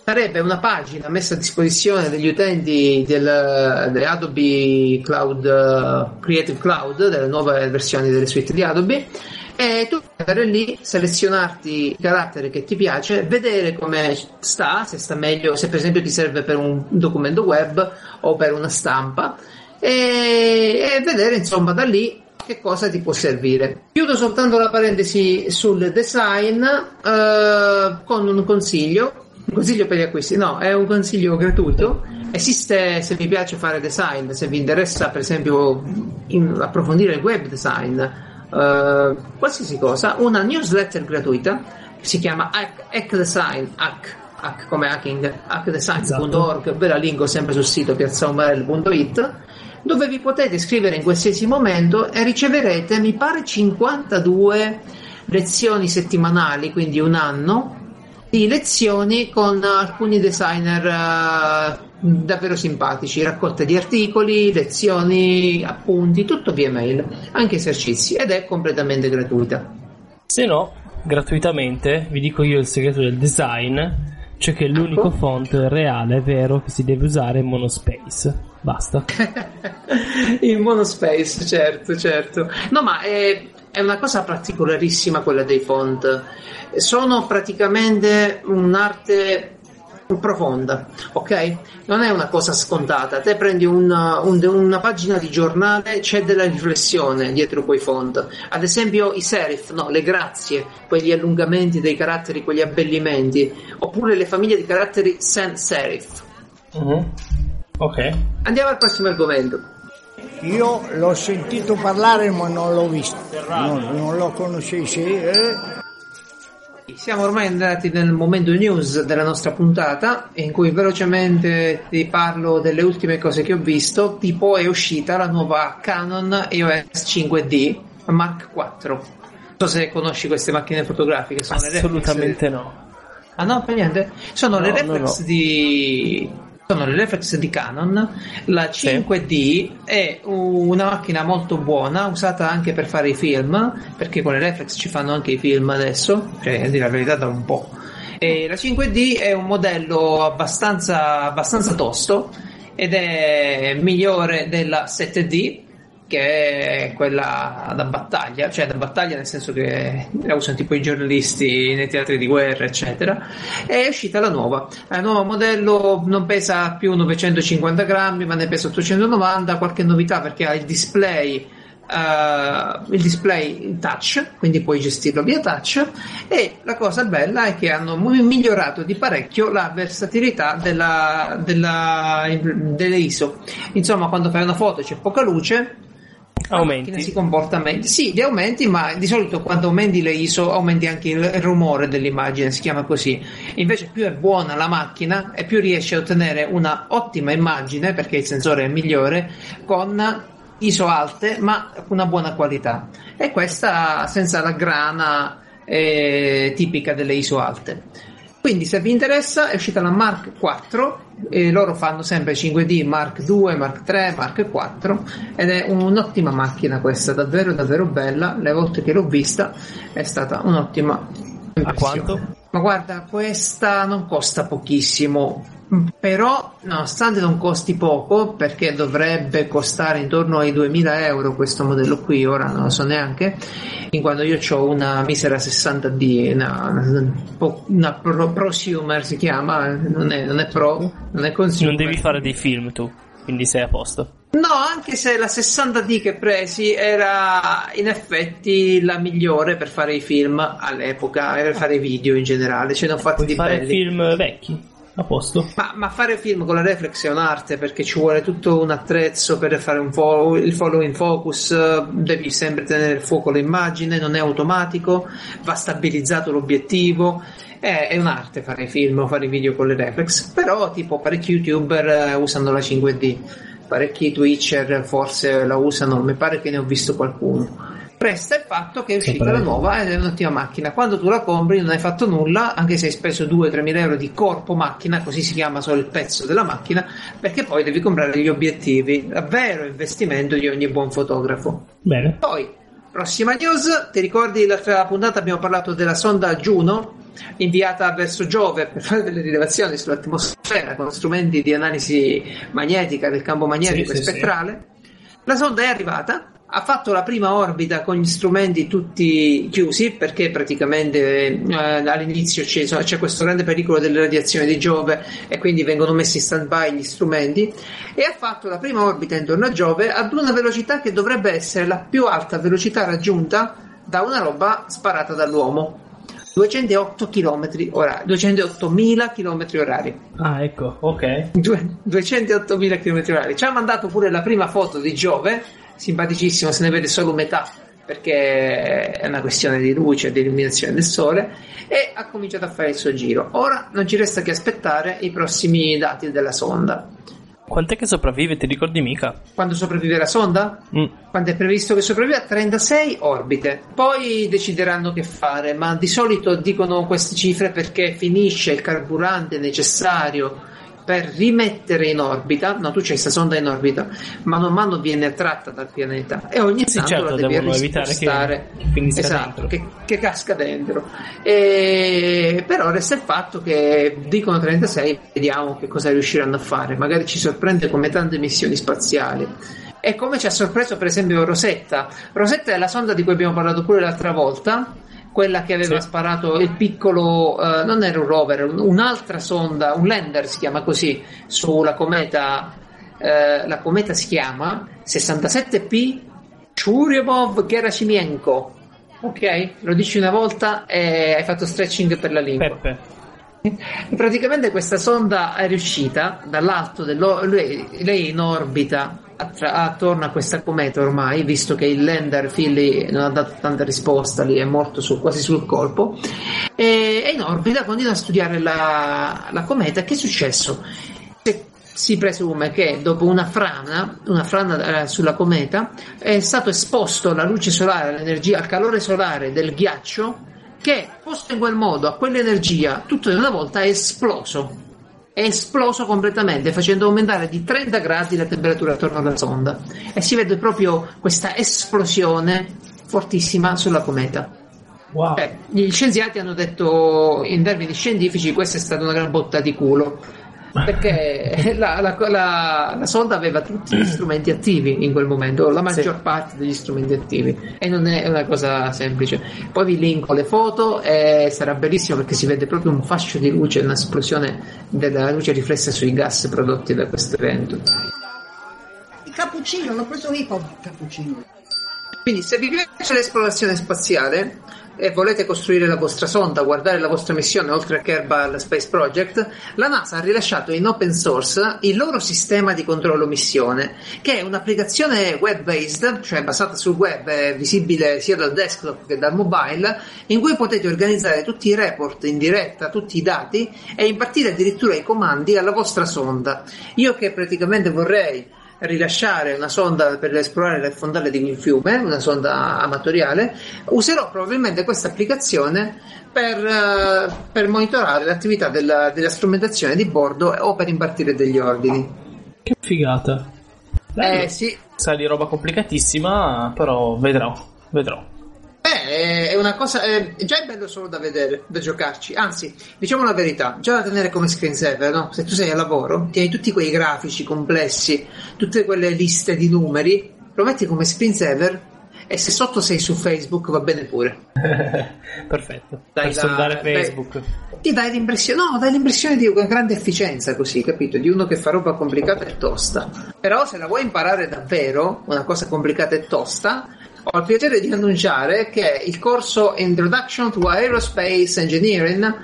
Sarebbe una pagina messa a disposizione degli utenti del, delle Adobe Cloud, eh, Creative Cloud, delle nuove versioni delle suite di Adobe, e tu puoi andare lì, selezionarti il carattere che ti piace, vedere come sta, se sta meglio, se per esempio ti serve per un documento web o per una stampa, e, e vedere insomma da lì che cosa ti può servire. Chiudo soltanto la parentesi sul design eh, con un consiglio. Un consiglio per gli acquisti, no, è un consiglio gratuito. Esiste, se vi piace fare design, se vi interessa per esempio in- approfondire il web design, eh, qualsiasi cosa, una newsletter gratuita che si chiama Hack, Design, Hack, Hack come hacking, hackdesign.org, ve la linko sempre sul sito piazzaomarel.it dove vi potete iscrivere in qualsiasi momento e riceverete, mi pare, 52 lezioni settimanali, quindi un anno di lezioni con alcuni designer eh, davvero simpatici, raccolte di articoli, lezioni, appunti, tutto via mail, anche esercizi ed è completamente gratuita. Se no, gratuitamente, vi dico io il segreto del design, cioè che l'unico Ecco. font reale, vero, che si deve usare è Monospace. Basta. In monospace, certo, certo. No, ma è, è una cosa particolarissima quella dei font. Sono praticamente un'arte profonda, ok? Non è una cosa scontata. Te prendi una, un- una pagina di giornale, c'è della riflessione dietro quei font. Ad esempio i serif, no, le grazie, quegli allungamenti dei caratteri, quegli abbellimenti, oppure le famiglie di caratteri sans serif. Mhm. Ok. Andiamo al prossimo argomento. Io l'ho sentito parlare ma non l'ho visto, non, non lo conoscevo. Sì, eh. Siamo ormai andati nel momento news della nostra puntata in cui velocemente ti parlo delle ultime cose che ho visto, tipo è uscita la nuova Canon EOS 5D Mark IV. Non so se conosci queste macchine fotografiche, le Assolutamente no. Ah no, per niente. Sono le No, no, reflex no. di sono le reflex di Canon. La 5D è una macchina molto buona, usata anche per fare i film, perché con le reflex ci fanno anche i film adesso, cioè a dire la verità da un po'. E la 5D è un modello abbastanza, abbastanza tosto ed è migliore della 7D che è quella da battaglia, cioè da battaglia nel senso che la usano tipo i giornalisti nei teatri di guerra, eccetera. È uscita la nuova. La nuova modello non pesa più 950 grammi, ma ne pesa 890. Qualche novità perché ha il display. Uh, il display touch, quindi puoi gestirlo via touch e la cosa bella è che hanno migliorato di parecchio la versatilità della, della, delle ISO. Insomma, quando fai una foto c'è poca luce, aumenti. si comporta meglio. Sì, di aumenti, ma di solito quando aumenti le ISO aumenti anche il rumore dell'immagine, si chiama così. Invece più è buona la macchina e più riesce a ottenere una ottima immagine, perché il sensore è migliore, con ISO alte, ma una buona qualità. E questa senza la grana eh, tipica delle ISO alte. Quindi se vi interessa è uscita la Mark IV e loro fanno sempre 5D Mark II, Mark III, Mark IV ed è un'ottima macchina questa, davvero davvero bella, le volte che l'ho vista è stata un'ottima A quanto? Ma guarda, questa non costa pochissimo, però nonostante non costi poco perché dovrebbe costare intorno ai 2000 euro questo modello qui ora non lo so neanche in quanto io ho una misera 60D una, una pro, prosumer si chiama non è, non è pro non è consumer. Non devi fare dei film tu quindi sei a posto. No, anche se la 60D che presi era in effetti la migliore per fare i film all'epoca, per fare i video in generale, ce ne ho fatti Puoi di fare belli. film vecchi a posto Ma, ma fare film con la reflex è un'arte perché ci vuole tutto un attrezzo per fare un fo- il follow in focus, devi sempre tenere il fuoco l'immagine, non è automatico, va stabilizzato l'obiettivo. È, è un'arte fare film o fare video con le reflex, però tipo parecchi youtuber eh, usano la 5D, parecchi Twitcher forse la usano, mi pare che ne ho visto qualcuno. Resta il fatto che è uscita la nuova ed è un'ottima macchina. Quando tu la compri non hai fatto nulla, anche se hai speso 2-3 mila euro di corpo macchina, così si chiama solo il pezzo della macchina, perché poi devi comprare gli obiettivi. Davvero investimento di ogni buon fotografo. bene Poi, prossima news, ti ricordi l'altra puntata abbiamo parlato della sonda Juno inviata verso Giove per fare delle rilevazioni sull'atmosfera con strumenti di analisi magnetica del campo magnetico Sì, e sì, spettrale. La sonda è arrivata, ha fatto la prima orbita con gli strumenti tutti chiusi perché praticamente eh, all'inizio c'è, c'è questo grande pericolo delle radiazioni di Giove e quindi vengono messi in stand by gli strumenti e ha fatto la prima orbita intorno a Giove ad una velocità che dovrebbe essere la più alta velocità raggiunta da una roba sparata dall'uomo. 208 km orari 208.000 km orari. Ah ecco ok. Due- 208.000 km orari. Ci ha mandato pure la prima foto di Giove simpaticissimo se ne vede solo metà perché è una questione di luce di illuminazione del sole e ha cominciato a fare il suo giro. Ora non ci resta che aspettare i prossimi dati della sonda. Quant'è che sopravvive ti ricordi mica quando sopravvive la sonda? Mm. quando è previsto che sopravviva? 36 orbite. Poi decideranno che fare ma di solito dicono queste cifre perché finisce il carburante necessario per rimettere in orbita no tu c'hai questa sonda in orbita mano a mano viene attratta dal pianeta. E ogni Sì, tanto certo, la devi rispostare. che- esatto, che, che casca dentro. E, però resta il fatto che dicono 36 vediamo che cosa riusciranno a fare. Magari ci sorprende come tante missioni spaziali. E come ci ha sorpreso per esempio Rosetta. Rosetta è la sonda di cui abbiamo parlato pure l'altra volta, quella che aveva Sì. sparato il piccolo, eh, non era un rover, un- un'altra sonda, un lander si chiama così, sulla cometa, eh, la cometa si chiama 67P Churyumov Gerasimenko. Ok? Lo dici una volta e hai fatto stretching per la lingua. Peppe Praticamente questa sonda è riuscita dall'alto lei è in orbita attra- attorno a questa cometa ormai, visto che il lander Philly non ha dato tanta risposta, lì è morto su- quasi sul colpo. E è in orbita, continua a studiare la, la cometa. Che è successo? Si presume che dopo una frana, una frana eh, sulla cometa, è stato esposto alla luce solare, all'energia, al calore solare del ghiaccio che posto in quel modo a quell'energia tutto di una volta è esploso è esploso completamente facendo aumentare di 30 gradi la temperatura attorno alla sonda e si vede proprio questa esplosione fortissima sulla cometa. Wow. Eh, gli scienziati hanno detto in termini scientifici questa è stata una gran botta di culo perché la, la, la, la, sonda aveva tutti gli strumenti attivi in quel momento, la maggior sì. parte degli strumenti attivi e non è una cosa semplice. Poi vi linko le foto e sarà bellissimo perché si vede proprio un fascio di luce, un'esplosione della luce riflessa sui gas prodotti da questo evento. Il cappuccino, l'ho preso io il cappuccino. Quindi se vi piace l'esplorazione spaziale e volete costruire la vostra sonda, guardare la vostra missione oltre a Kerbal Space Project, la NASA ha rilasciato in open source il loro sistema di controllo missione, che è un'applicazione web-based, cioè basata sul web, visibile sia dal desktop che dal mobile, in cui potete organizzare tutti i report in diretta, tutti i dati e impartire addirittura i comandi alla vostra sonda. Io che praticamente vorrei rilasciare una sonda per esplorare le fondale di un fiume, una sonda amatoriale, userò probabilmente questa applicazione per, uh, per monitorare l'attività della, della, strumentazione di bordo o per impartire degli ordini. Che figata! Bello. Eh sì. Sa di roba complicatissima, però vedrò, vedrò. Eh, è una cosa. È, già è bello solo da vedere, da giocarci. Anzi, diciamo la verità, già da tenere come screensaver, no? Se tu sei al lavoro, ti hai tutti quei grafici complessi, tutte quelle liste di numeri, lo metti come screensaver e se sotto sei su Facebook va bene pure. Perfetto. Dai per sondare Facebook. Beh, ti dai l'impressione, no, dai l'impressione di una grande efficienza così, capito? Di uno che fa roba complicata e tosta. Però se la vuoi imparare davvero, una cosa complicata e tosta, ho il piacere di annunciare che il corso Introduction to Aerospace Engineering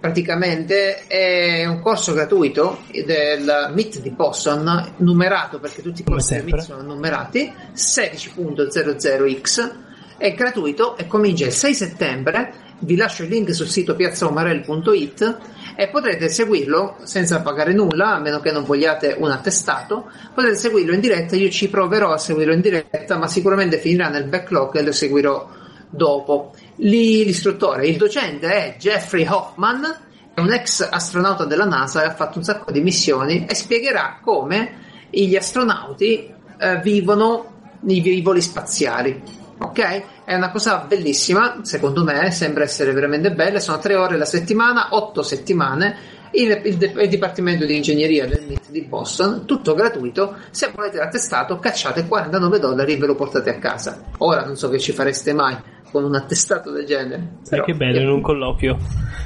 praticamente è un corso gratuito del MIT di Boston, numerato perché tutti i corsi del MIT sono numerati, 16.00x, è gratuito e comincia il 6 settembre, vi lascio il link sul sito piazzaomarel.it e potrete seguirlo senza pagare nulla, a meno che non vogliate un attestato. Potete seguirlo in diretta, io ci proverò a seguirlo in diretta, ma sicuramente finirà nel backlog e lo seguirò dopo. L'istruttore, il docente è Jeffrey Hoffman, è un ex astronauta della NASA e ha fatto un sacco di missioni e spiegherà come gli astronauti eh, vivono i voli spaziali ok? È una cosa bellissima, secondo me, sembra essere veramente bella. Sono tre ore la settimana, otto settimane. Il, il, il, Dipartimento di Ingegneria del MIT di Boston, tutto gratuito. Se volete l'attestato, cacciate 49 dollari e ve lo portate a casa. Ora non so che ci fareste mai con un attestato del genere. Sai che bello in un colloquio.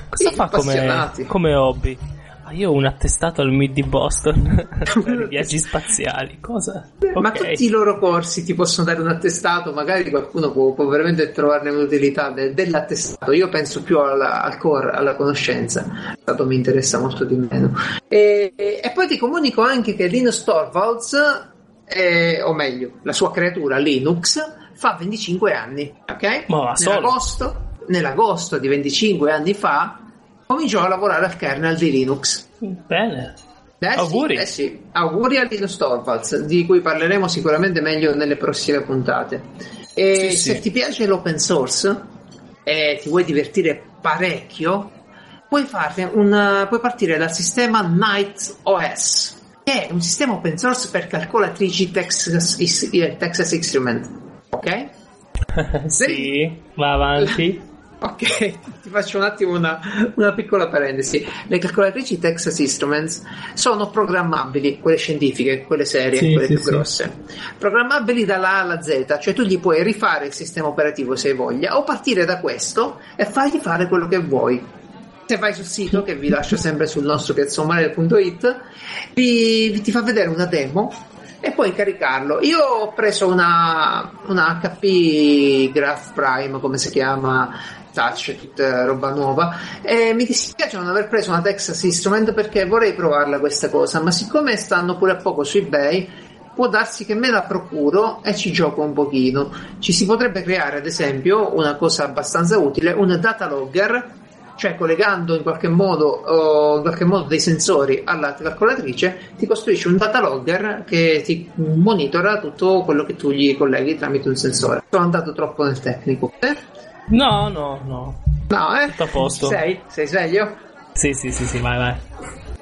Cosa sì, fa come, come hobby? Io ho un attestato al Mid di Boston per i viaggi spaziali. Cosa? Okay. Ma tutti i loro corsi ti possono dare un attestato, magari qualcuno può, può veramente trovarne un'utilità de, dell'attestato. Io penso più alla, al core, alla conoscenza. L'attestato mi interessa molto di meno. E, e, e poi ti comunico anche che Linus Torvalds, eh, o meglio, la sua creatura Linux, fa 25 anni. Ok? Ma nell'agosto, nell'agosto di 25 anni fa cominciò a lavorare al kernel di Linux. Bene. Eh auguri. Sì, eh sì. auguri a Linus Torvalds, di cui parleremo sicuramente meglio nelle prossime puntate. E sì, se sì. ti piace l'open source e ti vuoi divertire parecchio, puoi, una, puoi partire dal sistema Night OS, che è un sistema open source per calcolatrici Texas, Texas Instrument. Ok? sì, va avanti. Ok, ti faccio un attimo una, una, piccola parentesi. Le calcolatrici Texas Instruments sono programmabili, quelle scientifiche, quelle serie, sì, quelle sì, più sì. grosse. Programmabili dalla A alla Z, cioè tu gli puoi rifare il sistema operativo se hai voglia, o partire da questo e fargli fare quello che vuoi. Se vai sul sito, che vi lascio sempre sul nostro piazzomarele.it, vi, vi ti fa vedere una demo e poi caricarlo. Io ho preso una, una HP Graph Prime, come si chiama, touch, tutta roba nuova. E mi dispiace non aver preso una Texas Instrument perché vorrei provarla questa cosa, ma siccome stanno pure a poco su eBay, può darsi che me la procuro e ci gioco un pochino. Ci si potrebbe creare, ad esempio, una cosa abbastanza utile, un data logger cioè collegando in qualche modo, uh, in qualche modo dei sensori alla calcolatrice, ti costruisce un data logger che ti monitora tutto quello che tu gli colleghi tramite un sensore. Sono andato troppo nel tecnico. Eh? No, no, no. No, eh? Tutto a posto. Sei? Sei sveglio? Sì, sì, sì, sì, vai, vai.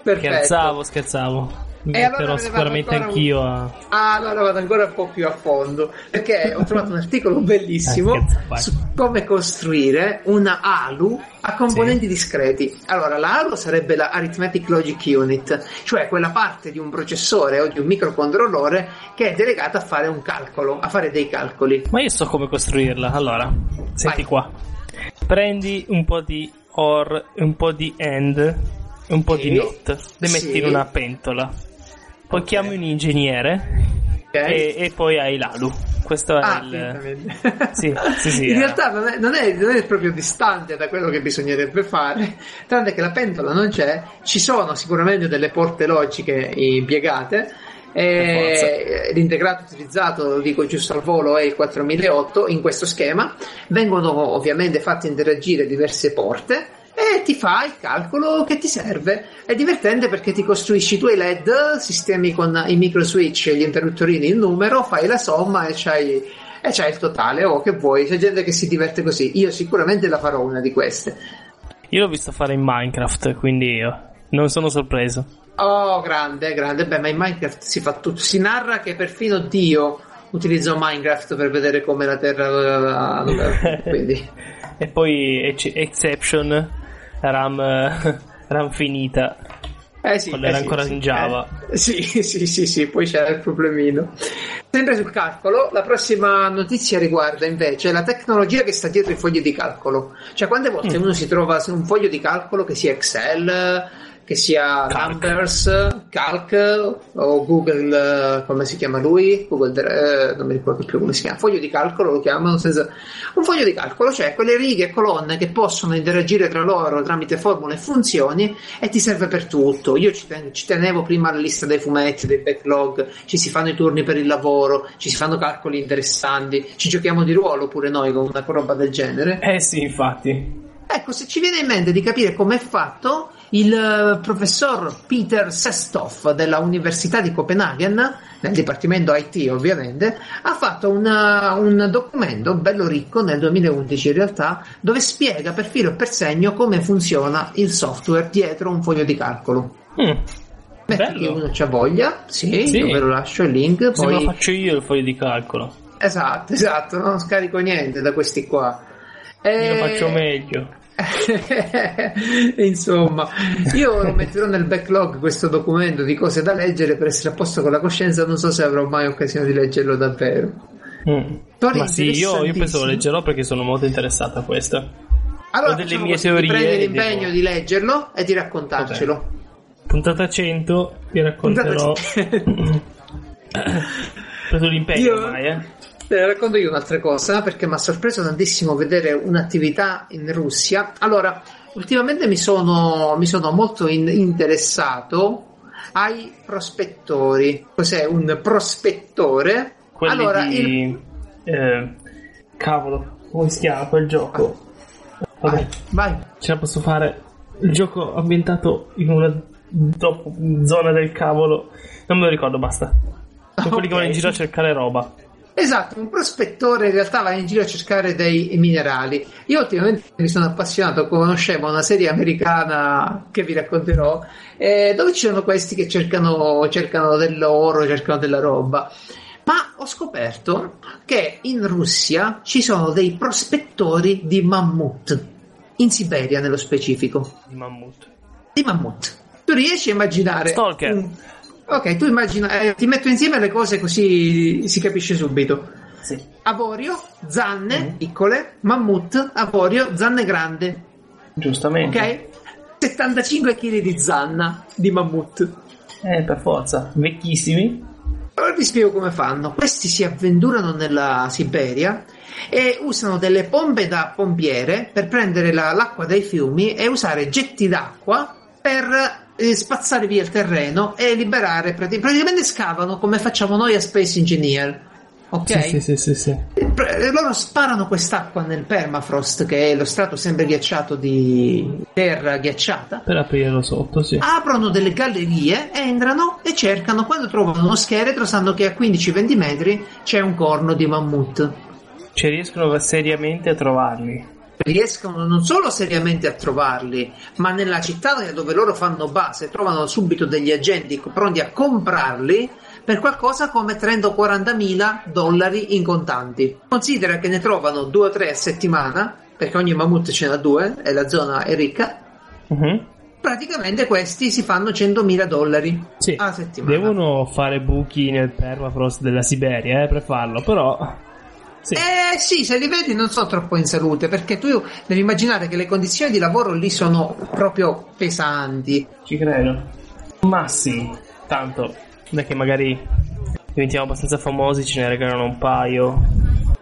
Perfetto. Scherzavo, scherzavo. E allora metterò ne vado sicuramente anch'io a. Ah, allora vado ancora un po' più a fondo perché ho trovato un articolo bellissimo Eh, scherzo, su come costruire una ALU a componenti discreti. Allora, la ALU sarebbe la Arithmetic Logic Unit, cioè quella parte di un processore o di un microcontrollore che è delegata a fare un calcolo, a fare dei calcoli. Ma io so come costruirla. Allora, senti Vai. qua. Prendi un po' di OR, un po' di AND e un po' Sì. di NOT. Le metti Sì. in una pentola. Poi chiami un ingegnere Ok? e, e poi hai l'ALU. Questo è Ah, il. Sì, sì, sì, In eh. realtà non è, non, è, non è proprio distante da quello che bisognerebbe fare, tranne che la pentola non c'è, ci sono sicuramente delle porte logiche impiegate. e l'integrato utilizzato, lo dico giusto al volo, è il 4008 in questo schema. Vengono ovviamente fatte interagire diverse porte e ti fa il calcolo che ti serve. È divertente perché ti costruisci i tuoi LED, sistemi con i micro switch e gli interruttorini in numero, fai la somma e c'hai, e c'hai il totale. O che vuoi, c'è gente che si diverte così. Io sicuramente la farò una di queste. Io l'ho visto fare in Minecraft, quindi io non sono sorpreso. Oh, grande, grande. Beh, ma in Minecraft si fa tutto. Si narra che perfino Dio utilizzò Minecraft per vedere come la Terra. Quindi. E poi Exception, RAM, eh, RAM finita. Eh sì, Quando eh era sì, ancora sì, in Java. eh, sì, sì, sì, sì, poi c'era il problemino. Sempre sul calcolo, la prossima notizia riguarda invece la tecnologia che sta dietro i fogli di calcolo. Cioè, quante volte Mm. uno si trova su un foglio di calcolo che sia Excel, che sia Calc. Numbers, Calc o Google, eh, come si chiama lui? Google, eh, non mi ricordo più come si chiama. Foglio di calcolo lo chiamano senza... Un foglio di calcolo, cioè quelle righe e colonne che possono interagire tra loro tramite formule e funzioni e ti serve per tutto. Io ci, ten- ci tenevo prima la lista dei fumetti, dei backlog, ci si fanno i turni per il lavoro, ci si fanno calcoli interessanti, ci giochiamo di ruolo pure noi con una roba del genere. Eh sì, infatti. Ecco, se ci viene in mente di capire com'è fatto, il eh, professor Peter Sestov della Università di Copenaghen, nel dipartimento IT ovviamente, ha fatto una- un documento bello ricco nel 2011 in realtà, dove spiega per filo e per segno come funziona il software dietro un foglio di calcolo. Mm. Metti che uno c'ha voglia, sì, Sì. ve lo lascio il link, Se me lo poi... faccio io il foglio di calcolo. Esatto, esatto, non scarico niente da questi qua. Io Eh, lo faccio meglio. Insomma, io lo metterò nel backlog questo documento di cose da leggere per essere a posto con la coscienza. Non so se avrò mai occasione di leggerlo davvero. Mm. Ma sì, io, io penso lo leggerò perché sono molto interessato a questo. Allora, Ho delle mie così, teorie prendi l'impegno devo- di leggerlo e di raccontarcelo. Puntata 100, vi racconterò. preso l'impegno Io- ormai, eh. Te racconto io un'altra cosa perché mi ha sorpreso tantissimo vedere un'attività in Russia. Allora, ultimamente mi sono, mi sono molto in- interessato ai prospettori. Cos'è un prospettore? Quelli allora, di... il- eh, cavolo, come si chiama quel gioco? Vabbè, vai, vai. ce la posso fare. Il gioco ambientato in una zona del cavolo. Non me lo ricordo, basta. Sono quelli che vanno in giro a cercare roba. Esatto, un prospettore in realtà va in giro a cercare dei minerali. Io ultimamente mi sono appassionato, conoscevo una serie americana che vi racconterò, eh, dove ci sono questi che cercano, cercano dell'oro, cercano della roba. Ma ho scoperto che in Russia ci sono dei prospettori di mammut, in Siberia nello specifico. Di mammut. Di mammut. Tu riesci a immaginare... Stalker. un- Ok, tu immagina, eh, ti metto insieme le cose così si capisce subito. Sì. Avorio, zanne Mm. piccole, mammut, avorio, zanne grande. Giustamente. Ok? 75 kg di zanna di mammut. Eh, per forza. Vecchissimi. Ora vi spiego come fanno. Questi si avventurano nella Siberia e usano delle pompe da pompiere per prendere la- l'acqua dai fiumi e usare getti d'acqua per eh, spazzare via il terreno e liberare. prati- Praticamente scavano come facciamo noi a Space Engineer. Ok? Sì, sì, sì, sì, sì. Pre- loro sparano quest'acqua nel permafrost, che è lo strato sempre ghiacciato di terra ghiacciata. Per aprirlo sotto, sì. Aprono delle gallerie, entrano e cercano. Quando trovano uno scheletro, sanno che a 15-20 metri c'è un corno di mammut. Cioè riescono seriamente a trovarli. Riescono non solo seriamente a trovarli, ma nella città dove loro fanno base trovano subito degli agenti pronti a comprarli per qualcosa come 30 o 40 mila dollari in contanti. Considera che ne trovano due o tre a settimana, perché ogni mammut ce n'ha due e la zona è ricca. Mhm. Praticamente questi si fanno 100.000 dollari Sì, alla settimana. devono fare buchi nel permafrost della Siberia eh, per farlo, però... Sì. Eh sì, se li vedi non sono troppo in salute, perché tu devi immaginare che le condizioni di lavoro lì sono proprio pesanti. Ci credo. Ma sì, tanto, non è che magari diventiamo abbastanza famosi, ce ne regalano un paio.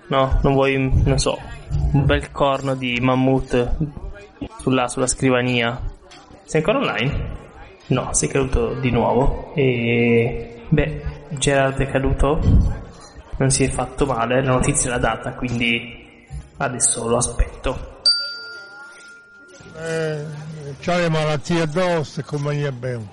No, non vuoi, non so, un bel corno di mammut sulla, sulla scrivania. Sei ancora online? No, sei caduto di nuovo. E... Beh, Gerard è caduto. Non si è fatto male, la notizia è la data, quindi adesso lo aspetto. Eh, c'ha le malattie addosso e compagnia bene.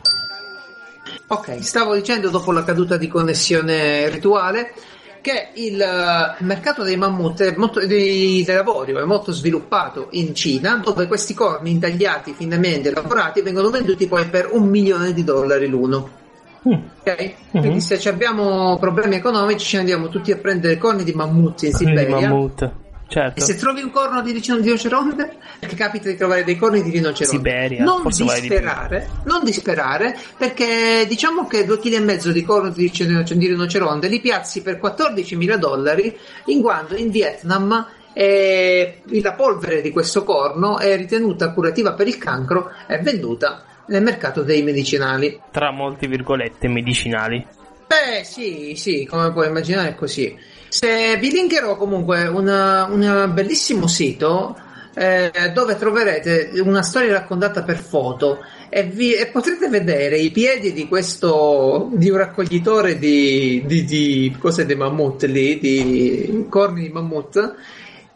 Ok, stavo dicendo dopo la caduta di connessione rituale che il eh, mercato dei mammut è molto, dei, dell'avorio è molto sviluppato in Cina, dove questi corni intagliati finemente lavorati vengono venduti poi per un milione di dollari l'uno. Mm. Ok? Quindi se ci abbiamo problemi economici ci andiamo tutti a prendere corni di mammut in Siberia. mammut. Certo. E se trovi un corno di rinoceronte, perché capita di trovare dei corni di rinoceronte, Siberia, non vale di disperare, non disperare, perché diciamo che 2,5 kg e mezzo di corno di rinoce- di rinoceronte li piazzi per 14.000 dollari, in quanto in Vietnam eh, la polvere di questo corno è ritenuta curativa per il cancro e venduta nel mercato dei medicinali. Tra molte virgolette medicinali. Beh, sì, sì, come puoi immaginare è così. Se vi linkerò comunque un bellissimo sito eh, dove troverete una storia raccontata per foto e, vi- e potrete vedere i piedi di questo di un raccoglitore di, di, di cose di mammut lì, di corni di mammut,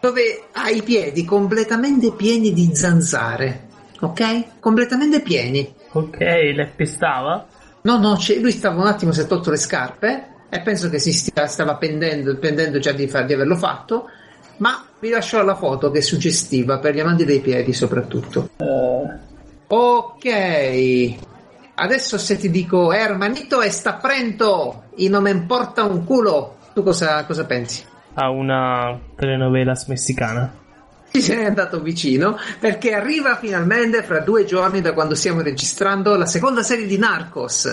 dove ha i piedi completamente pieni di zanzare. Ok? Completamente pieni. Ok, le pestava? No, no, c'è- lui stava un attimo, si è tolto le scarpe e penso che si stia- stava pendendo, pendendo già di, fa- di averlo fatto, ma vi lascio la foto che è suggestiva per gli amanti dei piedi soprattutto. Ok, adesso se ti dico Hermanito e sta pronto e non me importa un culo, tu cosa, cosa pensi? A una telenovela messicana. Ci sei andato vicino perché arriva finalmente fra due giorni da quando stiamo registrando la seconda serie di Narcos,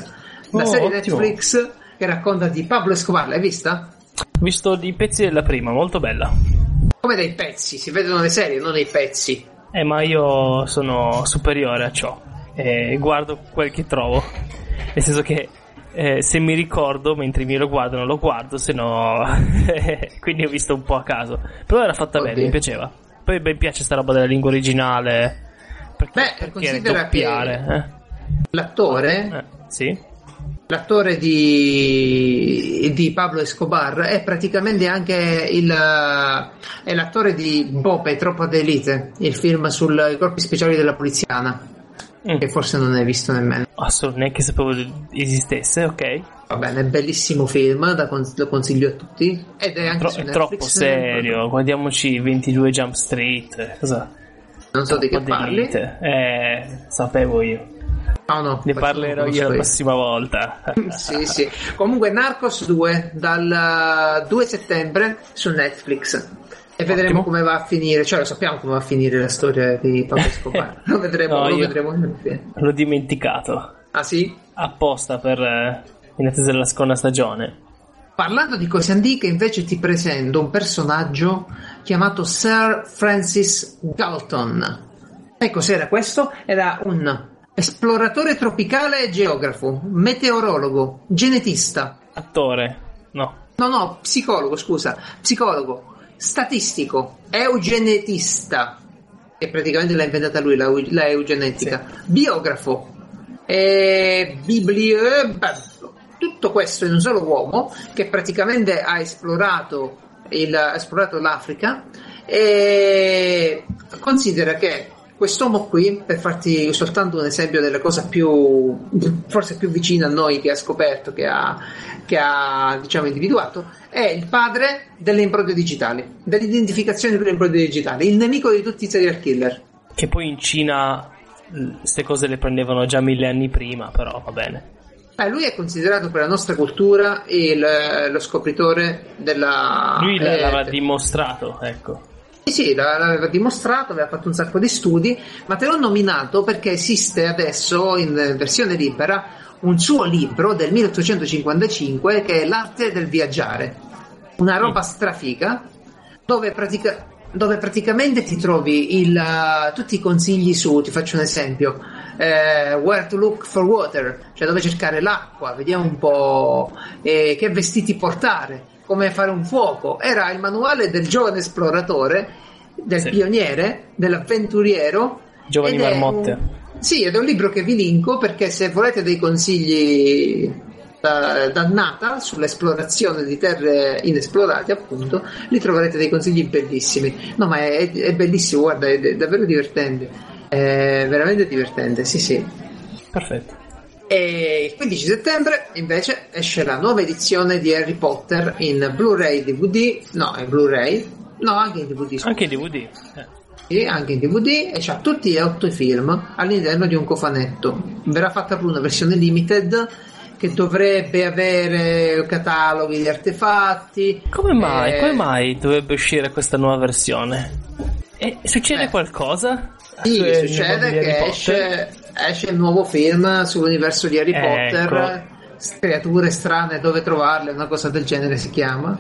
la Oh, serie ottimo. Netflix che racconta di Pablo Escobar, l'hai vista? Visto di pezzi della prima, molto bella. Come dei pezzi, si vedono le serie, non dei pezzi. Eh, ma io sono superiore a ciò. E guardo quel che trovo. Nel senso che eh, se mi ricordo mentre mi lo guardano, lo guardo, se no. Quindi ho visto un po' a caso. Però era fatta bene, Ok. mi piaceva. Poi mi piace sta roba della lingua originale. Perché, Beh, perché considera doppiare, L'attore, eh? Eh, sì. l'attore di, di Pablo Escobar è praticamente anche il, è l'attore di Bope, Troppa d'Elite, il film sui corpi speciali della poliziana, Mm. che forse non hai visto nemmeno. Assolutamente, neanche sapevo esistesse, ok. Va bene, bellissimo film, da con- lo consiglio a tutti. Ed è anche Tro- è troppo serio. Guardiamoci 22 Jump Street. Cosa? Non so di che parli. Eh, sapevo io. No, no, Ne parlerò io la prossima volta. sì, sì. Comunque Narcos 2 dal 2 settembre su Netflix. E vedremo Ottimo. come va a finire, cioè lo sappiamo come va a finire la storia di Pablo Escobar. Lo vedremo, No, lo vedremo. L'ho dimenticato. Ah sì? Apposta per eh, in attesa della seconda stagione. Parlando di cose antiche, invece ti presento un personaggio chiamato Sir Francis Galton. Sai cos'era questo? Era un esploratore tropicale e geografo, meteorologo, genetista, Attore. No. No, no, psicologo, scusa, psicologo, statistico, eugenetista, che praticamente l'ha inventata lui, la, la eugenetica, biografo, e biblio, tutto questo in un solo uomo che praticamente ha esplorato, il- ha esplorato l'Africa e considera che quest'uomo qui, per farti soltanto un esempio della cosa più, forse più vicina a noi che ha scoperto, che ha, che ha diciamo individuato, è il padre delle impronte digitali, dell'identificazione per le impronte digitali, il nemico di tutti i serial killer. Che poi in Cina queste cose le prendevano già mille anni prima, però va bene. Eh, lui è considerato per la nostra cultura il, lo scopritore della... Lui eh, l'aveva dimostrato, ecco. Sì, l'aveva dimostrato, aveva fatto un sacco di studi, ma te l'ho nominato perché esiste adesso in versione libera un suo libro del 1855 che è L'arte del viaggiare, una roba strafiga dove, pratica- dove praticamente ti trovi il, uh, tutti i consigli su, ti faccio un esempio, eh, where to look for water, cioè dove cercare l'acqua, vediamo un po' eh, che vestiti portare come fare un fuoco. Era il manuale del giovane esploratore, del Sì. pioniere, dell'avventuriero. Giovani marmotte. un- Sì, ed è un libro che vi linko perché se volete dei consigli da, dannata sull'esplorazione di terre inesplorate, appunto, li troverete dei consigli bellissimi. No, ma è, è bellissimo, guarda, è, è davvero divertente. È veramente divertente, sì, sì. Perfetto. E il 15 settembre invece esce la nuova edizione di Harry Potter in Blu-ray DVD, no, in Blu-ray, no, anche in DVD. Anche i DVD. Eh. Sì, anche in DVD e c'ha tutti e otto i film all'interno di un cofanetto. Verrà fatta pure una versione limited che dovrebbe avere cataloghi di artefatti. Come mai? eh, Come mai dovrebbe uscire questa nuova versione? E succede Eh. qualcosa? Sì, succede che esce, esce il nuovo film sull'universo di Harry Ecco. Potter, creature strane, dove trovarle, una cosa del genere si chiama.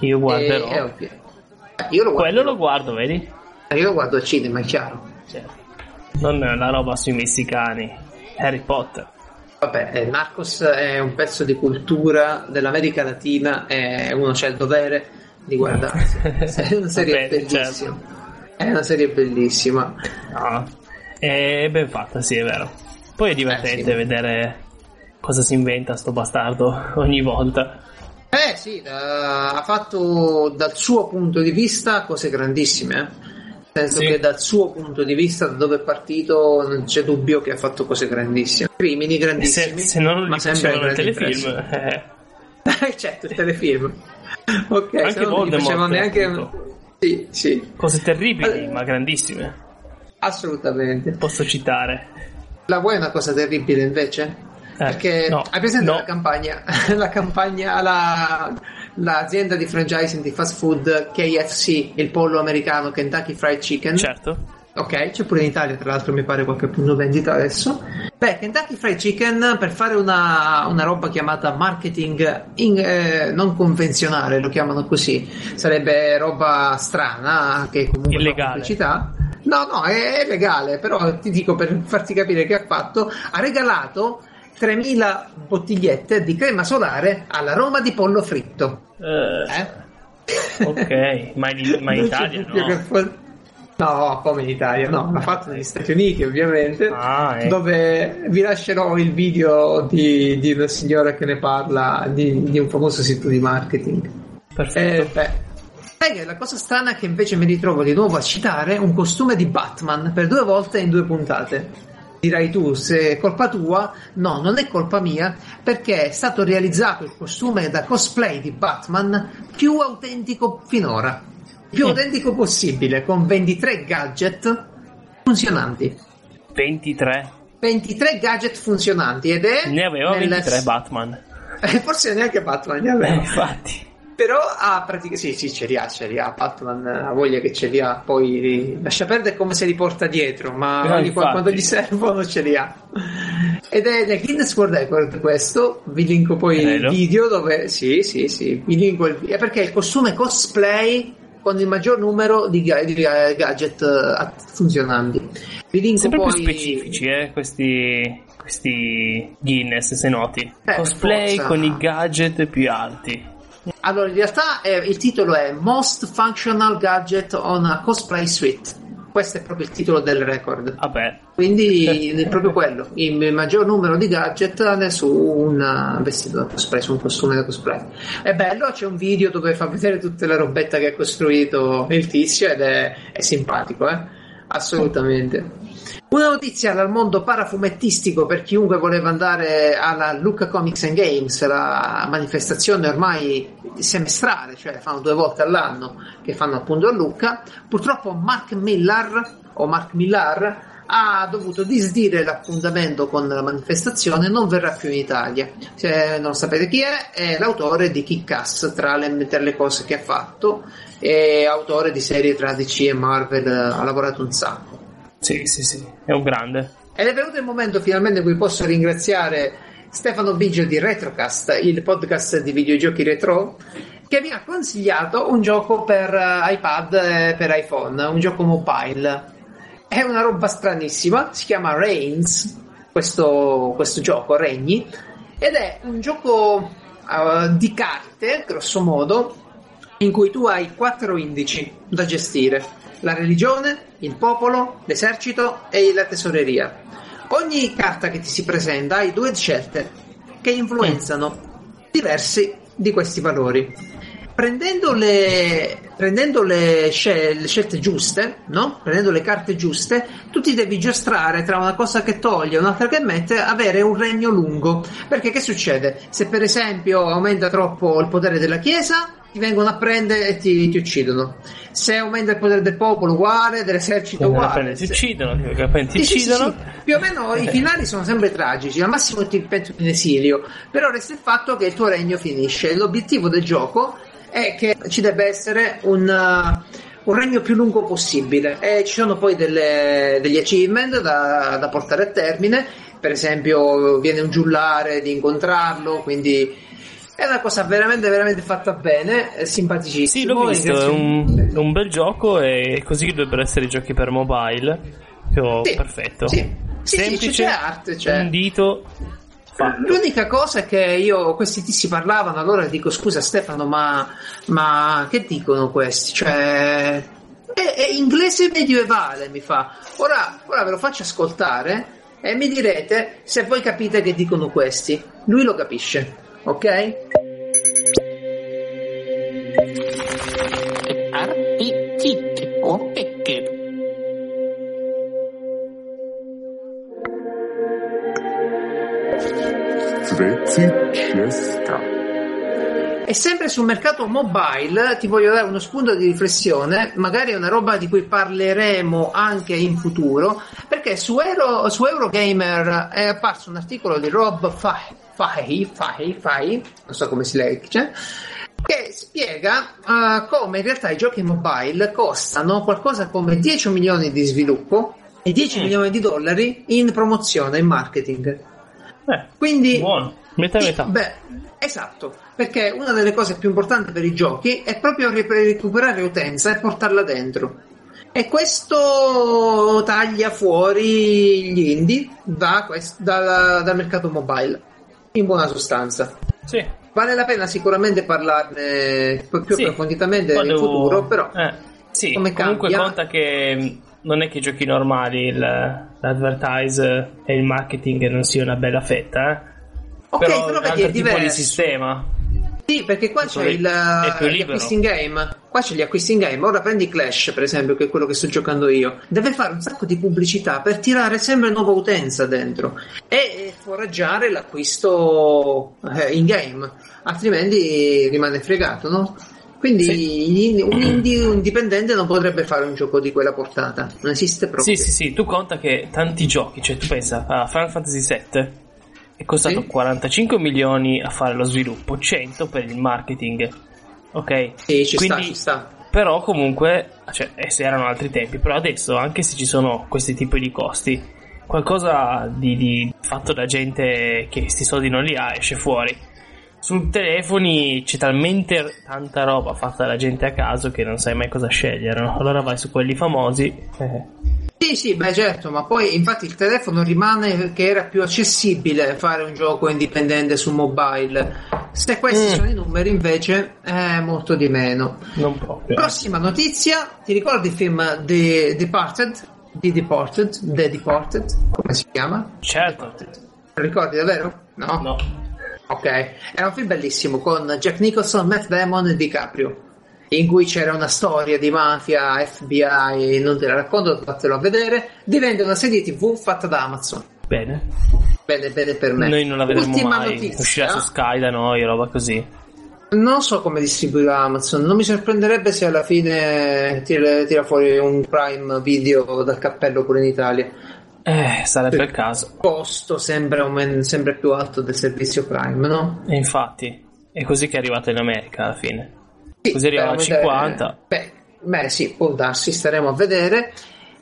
Io guarderò. E-. Eh, Io lo guardo, Quello lo guardo, vedi? io lo guardo al cinema, è chiaro. Cioè, non la roba sui messicani. Harry Potter. Vabbè, eh, Narcos è un pezzo di cultura dell'America Latina e uno c'ha il dovere di guardarsi. È una serie Vabbè, bellissima. certo. È una serie bellissima. No. È ben fatta, sì, è vero. Poi è divertente Eh, sì. vedere cosa si inventa sto bastardo ogni volta. Eh sì, da- ha fatto dal suo punto di vista cose grandissime. eh. Nel senso Sì. che dal suo punto di vista, da dove è partito, non c'è dubbio che ha fatto cose grandissime. Crimini grandissimi. se, se non ma li sempre grandi telefilm, imprese. eh, certo, il telefilm. Ok, Anche se no non Voldemort, facevano neanche. appunto. Sì, sì, cose terribili Allora- ma grandissime. assolutamente. Posso citare. La vuoi una cosa terribile invece? Eh, Perché no, hai presente no. la campagna, la campagna, la- l'azienda di franchising di fast food KFC, il pollo americano Kentucky Fried Chicken. Certo. Ok, c'è pure in Italia, tra l'altro mi pare qualche punto vendita adesso. Beh, Kentucky Fried Chicken per fare una, una roba chiamata marketing in- eh, non convenzionale, lo chiamano così, sarebbe roba strana che comunque Illegale. pubblicità. No, no, è, è legale, però ti dico per farti capire che ha fatto, ha regalato 3000 bottigliette di crema solare alla Roma di pollo fritto. Eh, Eh? ok, ma in, ma in Italia no. che No, come in Italia, no, l'ha fatto negli Stati Uniti ovviamente, Ah, ecco. dove vi lascerò il video di, di una signora che ne parla di, di un famoso sito di marketing. Perfetto. Eh, beh. Sai che la cosa strana è che invece mi ritrovo di nuovo a citare un costume di Batman per due volte in due puntate. Dirai tu, se è colpa tua, no, non è colpa mia, perché è stato realizzato il costume da cosplay di Batman più autentico finora, più Mm. autentico possibile, con 23 gadget funzionanti. 23. 23 gadget funzionanti ed è... Ne aveva nel- 23 Batman. Eh, Forse neanche Batman ne Eh, aveva. infatti. Però ha praticamente. Sì, sì, ce li ha, ce li ha. Batman ha voglia che ce li ha. Poi li- lascia perdere come se li porta dietro, ma infatti. quando gli servono ce li ha. Ed è nel Guinness World Record questo. Vi linko poi Credo. il video dove. Sì, sì, sì. Vi linko il video. Perché è il costume cosplay con il maggior numero di, ga- di ga- gadget eh, funzionanti. Vi linko Sempre poi. più specifici, eh, questi, questi Guinness, se noti. per Cosplay forza. con i gadget più alti. Allora, in realtà eh, il titolo è Most Functional Gadget on a Cosplay Suite. Questo è proprio il titolo del record. Vabbè, Quindi è proprio quello, il maggior numero di gadget su un vestito da cosplay, su un costume da cosplay. È bello, c'è un video dove fa vedere tutta la robetta che ha costruito il tizio ed è, è simpatico, eh. Assolutamente. Una notizia dal mondo parafumettistico per chiunque voleva andare alla Lucca Comics and Games, la manifestazione ormai semestrale, cioè fanno due volte all'anno che fanno appunto a Lucca. Purtroppo Mark Millar o Mark Millar ha dovuto disdire l'appuntamento con la manifestazione non verrà più in Italia. Se non sapete chi è, è l'autore di Kick-Ass, tra le, tra le cose che ha fatto, è autore di serie tra DC e Marvel, ha lavorato un sacco. Sì, sì, sì, è un grande. Ed è venuto il momento finalmente in cui posso ringraziare Stefano Biggio di Retrocast, il podcast di videogiochi retro, che mi ha consigliato un gioco per eh, iPad e per iPhone, un gioco mobile. È una roba stranissima, si chiama Reigns, questo, questo gioco, Regni, ed è un gioco uh, di carte, grosso modo, in cui tu hai quattro indici da gestire. La religione, il popolo, l'esercito e la tesoreria. Ogni carta che ti si presenta hai due scelte che influenzano diversi di questi valori. Prendendo le, prendendo le, scel- le scelte giuste, no? prendendo le carte giuste, tu ti devi giostrare tra una cosa che toglie e un'altra che mette, avere un regno lungo. Perché che succede? Se per esempio aumenta troppo il potere della Chiesa, ti vengono a prendere e ti, ti uccidono. Se aumenta il potere del popolo, uguale, dell'esercito, uguale. Ti uccidono, ti sì, sì, sì, uccidono. sì. Più o meno i finali sono sempre tragici, al massimo ti penso in esilio, però resta il fatto che il tuo regno finisce. L'obiettivo del gioco è che ci debba essere un, uh, un regno più lungo possibile e ci sono poi delle- degli achievement da, da portare a termine, per esempio viene un giullare di incontrarlo, quindi è una cosa veramente veramente fatta bene, è simpaticissimo. Sì, l'ho visto, è un, un bel gioco e così dovrebbero essere i giochi per mobile. Proprio Sì, perfetto. sì. Sì, sì, Semplice, c'è arte, c'è. un dito. fatto. L'unica cosa è che io, questi tizi parlavano, allora dico scusa Stefano, ma, ma che dicono questi? Cioè, è, è inglese medievale, mi fa. Ora, ora ve lo faccio ascoltare e mi direte se voi capite che dicono questi. Lui lo capisce, ok? E sempre sul mercato mobile ti voglio dare uno spunto di riflessione, magari è una roba di cui parleremo anche in futuro, perché su, Euro, su Eurogamer è apparso un articolo di Rob Fahey, Fahey, Fahey, Fahey, non so come si legge, che spiega eh, come in realtà i giochi mobile costano qualcosa come 10 milioni di sviluppo e 10 Mm. milioni di dollari in promozione, in marketing. Eh, Quindi buono. Metà e metà. Beh, esatto, perché una delle cose più importanti per i giochi è proprio ri- recuperare utenza e portarla dentro. E questo taglia fuori gli indie da quest- dal, dal mercato mobile, in buona sostanza. Sì. Vale la pena sicuramente parlarne più Sì. approfonditamente Poi in futuro, però Eh, sì, come comunque cambia? conta che mh, non è che i giochi normali, il- l'advertise e il marketing non sia una bella fetta, eh. Ok, però, però è un vedi, altro è tipo di diverso. sistema. Sì, perché qua c'è il, più gli acquisti in game. Qua c'è gli acquisti in game. Ora prendi Clash, per esempio, che è quello che sto giocando io. Deve fare un sacco di pubblicità per tirare sempre nuova utenza dentro e foraggiare l'acquisto eh, in game. Altrimenti rimane fregato, no? Quindi un indie un dipendente non potrebbe fare un gioco di quella portata. Non esiste proprio. Sì, sì, sì, tu conta che tanti giochi, cioè tu pensa a Final Fantasy VII è costato Sì. 45 milioni a fare lo sviluppo, 100 per il marketing. Ok? Sì, ci sta, Quindi- ci sta. Però comunque, cioè, eh, se erano altri tempi, però adesso, anche se ci sono questi tipi di costi, qualcosa di, di fatto da gente che sti soldi non li ha esce fuori. Su telefoni c'è talmente tanta roba fatta da gente a caso che non sai mai cosa scegliere, no? Allora vai su quelli famosi. eh. Sì, sì, beh certo, ma poi infatti il telefono rimane che era più accessibile fare un gioco indipendente su mobile. Se questi Mm. sono i numeri invece è molto di meno. Non proprio. Prossima notizia, ti ricordi il film The Departed? The Departed? The Departed? Come si chiama? Certo. Lo ricordi davvero? No? No. Ok, è un film bellissimo con Jack Nicholson, Matt Damon e DiCaprio. In cui c'era una storia di mafia, FBI, non te la racconto, fatelo a vedere, diventa una serie TV fatta da Amazon. Bene. Bene, bene per me. Noi non la vedremo Ultima mai. notizia. Uscirà su Sky da noi, roba così. Non so come distribuirà Amazon, non mi sorprenderebbe se alla fine tira, tira fuori un Prime Video dal cappello pure in Italia. Eh, sarebbe il caso. Il costo sembra aumen- sempre più alto del servizio Prime, no? E infatti, è così che è arrivato in America alla fine. Sì, Così arriva a veramente- 50. Beh, beh, sì, può darsi, staremo a vedere.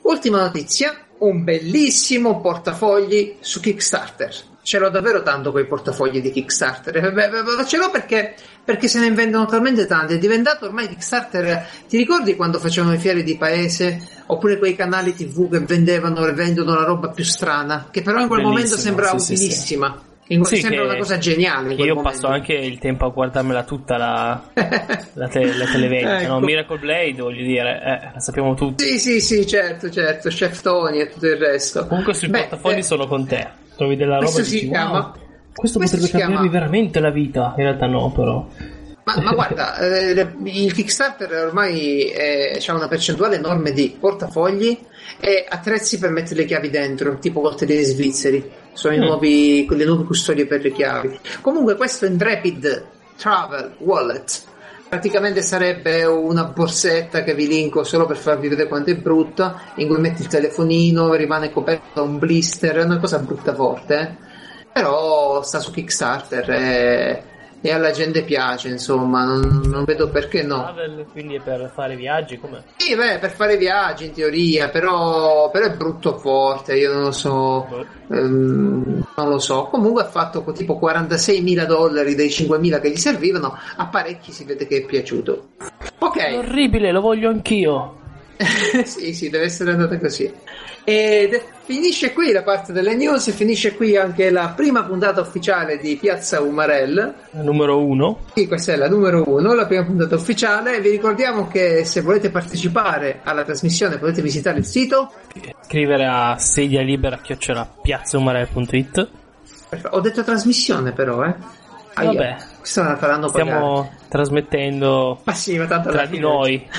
Ultima notizia, un bellissimo portafogli su Kickstarter. Ce l'ho davvero tanto quei portafogli di Kickstarter. Eh, beh, beh, Ce l'ho perché, perché se ne vendono talmente tanti. È diventato ormai Kickstarter. Ti ricordi quando facevano le fiere di paese? Oppure quei canali TV che vendevano e vendono la roba più strana? Che però in quel momento Bellissimo, sembrava sì, sì, sì. Quel- Sì, sembra una cosa geniale. io momento. passo anche il tempo a guardarmela tutta la, la, te- la televendita. Ecco. no? Miracle Blade, voglio dire, eh, la sappiamo tutti. Sì, sì, sì, certo, certo, Chef Tony e tutto il resto. Comunque sui Beh, portafogli eh, sono con te. Trovi della roba questo e si dici, chiama- "Wow, questo, questo potrebbe si chiama- cambiarmi veramente la vita. In realtà no, però. Ma, ma guarda, eh, il Kickstarter ormai ha una percentuale enorme di portafogli e attrezzi per mettere le chiavi dentro, tipo coltelli svizzeri. Sono i Mm. nuovi, le nuove custodie per le chiavi. Comunque, questo Intrepid Travel Wallet praticamente sarebbe una borsetta che vi linko solo per farvi vedere quanto è brutta, in cui metti il telefonino, rimane coperto da un blister, è una cosa brutta forte. eh. Però sta su Kickstarter e, e alla gente piace, insomma, non, non vedo perché no. Travel, quindi è per fare viaggi, come? Sì, beh, per fare viaggi in teoria, però, però è brutto forte, io non lo so. ehm, non lo so. Comunque ha fatto tipo 46 mila dollari dei 5 mila che gli servivano, a parecchi si vede che è piaciuto. Ok. Orribile, lo voglio anch'io. sì, sì, deve essere andata così. Ed finisce qui la parte delle news, finisce qui anche la prima puntata ufficiale di Piazza Umarell. Numero uno. Sì, questa è la numero uno, la prima puntata ufficiale. Vi ricordiamo che se volete partecipare alla trasmissione potete visitare il sito. Scrivere a sedia libera chiocciola piazzaumarel.it. Perfe- Ho detto trasmissione però, eh. Aia, Vabbè. Faranno pagare. Stiamo trasmettendo Ma sì, ma tanto tra di noi.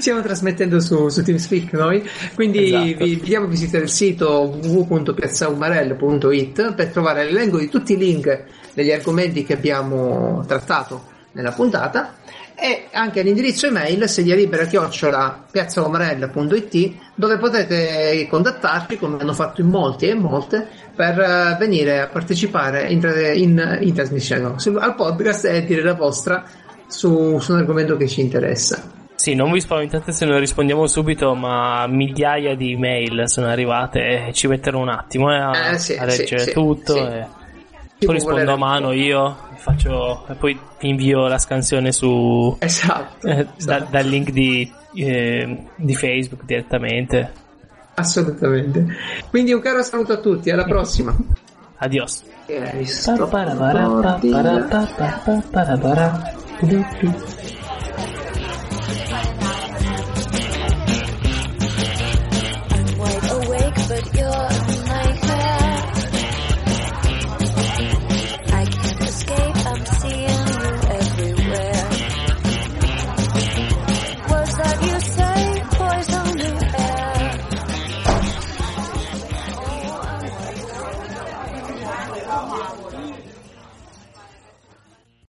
Stiamo trasmettendo su, su TeamSpeak noi, quindi Esatto. vi vi invitiamo a visitare il sito www.piazzaumarell.it per trovare l'elenco di tutti i link degli argomenti che abbiamo trattato nella puntata e anche l'indirizzo email sedialibera chiocciola piazzaumarell.it dove potete contattarci come hanno fatto in molti e molte per eh, venire a partecipare in, in- in trasmissione no, al podcast e dire la vostra su, su un argomento che ci interessa. Sì, non vi spaventate se non rispondiamo subito, ma migliaia di email sono arrivate e ci metterò un attimo eh, a, Eh, sì, a leggere sì, tutto. sì. E poi rispondo a mano io faccio, e poi vi invio la scansione su, Esatto, eh, da- esatto. dal link di, eh, di Facebook direttamente. assolutamente. Quindi un caro saluto a tutti, alla prossima. Adios. Eh,